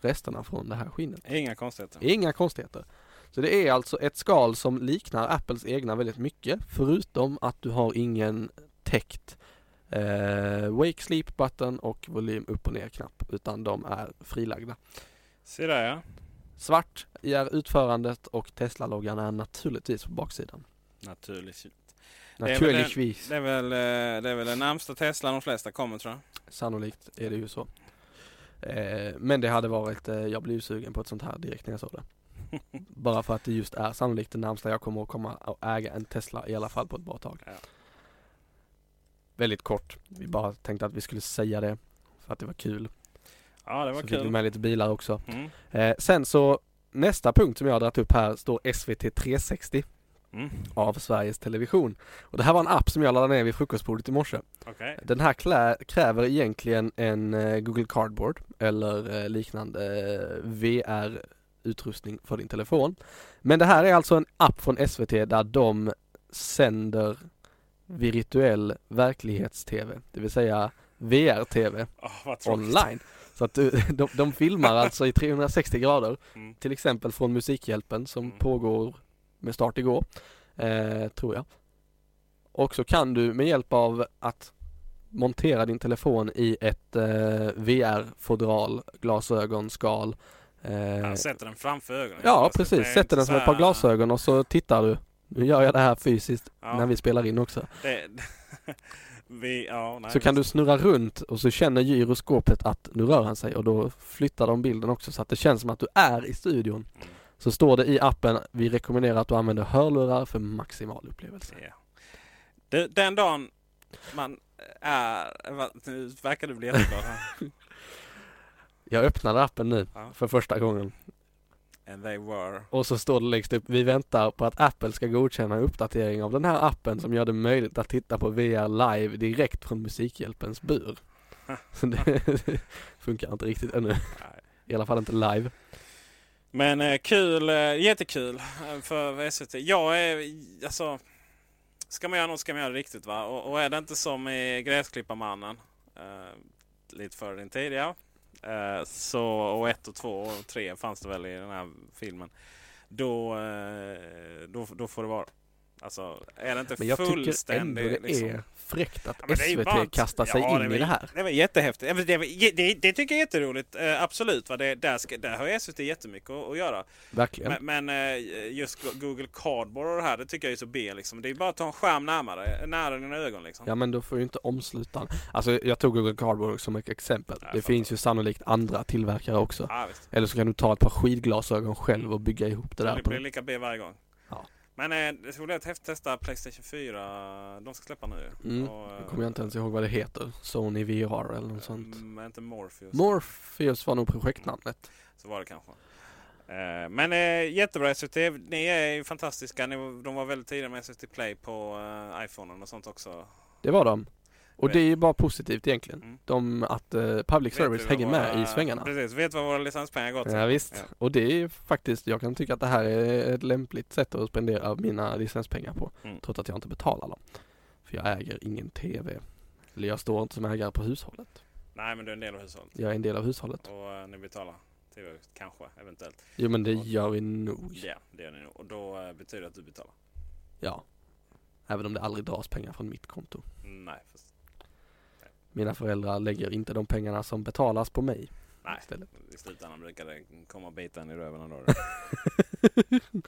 resterna från det här skinnet. Inga konstigheter. Inga konstigheter. Så det är alltså ett skal som liknar Apples egna väldigt mycket förutom att du har ingen täckt eh, Wake Sleep button och volym upp och ner knapp utan de är frilagda. Se där ja. Svart är utförandet och Tesla-loggan är naturligtvis på baksidan. Naturligtvis. Det är väl Naturligtvis. Det är väl, eh, det är väl den närmsta Tesla de flesta kommer tror jag. Sannolikt är det ju så. Eh, men det hade varit, eh, jag blev ju sugen på ett sånt här direkt när jag såg det. *laughs* Bara för att det just är sannolikt det närmsta jag kommer att komma att äga en Tesla i alla fall på ett bra tag. Ja. Väldigt kort, vi bara tänkte att vi skulle säga det för att det var kul. Ja, det var så fick vi kul. med lite bilar också. Mm. Eh, sen så nästa punkt som jag har dragit upp här står SVT 360 Mm. av Sveriges Television. Och det här var en app som jag laddade ner vid frukostbordet i morse. Okej. Den här klä, kräver egentligen en eh, Google Cardboard eller eh, liknande eh, VR-utrustning för din telefon. Men det här är alltså en app från SVT där de sänder virtuell verklighets-TV, det vill säga VR-TV tråkigt. online. Så att de, de filmar alltså i 360 grader, Mm. till exempel från Musikhjälpen som Mm. pågår med start igår, eh, tror jag. Och så kan du med hjälp av att montera din telefon i ett eh, VR-fodral, glasögon, skal. Eh, sätter den framför ögonen. ja, Alltså, precis. Sätter den som ett par glasögon och så tittar du. Nu gör jag det här fysiskt Ja, när vi spelar in också. det, *laughs* vi, ja, nej, Så kan du snurra runt och så känner gyroskopet att nu rör han sig och då flyttar de bilden också så att det känns som att du är i studion. Mm. Så står det i appen, vi rekommenderar att du använder hörlurar för maximal upplevelse. Ja. Du, den dagen man är... va- Nu verkar du bli jätteglad *laughs* här. Jag öppnade appen nu Ja. för första gången And they were. och så står det längst upp, vi väntar på att Apple ska godkänna en uppdatering av den här appen som gör det möjligt att titta på VR live direkt från Musikhjälpens bur. Så det *laughs* funkar inte riktigt ännu, i alla fall inte live. Men eh, kul, eh, jättekul eh, för SVT. Jag är, alltså... Ska man göra något ska man göra det riktigt va? Och, och är det inte som i Gräsklipparmannen, eh, lite före din tid ja. Eh, så, och ett och två och tre fanns det väl i den här filmen. Då, eh, då, då får det vara. Alltså är det inte Men jag tycker ändå fullständigt det liksom, är fräckt att Ja, det SVT bara- kastar sig Ja, in var- i det här. Det var jättehäftigt. Det, det, det tycker jag är jätteroligt. Eh, absolut. Va? Det, där, ska, där har SVT jättemycket att, att göra. Verkligen. Men, men eh, just Go- Google Cardboard och det här, det tycker jag är så B. Liksom. Det är bara att ta en skärm närmare, nära dina ögon. Liksom. Ja men då får ju inte omslutaren. Alltså jag tog Google Cardboard som ett exempel. Jag Det finns ju sannolikt andra tillverkare också. Ja. Eller så kan du ta ett par skidglasögon själv och bygga ihop det där. Det blir lika B varje gång. Men eh, det skulle ett häftigt att testa Playstation 4. De ska släppa nu. Mm, Och, eh, kommer jag inte ens ihåg vad det heter. Sony VR eller något sånt. mm, inte Morpheus. Morpheus var nog projektnamnet. Så var det kanske. Eh, Men eh, jättebra SVT. Ni är ju fantastiska. Ni, de var väldigt tidiga med SVT Play på iPhonen och sånt också. Det var de. Och det är ju bara positivt egentligen. Mm. De, att eh, public service hänger vad med våra- i svängarna. Precis, vet vad våra licenspengar går till. Ja, visst. Ja. Och det är faktiskt, jag kan tycka att det här är ett lämpligt sätt att spendera mina licenspengar på. Mm. Trots att jag inte betalar dem. För jag äger ingen TV. Eller jag står inte som ägare på hushållet. Nej, men du är en del av hushållet. Jag är en del av hushållet. Och eh, ni betalar tv kanske, eventuellt. Jo men det gör vi nog. Ja, det gör ni nog. Och då eh, betyder det att du betalar. Ja. Även om det aldrig dras pengar från mitt konto. Nej, fast, Mina föräldrar lägger inte de pengarna som betalas på mig nej. istället. I slutändan brukar det komma och bita en i röven ändå. *laughs*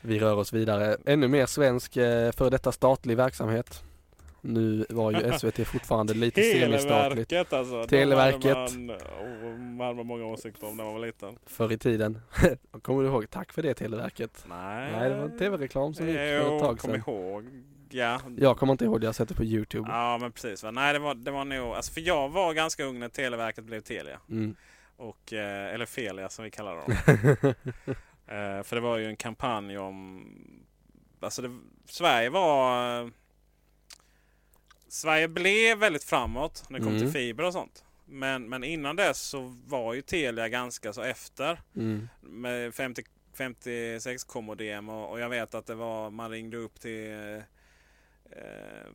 Vi rör oss vidare. Ännu mer svensk eh, för detta statlig verksamhet. Nu var ju SVT *laughs* fortfarande lite semistatligt Televerket alltså. Televerket. Man, oh, man hade många åsikter om när man var liten. förr i tiden. *laughs* Kommer du ihåg? Tack för det Televerket. Nej, Nej, det var en tv-reklam som gick för ett tag sedan. ihåg. Ja. Jag kommer inte ihåg jag har sett det på Youtube. Ja men precis. Va? Nej det var, det var nog, alltså för jag var ganska ung när Televerket blev Telia. Mm. Och, eh, eller Felia som vi kallar dem. *laughs* eh, för det var ju en kampanj om... Alltså det, Sverige var... Sverige blev väldigt framåt när det kom Mm. till fiber och sånt. Men, men innan dess så var ju Telia ganska så efter. Mm. Med 50, 56 modem och, och jag vet att det var, man ringde upp till... Eh,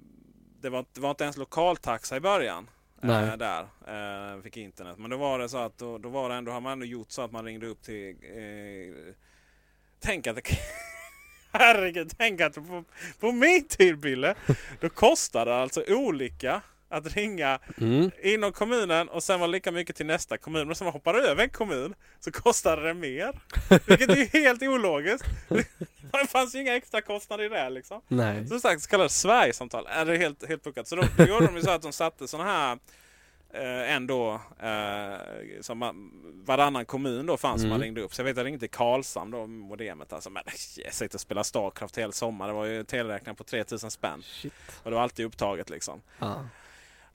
det, var, det var inte ens lokaltaxa i början. Nej. Eh, där. Eh, fick internet. Men då var det så att då, då var det ändå, har man ändå gjort så att man ringde upp till... Eh, tänk att det... *laughs* Herregud, tänk att på, på min tid Bille, då kostade det alltså olika att ringa Mm. inom kommunen och sen var det lika mycket till nästa kommun. Men som man hoppar över en kommun så kostade det mer. Vilket är helt ologiskt. *laughs* Det fanns ju inga extra kostnader i det liksom. Nej. Som sagt så kallade Sverigesamtal. Är det helt, helt puckat. Så då, då gjorde de ju så att de satte sådana här eh, ändå eh, som man, varannan kommun då fanns som Mm. man ringde upp. Så jag vet att jag ringde till Karlshamn då modemet. Alltså, men jag sitter och spelar Starcraft hela sommar. Det var ju teleräkningar på 3000 spänn. Shit. Och det var alltid upptaget liksom. Ja.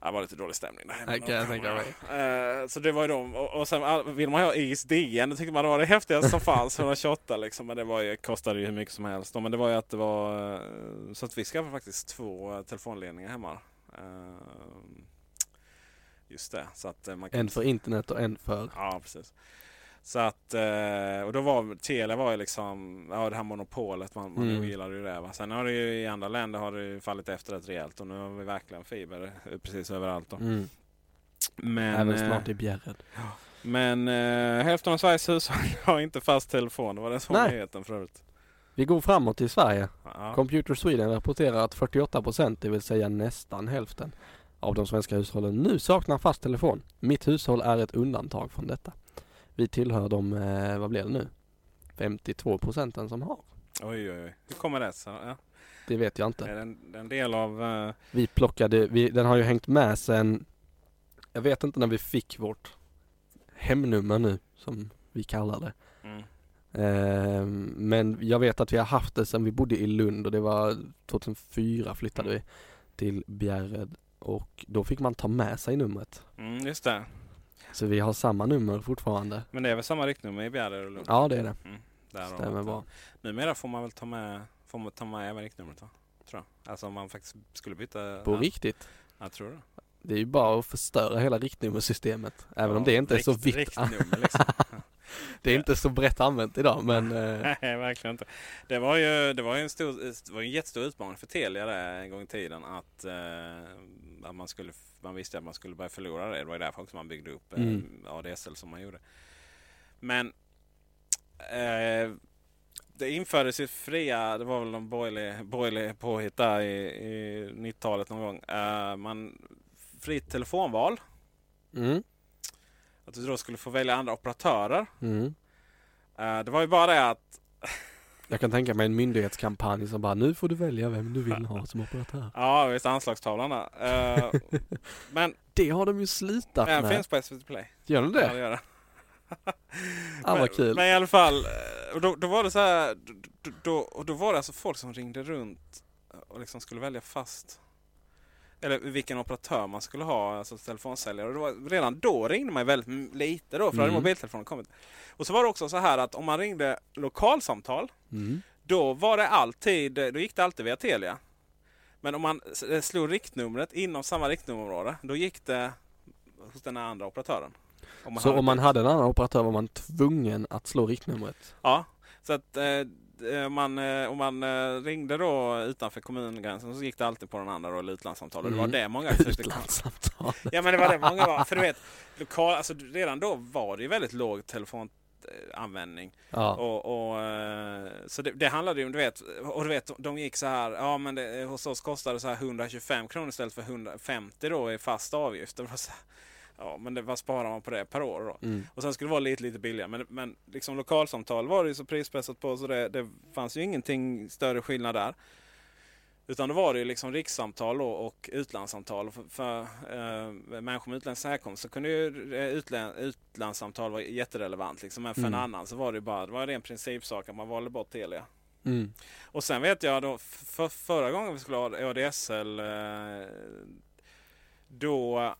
Det var lite dålig stämning där kan jag tänka mig. Eh, Så det var ju de. Och, sen vill man ha ISDN. Det tyckte man var det häftigaste som fanns. 128 liksom. Men det var ju, kostade ju hur mycket som helst. Men det var ju att det var... eh, Så att vi skaffade faktiskt två eh, telefonledningar hemma. Just det. Så att man kan... En för internet och en för... Ja, precis. Så att, eh, och då var Telia var ju liksom, ja det här monopolet, man, man Mm. gillade ju det. Va? Sen har det ju i andra länder har det fallit efter rätt rejält och nu har vi verkligen fiber eh, precis överallt. Då. Mm. Men, Även eh, snart i Bjärred. men eh, hälften av Sveriges hushåll *laughs* har inte fast telefon. Det var den som var nyheten för övrigt. Vi går framåt i Sverige. Ja. Computer Sweden rapporterar att 48 procent, det vill säga nästan hälften, av de svenska hushållen nu saknar fast telefon. Mitt hushåll är ett undantag från detta. Vi tillhör de, eh, vad blir det nu? 52 procenten som har. Oj, oj, oj. Hur kommer det sig? Ja. Det vet jag inte. Är det en, del av... eh, Vi plockade, vi, den har ju hängt med sen, jag vet inte när vi fick vårt hemnummer nu, som vi kallar det. mm. Eh, men jag vet att vi har haft det sen vi bodde i Lund och det var 2004 flyttade vi till Bjärred och då fick man ta med sig numret. Mm, just det. Så vi har samma nummer fortfarande. Men det är väl samma riktnummer i Bjärred och Lund? Ja det är det. Mm, där Stämmer bra. Numera får man väl ta med, får man ta med även riktnumret va? Tror jag. Alltså om man faktiskt skulle byta. På ja, riktigt. Jag tror det. Det är ju bara att förstöra hela riktnummersystemet. Även om det inte är så Rikt- vitt. Riktnummer liksom. *laughs* *laughs* det är inte så brett använt idag men eh, *laughs* Nej, verkligen inte. Det var ju, det var ju en, stor, det var en jättestor utmaning för Telia där en gång i tiden att, eh, att man, skulle, man visste att man skulle börja förlora det. Det var ju därför också man byggde upp eh, Mm. ADSL som man gjorde. Men eh, det infördes ju fria, det var väl någon borgerlig, borgerlig påhitt där i, i 90-talet någon gång. Eh, man, fritt telefonval. mm, Att du då skulle få välja andra operatörer. mm. Eh, det var ju bara det att *laughs* Jag kan tänka mig en myndighetskampanj som bara nu får du välja vem du vill ha som operatör. *laughs* Ja, visst anslagstavlan där. Eh, *laughs* men Det har de ju slutat den med. finns på SVT Play. Gör de Ja, det? det gör det. Ah, men, vad kul. men i alla fall, eh, då, då var det så här, då, då, och då var det alltså folk som ringde runt och liksom skulle välja fast eller vilken operatör man skulle ha, alltså telefonsäljare. Och var, redan då ringde man väldigt lite då, för då hade Mm. mobiltelefonen kommit. Och så var det också så här att om man ringde lokalsamtal Mm. Då var det alltid, då gick det alltid via Telia. Men om man s- slog riktnumret inom samma riktnummerområde, då gick det hos den andra operatören. Om Så om man hade en annan operatör var man tvungen att slå riktnumret? Ja, så att eh, eh, man, eh, om man eh, ringde då utanför kommungränsen så gick det alltid på den andra då, eller utlandssamtal. Och Det var Mm. det många försökte Utlandssamtal. Ja men det var det många var. För du vet, lokal, alltså, redan då var det ju väldigt låg telefonanvändning. Ja. Och, och, eh, så det, det handlade ju om, du vet, och du vet, de gick så här, ja men det, hos oss kostade det så här 125 kronor istället för 150 då i fast avgift. Det var så här, ja men det, vad sparar man på det per år då? Mm. Och sen skulle det vara lite, lite billigare. Men, men liksom lokalsamtal var det ju så prispressat på så det, det fanns ju ingenting större skillnad där. Utan då var det ju liksom rikssamtal och utlandssamtal. För, för eh, människor med utländsk härkomst så kunde ju eh, utlän, utlandssamtal vara jätterelevant. Liksom. Men för Mm. en annan så var det ju bara det var en principsak att man valde bort Telia. Mm. Och sen vet jag då för, förra gången vi skulle ha ADSL eh, då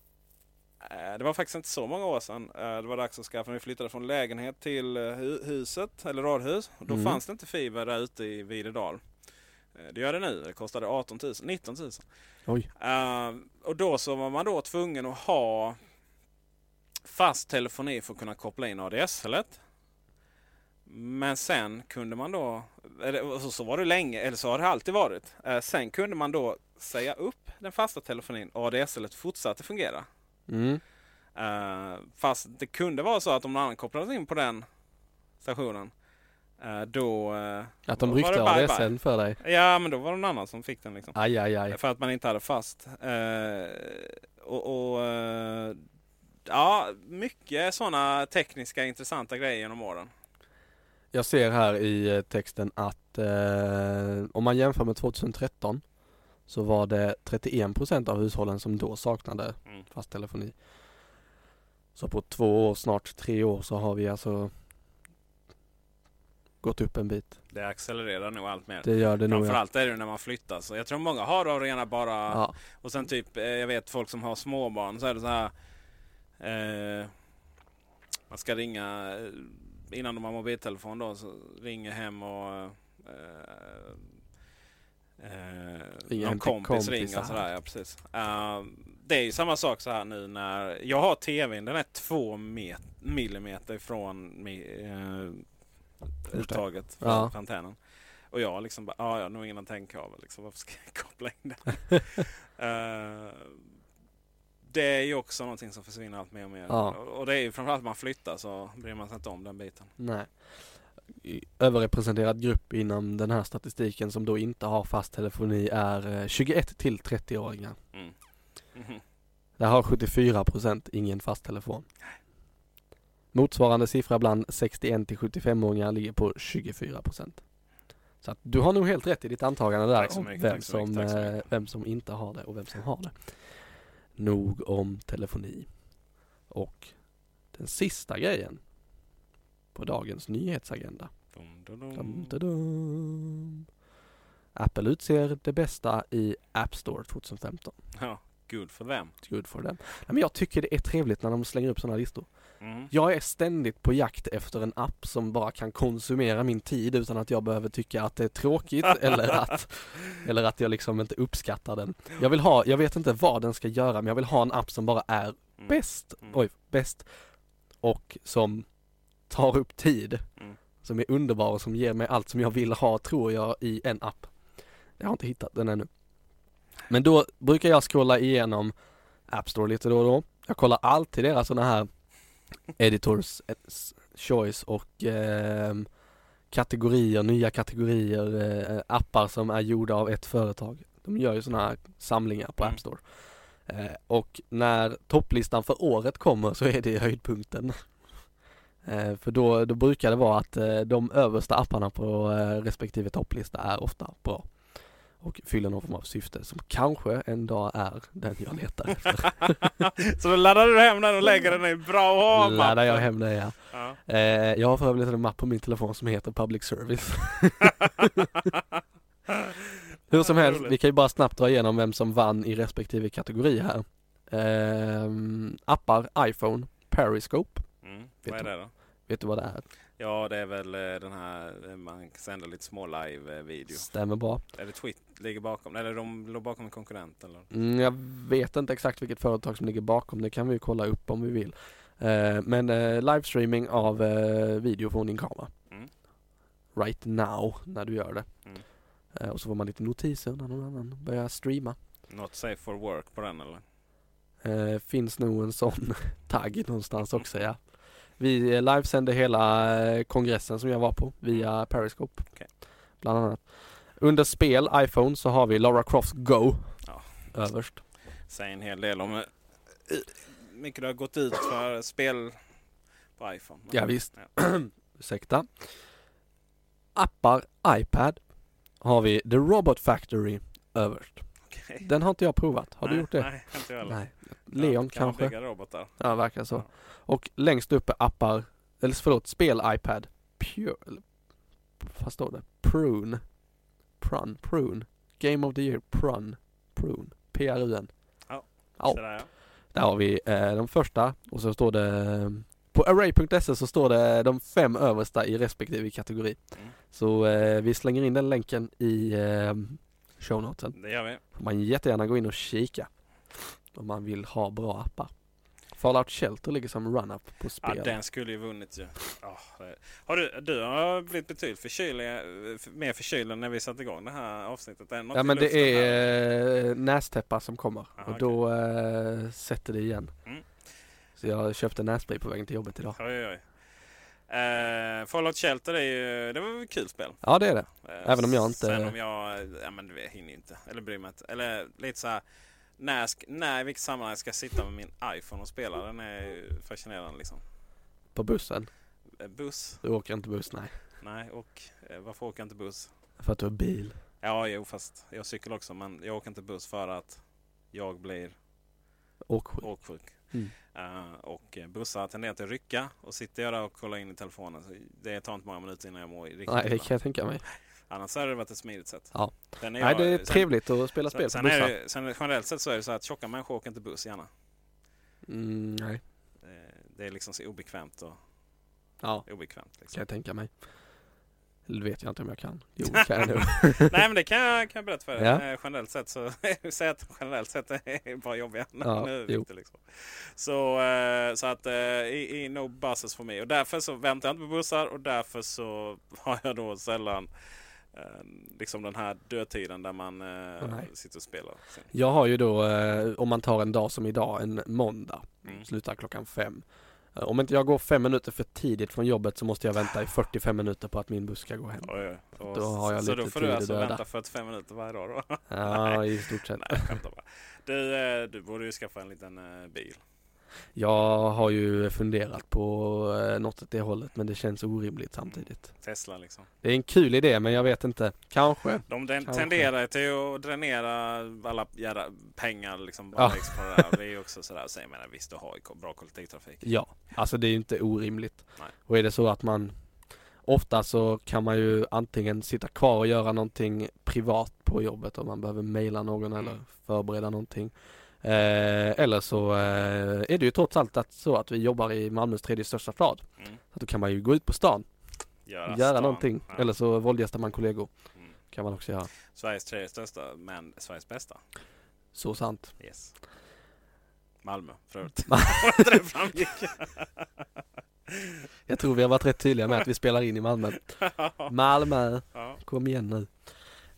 det var faktiskt inte så många år sedan. Eh, Det var dags att skaffa. Vi flyttade från lägenhet till eh, hu- huset, eller radhus. Då Mm. fanns det inte fiber där ute i Videdal. Eh, Det gör det nu. Det kostade 18 000, 19 000. Oj. Eh, och då så var man då tvungen att ha fast telefoni för att kunna koppla in ADSL. Men sen kunde man då, eller så, var det länge, eller så har det alltid varit. Eh, sen kunde man då säga upp den fasta telefonin och ADSL fortsatte fungera. Mm. Eh, fast det kunde vara så att om någon annan kopplades in på den stationen eh, då... eh, Att de ryckte det ADSL för dig. Ja, men då var det någon annan som fick den liksom. Aj, aj, aj. För att man inte hade fast. Och, och Ja, mycket sådana tekniska intressanta grejer genom åren. Jag ser här i texten att eh, om man jämför med 2013 så var det 31% av hushållen som då saknade Mm. fast telefoni. Så på två år, snart tre år så har vi alltså gått upp en bit. Det accelererar nog allt mer. Det gör det nog. Ja. Framförallt är det när man flyttar. Så jag tror många har av rena bara... Ja. Och sen typ, eh, jag vet folk som har småbarn så är det så här. Eh, man ska ringa eh, innan de har mobiltelefon då. Så ringer hem och eh, eh, någon kompis, ringer och sådär. Ja, precis. Eh, det är ju samma sak så här nu när jag har tvn. Den är två met- millimeter ifrån mi, eh, uttaget från Ja. antennen. Och jag liksom bara, ah, jag har nog ingen antennkabel. Liksom, varför ska jag *laughs* koppla in den? *laughs* Eh, det är ju också någonting som försvinner allt mer och mer. Ja. Och och det är ju framförallt när man flyttar så bryr man sig inte om den biten. Nej. Överrepresenterad grupp inom den här statistiken som då inte har fast telefoni är eh, 21 till 30-åringar. Mm. Mhm. *laughs* Där har 74% ingen fast telefon. Motsvarande siffra bland 61 till 75-åringar ligger på 24%. Så att du har nog helt rätt i ditt antagande där om vem, som, eh, mycket. vem som inte har det och vem som har det. Nog om telefoni. Och den sista grejen på dagens nyhetsagenda. Dum, dum, dum. Apple utser det bästa i App Store 2015. Ja, good for them. Good for them. Nej, men jag tycker det är trevligt när de slänger upp sådana listor. Mm. Jag är ständigt på jakt efter en app som bara kan konsumera min tid utan att jag behöver tycka att det är tråkigt *laughs* eller att eller att jag liksom inte uppskattar den. Jag vill ha, jag vet inte vad den ska göra men jag vill ha en app som bara är Mm. bäst, Mm. oj, bäst och som tar upp tid. Mm. Som är underbar och som ger mig allt som jag vill ha tror jag i en app. Jag har inte hittat den ännu. Men då brukar jag scrolla igenom App Store lite då och då. Jag kollar alltid deras sådana här Editors eh, Choice och ehm, kategorier, nya kategorier, eh, appar som är gjorda av ett företag. De gör ju sådana här samlingar på Mm. App Store. Eh, och när topplistan för året kommer så är det höjdpunkten. Eh, för då, då brukar det vara att eh, de översta apparna på eh, respektive topplista är ofta bra. Och fyller någon form av syfte som kanske en dag är den jag letar efter. *laughs* så då laddar du hem den och lägger den i bra ha Laddar jag hem det ja. Ja. Eh, jag har för övrigt en mapp på min telefon som heter Public Service. *laughs* Hur som helst, vi kan ju bara snabbt dra igenom vem som vann i respektive kategori här. Ehm, appar, iPhone, Periscope. Vet Vad är du? det då? Vet du vad det är? Ja, det är väl eh, den här, eh, man sänder lite små live-video. Stämmer bra. Är det Twitter ligger bakom? Eller de låg bakom en konkurrent eller? Mm, jag vet inte exakt vilket företag som ligger bakom, det kan vi kolla upp om vi vill. Eh, men eh, livestreaming av eh, video från din kamera. Mm. Right now, när du gör det. Mm. Eh, och så får man lite notiser när någon annan börjar streama. Not safe for work på den eller? Finns nog en sån *laughs* tagg någonstans också ja. Vi eh, livesände hela eh, kongressen som jag var på via Periscope. Okej. Bland annat. Under spel, iPhone, så har vi Lara Croft Go Ja. överst. Säger en hel del om hur mycket det har gått ut för spel på iPhone. Ja, visst. Ja. *clears throat* Ursäkta. Appar, iPad, har vi The Robot Factory, överst. Okej. Den har inte jag provat. Har nej, du gjort det? Nej, inte jag heller. Nej. Leon kan man kanske? bygga robotar? Ja, verkar så. Ja. Och längst upp är appar, eller förlåt, spel-iPad. Pure, vad står det? Prune. Prun, Prune. Game of the year, Prun. Prune. P-R-U-N. Ja. Ja, Sådär, ja. där har vi eh, de första och så står det på array.se så står det de fem översta i respektive kategori. Mm. Så eh, vi slänger in den länken i eh, shownotesen. Det gör vi. Får man jättegärna gå in och kika om man vill ha bra appar. Fallout Shelter ligger som run-up på Ja, spel. den skulle ju vunnit ju. Ja, det- har du, du har blivit betydligt förkyld, mer förkyld när vi satte igång det här avsnittet. Är det Ja men det luften här? är eh, nästäppar som kommer Aha, och då eh, sätter det igen. Mm. Så jag köpte nässpray på vägen till jobbet idag. Oj, oj. Eh, Fallout Shelter är ju, det var väl ett kul spel. Ja det är det. Eh, Även om jag inte- Sen om jag, ja men du hinner ju inte. Eller bryr mig inte. Eller lite så här. När, när i vilket sammanhang ska jag sitta med min iPhone och spela? Den är ju fascinerande liksom. På bussen. Eh, Buss? Du åker inte buss nej. Nej, och eh, varför åker jag inte buss? För att du har bil. Ja, jo fast jag cyklar också men jag åker inte buss för att jag blir Åksjuk. åksjuk. Mm. Eh, och bussar tenderar till att rycka och sitter jag där och kollar in i telefonen så det tar inte många minuter innan jag mår riktigt Nej det kan jag tänka mig. Annars hade det varit ett smidigt sätt. Ja. Sen Nej jag- det är sen- trevligt att spela spel på sen, är bussar. det, sen generellt sett så är det så att tjocka människor åker inte buss gärna. Mm, nej. Det är liksom så obekvämt och Ja, obekvämt. kan Liksom. jag tänka mig. Eller vet jag inte om jag kan. Jo kan jag nog. Nej men det kan jag, kan jag berätta för dig. Ja. Eh, Generellt sett så *laughs* säg att generellt sett *laughs* är bara jobbiga. Ja, *laughs* nu är liksom. Så, eh, så att eh, i, i no buses för mig. Och därför så väntar jag inte på bussar och därför så har jag då sällan liksom den här dödtiden där man eh, Nej. sitter och spelar. Sen. Jag har ju då, eh, om man tar en dag som idag, en måndag, Mm. slutar klockan fem. Eh, Om inte jag går fem minuter för tidigt från jobbet så måste jag vänta i 45 minuter på att min buss ska gå hem. Oj. Och Då har jag så lite då får tid du alltså döda. vänta 45 minuter varje dag då? Ja, *laughs* i stort sett. Nej, jag bara. Du, eh, du borde ju skaffa en liten eh, bil. Jag har ju funderat på eh, något åt det hållet men det känns orimligt samtidigt. Tesla liksom. Det är en kul idé men jag vet inte. Kanske. De Kanske. tenderar till att dränera alla jävla pengar liksom bara Ja. det är ju också sådär. Så jag menar visst du har bra kollektivtrafik. Ja, alltså det är ju inte orimligt. Nej. Och är det så att man Ofta så kan man ju antingen sitta kvar och göra någonting privat på jobbet om man behöver mejla någon eller Mm. förbereda någonting. Eh, eller så eh, är det ju trots allt att så att vi jobbar i Malmös tredje största stad. Mm. Så då kan man ju gå ut på stan, Göra, göra stan. någonting. Ja. Eller så våldgästar man kollegor. Mm. Kan man också göra. Sveriges tredje största men Sveriges bästa. Så sant. Yes. Malmö för övrigt. *laughs* *laughs* det framgick. *laughs* Jag tror vi har varit rätt tydliga med att vi spelar in i Malmö. Malmö, kom igen nu.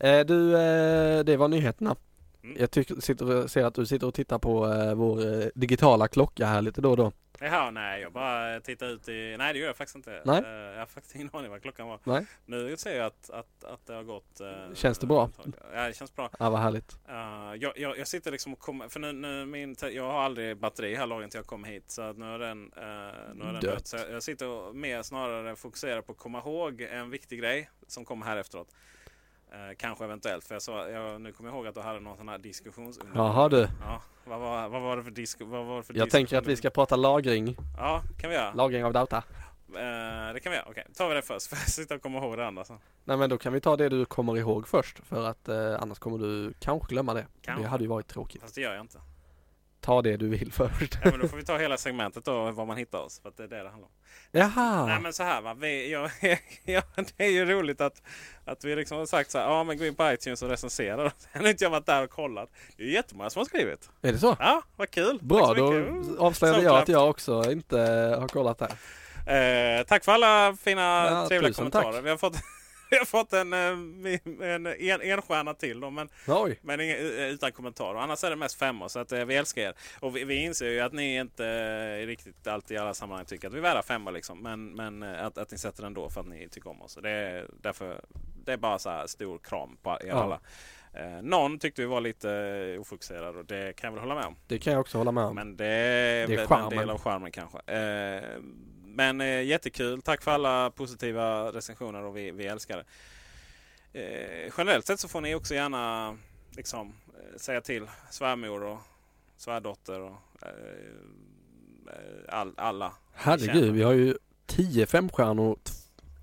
Eh, du, eh, det var nyheterna. Mm. Jag tycker, sitter, ser att du sitter och tittar på eh, vår eh, digitala klocka här lite då och då. Jaha, nej jag bara tittar ut i... Nej det gör jag faktiskt inte. Nej. Eh, jag har faktiskt ingen aning vad klockan var. Nej. Nu ser jag att, att, att det har gått... eh, Känns det bra? Ja det känns bra. Ja, vad härligt. Uh, jag, jag, jag sitter liksom och kommer, för nu, nu min, jag har aldrig batteri här lagren till jag kom hit så att nu är den, uh, nu är den Dött. dött. Så jag, jag sitter och mer snarare fokuserar på att komma ihåg en viktig grej som kommer här efteråt. Eh, kanske eventuellt, för jag sa, jag, nu kommer jag ihåg att du hade någon sån här diskussionsunderlag. Jaha du. Ja, vad, var, vad var det för, disk, vad var det för Jag tänker att vi ska prata lagring, Ja, kan vi göra. lagring av data. Eh, det kan vi göra. Okej, tar vi det först. *laughs* För jag sitter och kommer ihåg det andra sen. Nej men då kan vi ta det du kommer ihåg först för att eh, annars kommer du kanske glömma det. Kanske. Det hade ju varit tråkigt. Fast det gör jag inte. Ta det du vill först. Ja, men då får vi ta hela segmentet då, var man hittar oss. För att det är det det handlar om. Jaha! Nej men så här va. Vi, ja, *laughs* ja, det är ju roligt att, att vi liksom har sagt så här. Ja men gå in på iTunes och recensera. Sen *laughs* har inte jag varit där och kollat. Det är ju jättemånga som har skrivit. Är det så? Ja, vad kul. Bra, då mycket. avslöjade jag att jag också inte har kollat där. Eh, tack för alla fina Ja, trevliga kommentarer. tack. Vi har fått, vi har fått en, eh, en, en, en stjärna till då, men, Oj! men ingen, utan kommentarer. Annars är det mest femmor så att, eh, vi älskar er. Och vi, vi inser ju att ni inte eh, riktigt alltid i alla sammanhang tycker att vi är värda femmor. Liksom. Men, men eh, att, att ni sätter den då för att ni tycker om oss. Det är, därför, det är bara så här stor kram på er Ja. alla. Eh, någon tyckte vi var lite eh, ofokuserad och det kan jag väl hålla med om. Det kan jag också hålla med om. Men det är, Det är väl en del av charmen kanske. Eh, men eh, jättekul. Tack för alla positiva recensioner och vi, vi älskar det. Eh, generellt sett så får ni också gärna liksom eh, säga till svärmor och svärdotter och eh, eh, all, alla. Herregud, vi har ju 10 femstjärnor,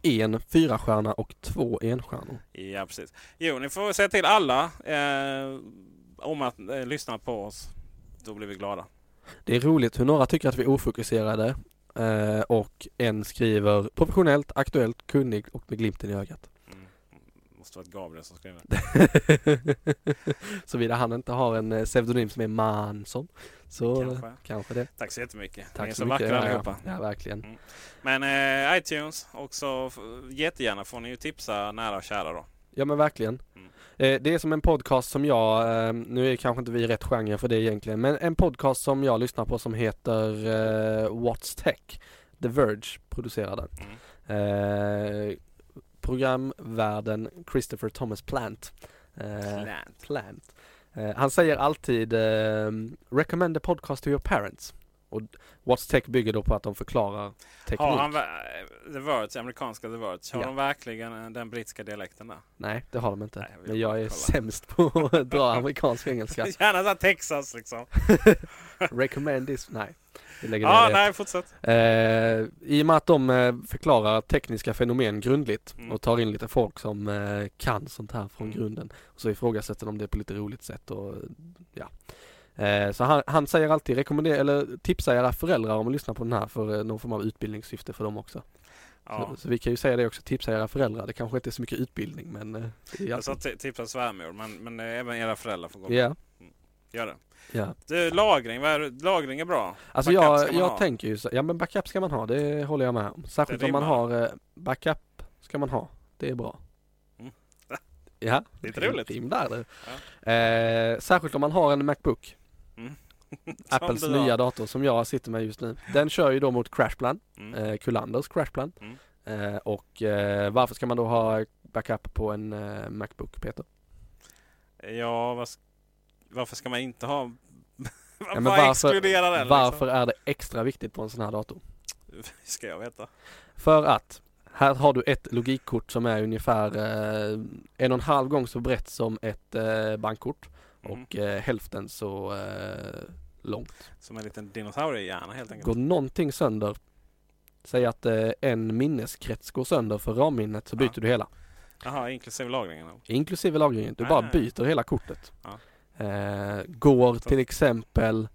en fyrastjärna och två enstjärnor. Ja, precis. Jo, ni får säga till alla eh, om att eh, lyssna på oss. Då blir vi glada. Det är roligt hur några tycker att vi är ofokuserade eh, och en skriver professionellt, aktuellt, kunnig och med glimten i ögat. Mm. Måste vara Gabriel som skriver. *laughs* Såvida han inte har en eh, pseudonym som är Mansson. Så Kanske. kanske, det. Tack så jättemycket. Tack Ni är så så mycket. vackra Ja, allihopa. ja, ja, verkligen. Men eh, iTunes också jättegärna får ni ju tipsa nära och kära då. Ja men verkligen. Mm. Eh, det är som en podcast som jag, eh, nu är kanske inte vi rätt genre för det egentligen, men en podcast som jag lyssnar på som heter eh, What's Tech. The Verge producerar den. Mm. Programvärden Christopher Thomas Plant. Plant. Plant. Han säger alltid Recommend a podcast to your parents. Och What's Tech bygger då på att de förklarar teknik. Har han The Verge, amerikanska The Verge, har Ja. de verkligen eh, den brittiska dialekten där? Nej, det har de inte. Nej, jag Men jag är kolla. sämst på att *laughs* dra amerikansk engelska. *laughs* Gärna såhär Texas liksom. *laughs* Recommend this. Nej, Ja, nej fortsätt. Eh, I och med att de eh, förklarar tekniska fenomen grundligt Mm. och tar in lite folk som eh, kan sånt här från Mm. grunden. Och så ifrågasätter de det på lite roligt sätt och ja. Eh, så han, han säger alltid rekommendera eller tipsa era föräldrar om att lyssna på den här för eh, någon form av utbildningssyfte för dem också. Ja. Så, så vi kan ju säga det också, tipsa era föräldrar. Det kanske inte är så mycket utbildning men eh, det är Jag sa tipsa svärmor, men, men eh, även era föräldrar får gå med. Ja, Gör det. ja. Du, lagring, är, det? lagring är bra. Alltså Backup jag, jag ha. tänker ju så, ja men backup ska man ha, det håller jag med om. Särskilt Det om man har eh, backup ska man ha. Det är bra. Mm. *laughs* Ja, Lite roligt. Rim där du. Eh, särskilt om man har en Macbook. Apples nya dator som jag sitter med just nu. Den kör ju då mot Crashplan, Mm. eh, Kulanders Crashplan. Mm. Eh, och eh, varför ska man då ha backup på en eh, Macbook Peter? Ja, sk- varför ska man inte ha... *laughs* Ja, men varför- den? Varför är det extra viktigt på en sån här dator? Liksom? *laughs* Ska jag veta. För att här har du ett logikkort som är ungefär eh, en och en halv gång så brett som ett eh, bankkort Mm. och eh, hälften så eh, långt. Som en liten dinosauriehjärna helt enkelt. Går någonting sönder, säg att eh, en minneskrets går sönder för ramminnet så Ja. byter du hela. Jaha, inklusive lagringen. Inklusive lagringen. Du Ah. bara byter hela kortet. Ja. Eh, går till exempel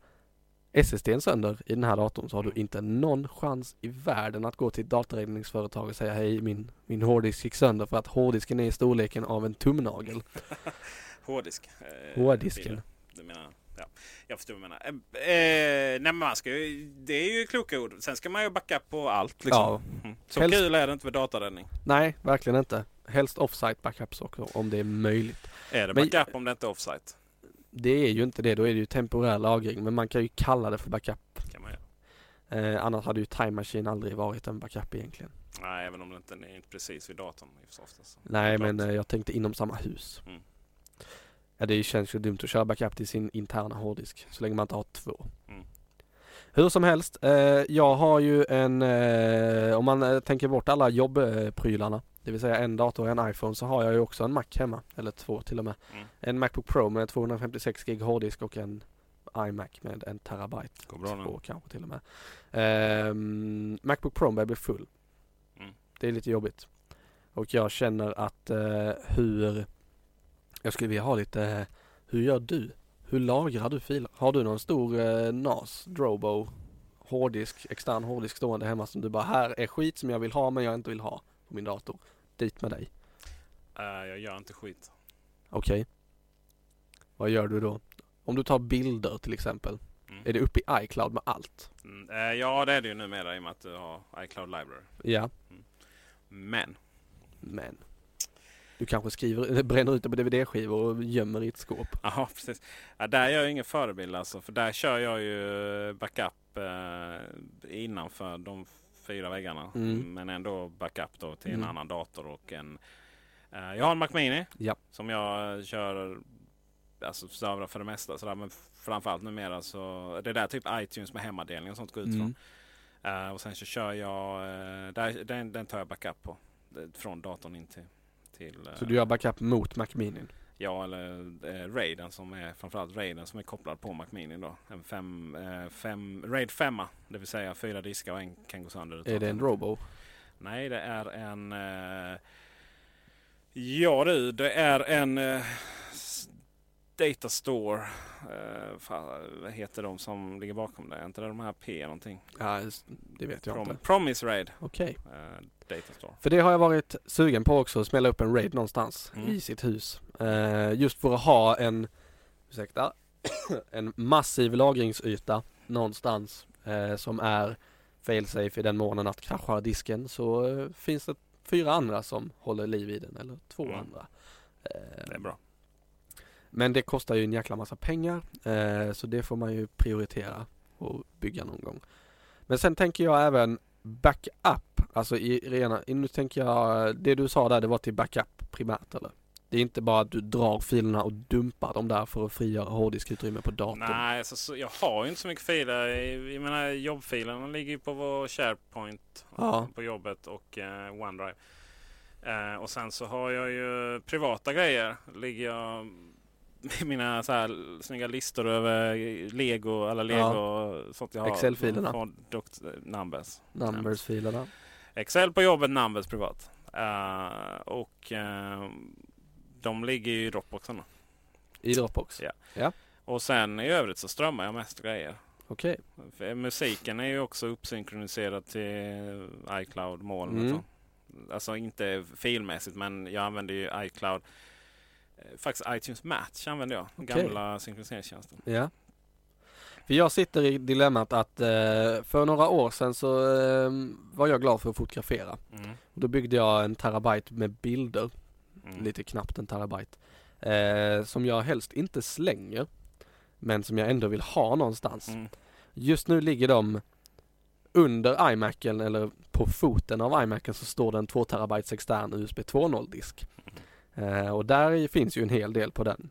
SSDn sönder i den här datorn så har du inte någon chans i världen att gå till ett dataräddningsföretag och säga hej min, min hårddisk gick sönder för att hårddisken är i storleken av en tumnagel. *laughs* Hårddisk. Eh, Hårddisken. Du menar, ja. Jag förstår vad du menar. Eh, eh, nej, men man ska ju, det är ju kloka ord. Sen ska man ju backa på allt. Liksom. Ja. Mm. Så Helst- kul är det inte med dataräddning. Nej, verkligen inte. Helst offsite backups också om det är möjligt. Är det Men- backup om det inte är offsite? Det är ju inte det, då är det ju temporär lagring men man kan ju kalla det för backup. Kan man göra. Eh, annars hade ju Time Machine aldrig varit en backup egentligen. Nej, även om det inte är precis vid datorn. så oftast. Nej men eh, jag tänkte inom samma hus. Mm. Ja det känns ju dumt att köra backup till sin interna hårddisk så länge man inte har två. Mm. Hur som helst, eh, jag har ju en, eh, om man eh, tänker bort alla jobbprylarna, det vill säga en dator och en iPhone, så har jag ju också en Mac hemma, eller två till och med. Mm. En Macbook Pro med 256 gig hårddisk och en iMac med en terabyte. Går bra nu. Två kanske till och med. Ehm, Macbook Pro börjar bli full. Mm. Det är lite jobbigt. Och jag känner att eh, hur, jag skulle vilja ha lite, eh, hur gör du? Hur lagrar du filer? Har du någon stor eh, NAS, Drobo, hårddisk, extern hårddisk stående hemma som du bara, här är skit som jag vill ha men jag inte vill ha på min dator. Dit med dig. Eh, jag gör inte skit. Okej. Vad gör du då? Om du tar bilder till exempel. Mm. Är det uppe i iCloud med allt? Mm, eh, ja, det är det ju numera i och med att du har iCloud Library. Ja. Men Men du kanske skriver, *laughs* bränner ut det på DVD-skivor och gömmer i ett skåp. Ja, precis. Ja, där är jag ingen förebild alltså. För där kör jag ju backup eh, innanför de fyra väggarna. Mm. Men ändå backup då till Mm. en annan dator och en... Eh, jag har en Mac Mini Ja. som jag kör alltså servrar för det mesta. Sådär. Men framförallt numera så det är där typ iTunes med hemmadelning och sånt går ut Mm. från. Eh, och sen så kör jag, eh, där, den, den tar jag backup på. Det- Från datorn in till... till Så eh, du gör backup mot Mac Mini? Ja, eller eh, Raiden som är framförallt Raiden som är kopplad på Mac Mini då. En fem, eh, fem, Raid 5, det vill säga fyra diskar och en kan gå sönder. Är det en Robo? Nej, det är en... Eh, ja du, det är en eh, Data Store. Eh, fan, vad heter de som ligger bakom det? Är inte det de här P någonting? Ja, det vet jag Prom- inte. Promise Raid. Okej. Eh, Data Store. För det har jag varit sugen på också, att smälla upp en raid någonstans Mm. i sitt hus. Eh, just för att ha en, ursäkta, *coughs* en massiv lagringsyta någonstans eh, som är failsafe i den månen att kraschar disken så eh, finns det fyra andra som håller liv i den, eller två Mm. andra. Eh, Det är bra. Men det kostar ju en jäkla massa pengar eh, så det får man ju prioritera och bygga någon gång. Men sen tänker jag även backup, alltså i rena, nu tänker jag, det du sa där det var till backup primärt eller? Det är inte bara att du drar filerna och dumpar dem där för att frigöra hårddiskutrymme på datorn. Nej, alltså, så, jag har ju inte så mycket filer. Jag menar jobbfilerna ligger ju på vår SharePoint Ja. på jobbet och eh, OneDrive. Eh, och sen så har jag ju privata grejer. Ligger jag *laughs* mina så här snygga listor över Lego, alla Lego Ja. sånt jag har. Excel-filerna. Numbers. Numbers-filerna. Excel på jobbet, Numbers privat. Eh, och eh, de ligger ju i Dropboxen. då. I Dropbox. Ja. Och sen i övrigt så strömmar jag mest grejer. Okej. För musiken är ju också uppsynkroniserad till iCloud molnet. Mm. Mm. Alltså inte filmässigt men jag använder ju iCloud. Eh, Faktiskt iTunes Match använder jag. Okej. Gamla synkroniseringstjänsten. Ja. För jag sitter i dilemmat att eh, för några år sedan så eh, var jag glad för att fotografera. Mm. Då byggde jag en terabyte med bilder, Mm. lite knappt en terabyte. Eh, som jag helst inte slänger. Men som jag ändå vill ha någonstans. Mm. Just nu ligger de under iMacen eller på foten av iMacen så står det en 2 terabytes extern USB 2.0 disk. Eh, och där finns ju en hel del på den.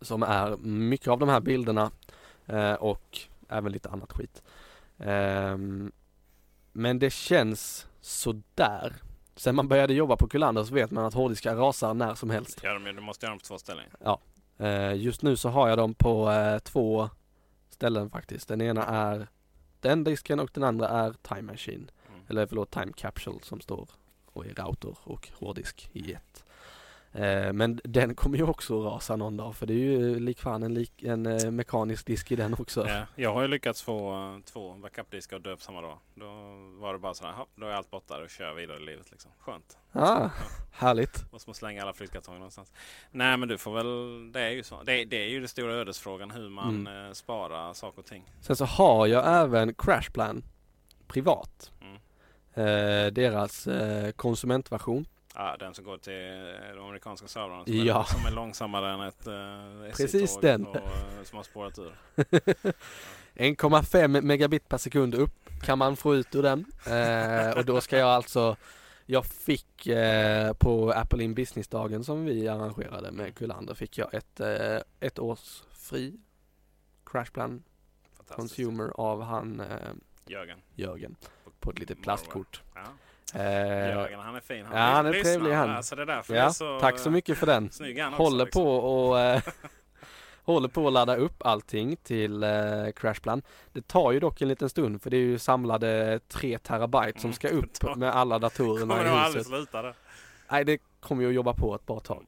Som är mycket av de här bilderna eh, och även lite annat skit. Ehm, men det känns sådär. Sen man började jobba på Kullander så vet man att hårddiskar rasar när som helst. Ja, de- du måste göra dem på två ställen. Eh, just nu så har jag dem på eh, två ställen faktiskt. Den ena är den disken och den andra är Time Machine. Mm. Eller förlåt Time Capsule som står och är router och hårddisk i ett. Eh, men den kommer ju också rasa någon dag för det är ju likfan en, lik, en eh, mekanisk disk i den också. Ja, jag har ju lyckats få eh, två backupdiskar och döp samma dag. Då var det bara sådär, "Jaha, då är allt borta och kör vidare i livet. Liksom. Skönt. Ah, härligt. Måste man slänga alla flyttkartonger någonstans. Nej men du får väl, det är ju så. Det, det är ju den stora ödesfrågan hur man Mm. sparar saker och ting. Sen så har jag även Crashplan privat. Mm. Eh, deras eh, konsumentversion. Ja, den som går till eh, de amerikanska servrarna som, Ja. är, som är långsammare än ett eh, Precis den. Och, eh, som har spårat ur. *laughs* 1,5 megabit per sekund upp kan man få ut ur den. Eh, och då ska jag alltså Jag fick eh, på Apple in Business-dagen som vi arrangerade med Kullander fick jag ett, eh, ett års fri Crashplan. Consumer av han eh, Jörgen. Jörgen på ett litet plastkort. Ja. Eh, Jörgen, han är fin. ja, han är lyssnar. trevlig, han. Alltså, det är därför ja, så, tack så mycket för den. Han också, Håller liksom. på och eh, *laughs* Håller på att ladda upp allting till eh, Crashplan. Det tar ju dock en liten stund för det är ju samlade 3 terabyte som Mm, ska upp *laughs* med alla datorerna Kommer i huset. aldrig sluta det. Nej det kommer ju att jobba på ett bra tag.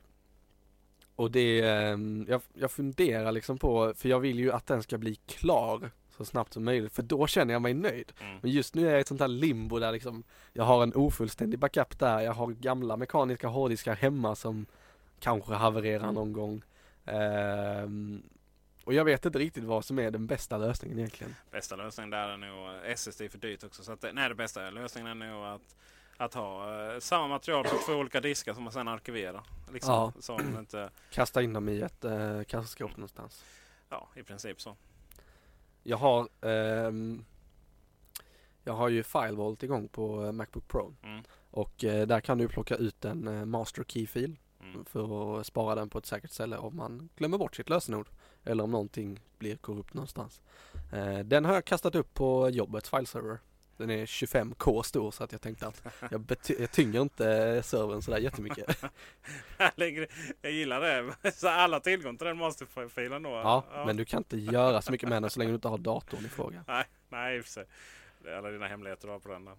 Och det, ehm, jag, jag funderar liksom på, för jag vill ju att den ska bli klar så snabbt som möjligt för då känner jag mig nöjd. Mm. Men just nu är jag i ett sånt här limbo där liksom Jag har en ofullständig backup där, jag har gamla mekaniska hårddiskar hemma som kanske havererar någon gång. Ehm, och jag vet inte riktigt vad som är den bästa lösningen egentligen. Bästa lösningen där är nog SSD är för dyrt också. Så att, nej, det bästa lösningen är nog att, att ha eh, samma material på två olika diskar som man sedan arkiverar. Liksom, Ja. Inte, Kasta in dem i ett eh, kassaskåp någonstans. ja, i princip så. Jag har ehm, Jag har ju Filevault igång på eh, Macbook Pro Mm. och eh, där kan du plocka ut en eh, master key-fil Mm. för att spara den på ett säkert ställe om man glömmer bort sitt lösenord eller om någonting blir korrupt någonstans. Eh, den har jag kastat upp på jobbets fileserver Den är 25k stor så att jag tänkte att jag, bety- jag tynger inte servern sådär jättemycket. *laughs* jag gillar det. *laughs* Så alla tillgång till den masterfilen då? Ja, men du kan inte göra så mycket med den så länge du inte har datorn i fråga. Nej, nej i och för sig. Det är alla dina hemligheter du har på den. Där.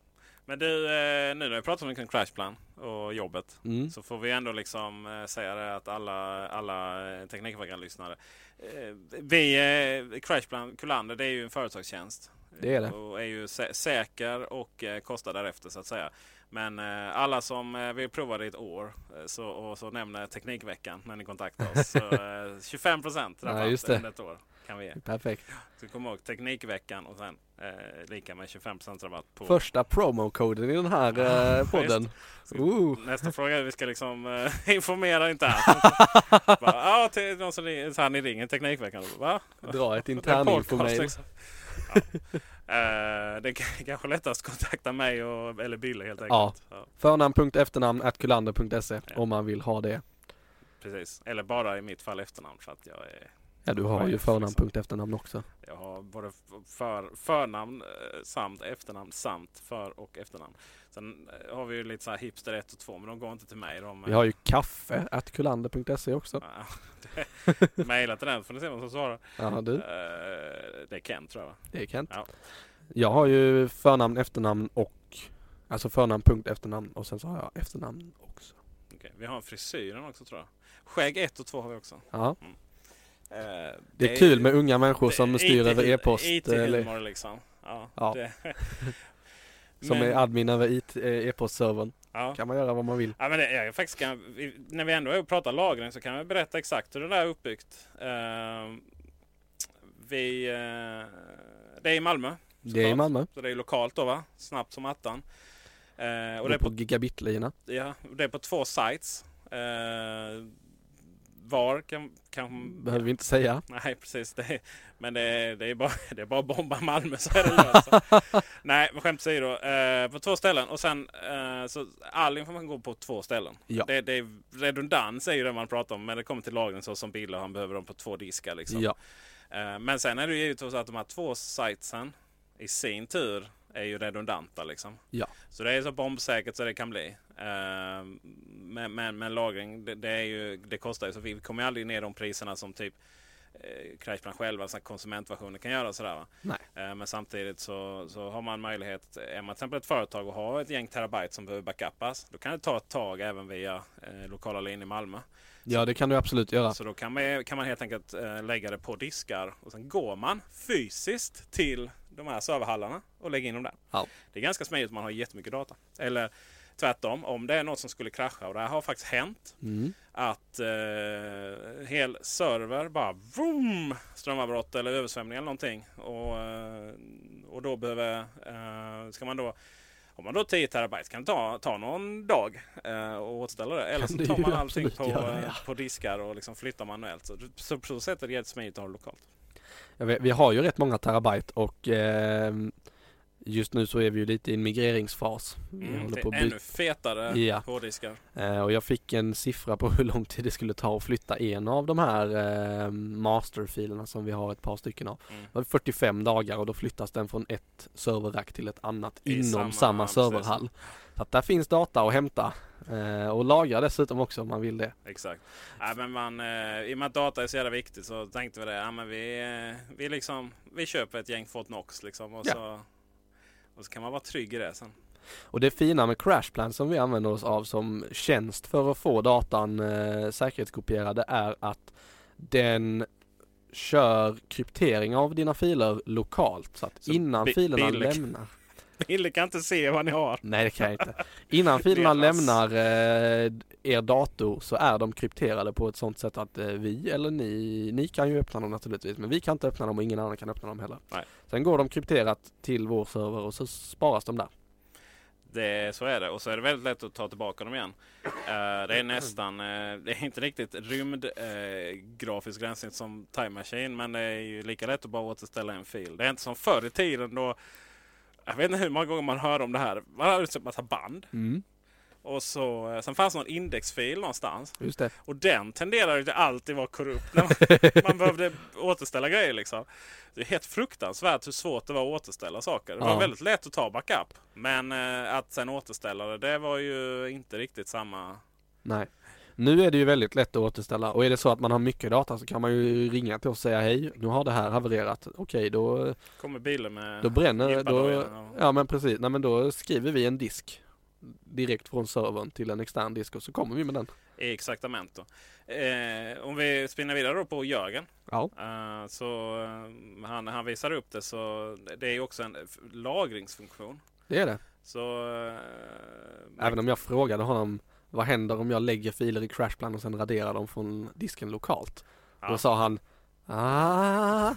Men du, eh, nu när vi pratar om en crashplan och jobbet Mm. så får vi ändå liksom eh, säga det att alla, alla eh, Teknikveckan-lyssnare. eh, Vi, eh, Crashplan Kullander, det är ju en företagstjänst. Det är det. Och är ju sä- säker och eh, kostar därefter så att säga. Men eh, alla som eh, vill prova det i ett år eh, så, och så nämner Teknikveckan när ni kontaktar oss. Så, eh, *laughs* 25 procent rabatt under ett år kan vi ge. Perfekt. Så kom ihåg Teknikveckan och sen eh, lika med 25 procent rabatt på Första promokoden i den här podden. Ooh. Nästa fråga är vi ska liksom *laughs* informera internt. *laughs* Bara, ja, till någon som ring- så här, ni ringer Teknikveckan. Va? Dra ett Det Ja. Eh, det är kanske lättast att kontakta mig och, eller Bille helt enkelt. Ja. Förnamn.efternamn kullander.se Ja. om man vill ha det. precis. Eller bara i mitt fall efternamn för att jag är Ja du har ju liksom. förnamn.efternamn också. Jag har både för, förnamn eh, samt efternamn samt för och efternamn. Sen eh, har vi ju lite så här hipster 1 och 2 men de går inte till mig. De, Vi har ju kaffe at kullander.se också. *laughs* Mejla till den får ni se vem som svarar. Ja du, Eh, det är Ken tror jag. det är Kent. Ja. Jag har ju förnamn, efternamn och Alltså förnamn, punkt, efternamn och sen så har jag efternamn också. Okej, Vi har frisyren också tror jag. Skägg 1 och 2 har vi också. Ja. Eh, Det är kul med unga människor som det- styr över e-post. Eller, IT-humor liksom. Ja. Ja. Det, *laughs* som Men- är admin över eh, e-postservern. ja. Kan man göra vad man vill. Ja, men det, jag faktiskt kan, när vi ändå är och pratar lagring så kan jag berätta exakt hur det där är uppbyggt. Eh, vi, eh, det är i Malmö. Det är i. Malmö. Så det är lokalt då va? Snabbt som attan. Eh, och Och det är på på, gigabit-lina. ja, det är på två sites. Var kan, kan Behöver vi inte säga. Nej precis. Det är, men det är, det är bara *laughs* det är bara att bomba Malmö så är det löst. *laughs* Nej men skämt åsido. Eh, på två ställen och sen eh, så all information går på två ställen. Ja. Det, det är, redundans är ju det man pratar om. Men det kommer till lagring så som bilar han behöver dem på två diskar. Liksom. Ja. Eh, men sen är det ju givetvis så att de här två sitesen i sin tur är ju redundanta. Liksom. Ja. Så det är så bombsäkert så det kan bli. Eh, men, men, men lagring det, det, är ju, det kostar ju så vi kommer aldrig ner de priserna som typ eh, Crashplan själva, så här konsumentversioner kan göra. Sådär. Eh, men samtidigt så, så har man möjlighet, är man till exempel ett företag och har ett gäng terabyte som behöver backupas. Då kan det ta ett tag även via eh, lokala linjer i Malmö. Ja det kan du absolut göra. Så då kan man, kan man helt enkelt eh, lägga det på diskar och sen går man fysiskt till de här serverhallarna och lägger in dem där. Ja. Det är ganska smidigt om man har jättemycket data. Eller tvärtom, om det är något som skulle krascha och det här har faktiskt hänt. Mm. Att eh, hel server bara vroom, strömavbrott eller översvämning eller någonting. Och, eh, och då behöver, eh, ska man då har man då 10 terabyte kan det ta, ta någon dag eh, och återställa det. Eller så tar man allting på, eh, på diskar och liksom flyttar manuellt. Så, så så sätt är det jättesmidigt att ha det lokalt. Vi, har ju rätt många terabyte och eh, just nu så är vi ju lite i en migreringsfas. Mm, det är ännu fetare Ja. hårddiskar. Eh, och jag fick en siffra på *laughs* hur lång tid det skulle ta att flytta en av de här eh, masterfilerna som vi har ett par stycken av. Mm. Det var 45 dagar och då flyttas den från ett serverrack till ett annat I inom samma- samma, serverhall. Så att där finns data att hämta eh, och lagra dessutom också om man vill det. Exakt. Nej, men man, eh, I och med att data är så jävla viktigt så tänkte vi det. Ja, men vi, eh, vi, liksom, vi köper ett gäng Fort Knox liksom, och, Ja. så, och så kan man vara trygg i det sen. Och det fina med Crashplan som vi använder oss av som tjänst för att få datan eh, säkerhetskopierad är att den kör kryptering av dina filer lokalt. Så att Så innan filerna lämnar *laughs* Billy kan inte se vad ni har. Nej det kan jag inte. Innan *laughs* filerna lämnar eh, er dator så är de krypterade på ett sånt sätt att eh, vi eller ni, ni kan ju öppna dem naturligtvis men vi kan inte öppna dem och ingen annan kan öppna dem heller. Nej. Sen går de krypterat till vår server och så sparas de där. Det, så är det. Och så är det väldigt lätt att ta tillbaka dem igen. Eh, det är nästan, eh, det är inte riktigt rymd eh, grafisk gränssnitt som Time Machine. Men det är ju lika lätt att bara återställa en fil. Det är inte som förr i tiden då jag vet inte hur många gånger man hör om det här. Man har en massa band. Och så, eh, sen fanns någon indexfil någonstans. Just det. Och den tenderar ju alltid vara korrupt när man, *laughs* man behövde återställa grejer liksom. Det är helt fruktansvärt hur svårt det var att återställa saker. Det var Ja. väldigt lätt att ta backup. Men eh, att sen återställa det, det var ju inte riktigt samma... Nej. Nu är det ju väldigt lätt att återställa och är det så att man har mycket data så kan man ju ringa till oss och säga hej, nu har det här havererat. Okej, då, Kommer bilar med... då bränner, då, och- ja men precis, nej men då skriver vi en disk direkt från servern till en extern disk och så kommer vi med den. exaktamente. Eh, om vi spinner vidare då på Jörgen. Ja. Eh, så eh, han, han visar upp det så det är ju också en lagringsfunktion. Det är det. Så... Eh, Även om jag frågade honom vad händer om jag lägger filer i Crashplan och sen raderar dem från disken lokalt? Ja. Då sa han Ah,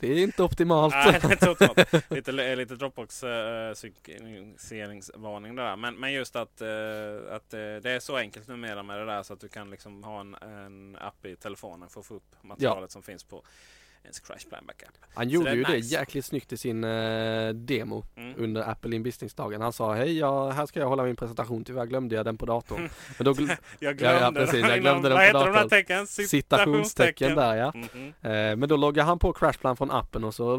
det är inte optimalt. Nej, det är optimalt. lite, lite Dropbox uh, synkroniseringsvarning där. Men, men just att, eh, att eh, det är så enkelt numera med det där så att du kan liksom ha en, en app i telefonen för att få upp materialet som finns på ens Crashplan Backup. Han Så gjorde det ju det nice. jäkligt snyggt i sin eh, demo Mm. under Apple in Business-dagen. Han sa hej, ja, här ska jag hålla min presentation, tyvärr glömde jag den på datorn. *laughs* Men då gl- Jag Ja, glömde, ja, precis. Jag glömde den Vad på heter de där datorn. tecken? citationstecken där ja. Mhm. Eh, men då loggade han på Crashplan från appen och så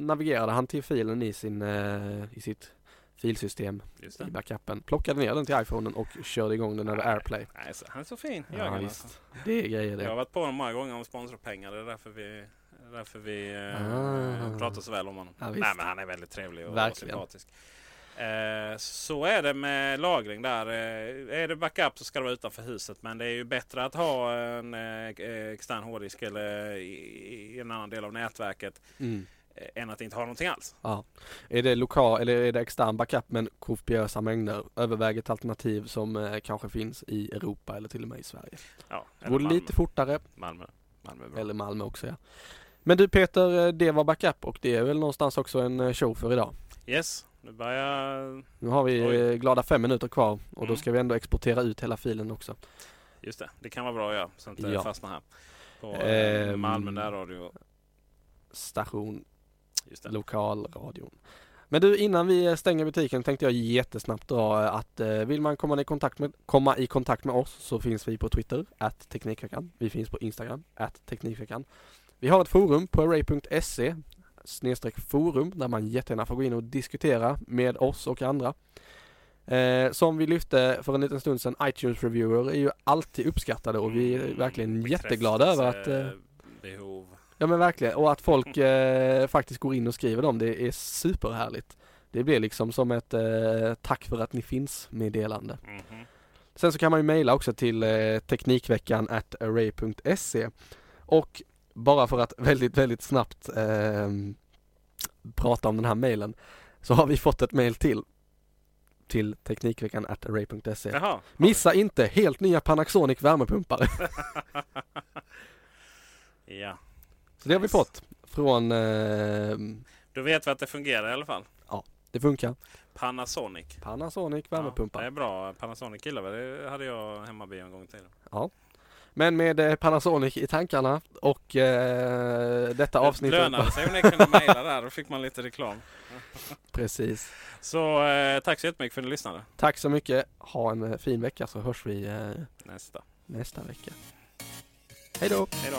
navigerade han till filen i, sin, eh, i sitt filsystem i det. backupen. Plockade ner den till iPhonen och körde igång den över AirPlay. Nej, så- han är så fin, Ja, Jörgen. visst. alltså. Det är grejer Jag har det. varit på honom många gånger om sponsorpengar. Det är därför vi, det därför vi Ah. eh, pratar så väl om honom. Ja. Nej, men han är väldigt trevlig och, Verkligen. sympatisk. Eh, så är det med lagring där. Eh, är det backup så ska det vara utanför huset. Men det är ju bättre att ha en eh, extern hårddisk eller i, i en annan del av nätverket Mm. än att inte ha någonting alls. Ja. Är det lokal eller är det extern backup men kopiösa mängder? Överväg ett alternativ som kanske finns i Europa eller till och med i Sverige. Ja, Går lite fortare Malmö. Malmö eller Malmö också ja. Men du Peter, eh, det var backup och det är väl någonstans också en eh, show för idag. Yes, nu börjar Nu har vi Oj. eh, glada fem minuter kvar och då Mm. ska vi ändå exportera ut hela filen också. Just det, det kan vara bra att göra så att inte Ja. fastnar här. På eh, Ehm. Malmö närradio. Station Just det. lokalradion. Men du innan vi stänger butiken tänkte jag jättesnabbt dra att eh, vill man komma i, kontakt med, komma i kontakt med oss så finns vi på Twitter, att Teknikveckan. Vi finns på Instagram, att Teknikveckan. Vi har ett forum på array.se snedstreck forum där man jättegärna får gå in och diskutera med oss och andra. Eh, som vi lyfte för en liten stund sedan, iTunes-reviewer är ju alltid uppskattade och vi är Mm, verkligen jätteglada över att eh, Behov. Ja men verkligen och att folk eh, faktiskt går in och skriver dem det är superhärligt. Det blir liksom som ett eh, tack för att ni finns meddelande. Mhm. Sen så kan man ju mejla också till eh, teknikveckan at array.se och bara för att väldigt väldigt snabbt eh, prata om den här mejlen så har vi fått ett mejl till till teknikveckan at array.se. Missa inte helt nya Panasonic värmepumpar. *laughs* Ja, Så det har vi fått från eh, då vet vi att det fungerar i alla fall. det funkar. Panasonic. Panasonic Ja, värmepumpar. det är bra. Panasonic gillar vi. Det hade jag hemma en gång i tiden. Men med eh, Panasonic i tankarna och eh, detta Det avsnittet. lönade sig om ni kunde mejla där. Då fick man lite reklam. *laughs* Precis. Så eh, tack så jättemycket för att ni lyssnade. Tack så mycket. Ha en eh, fin vecka så hörs vi eh, Nästa. nästa vecka. Hej då! Hej då.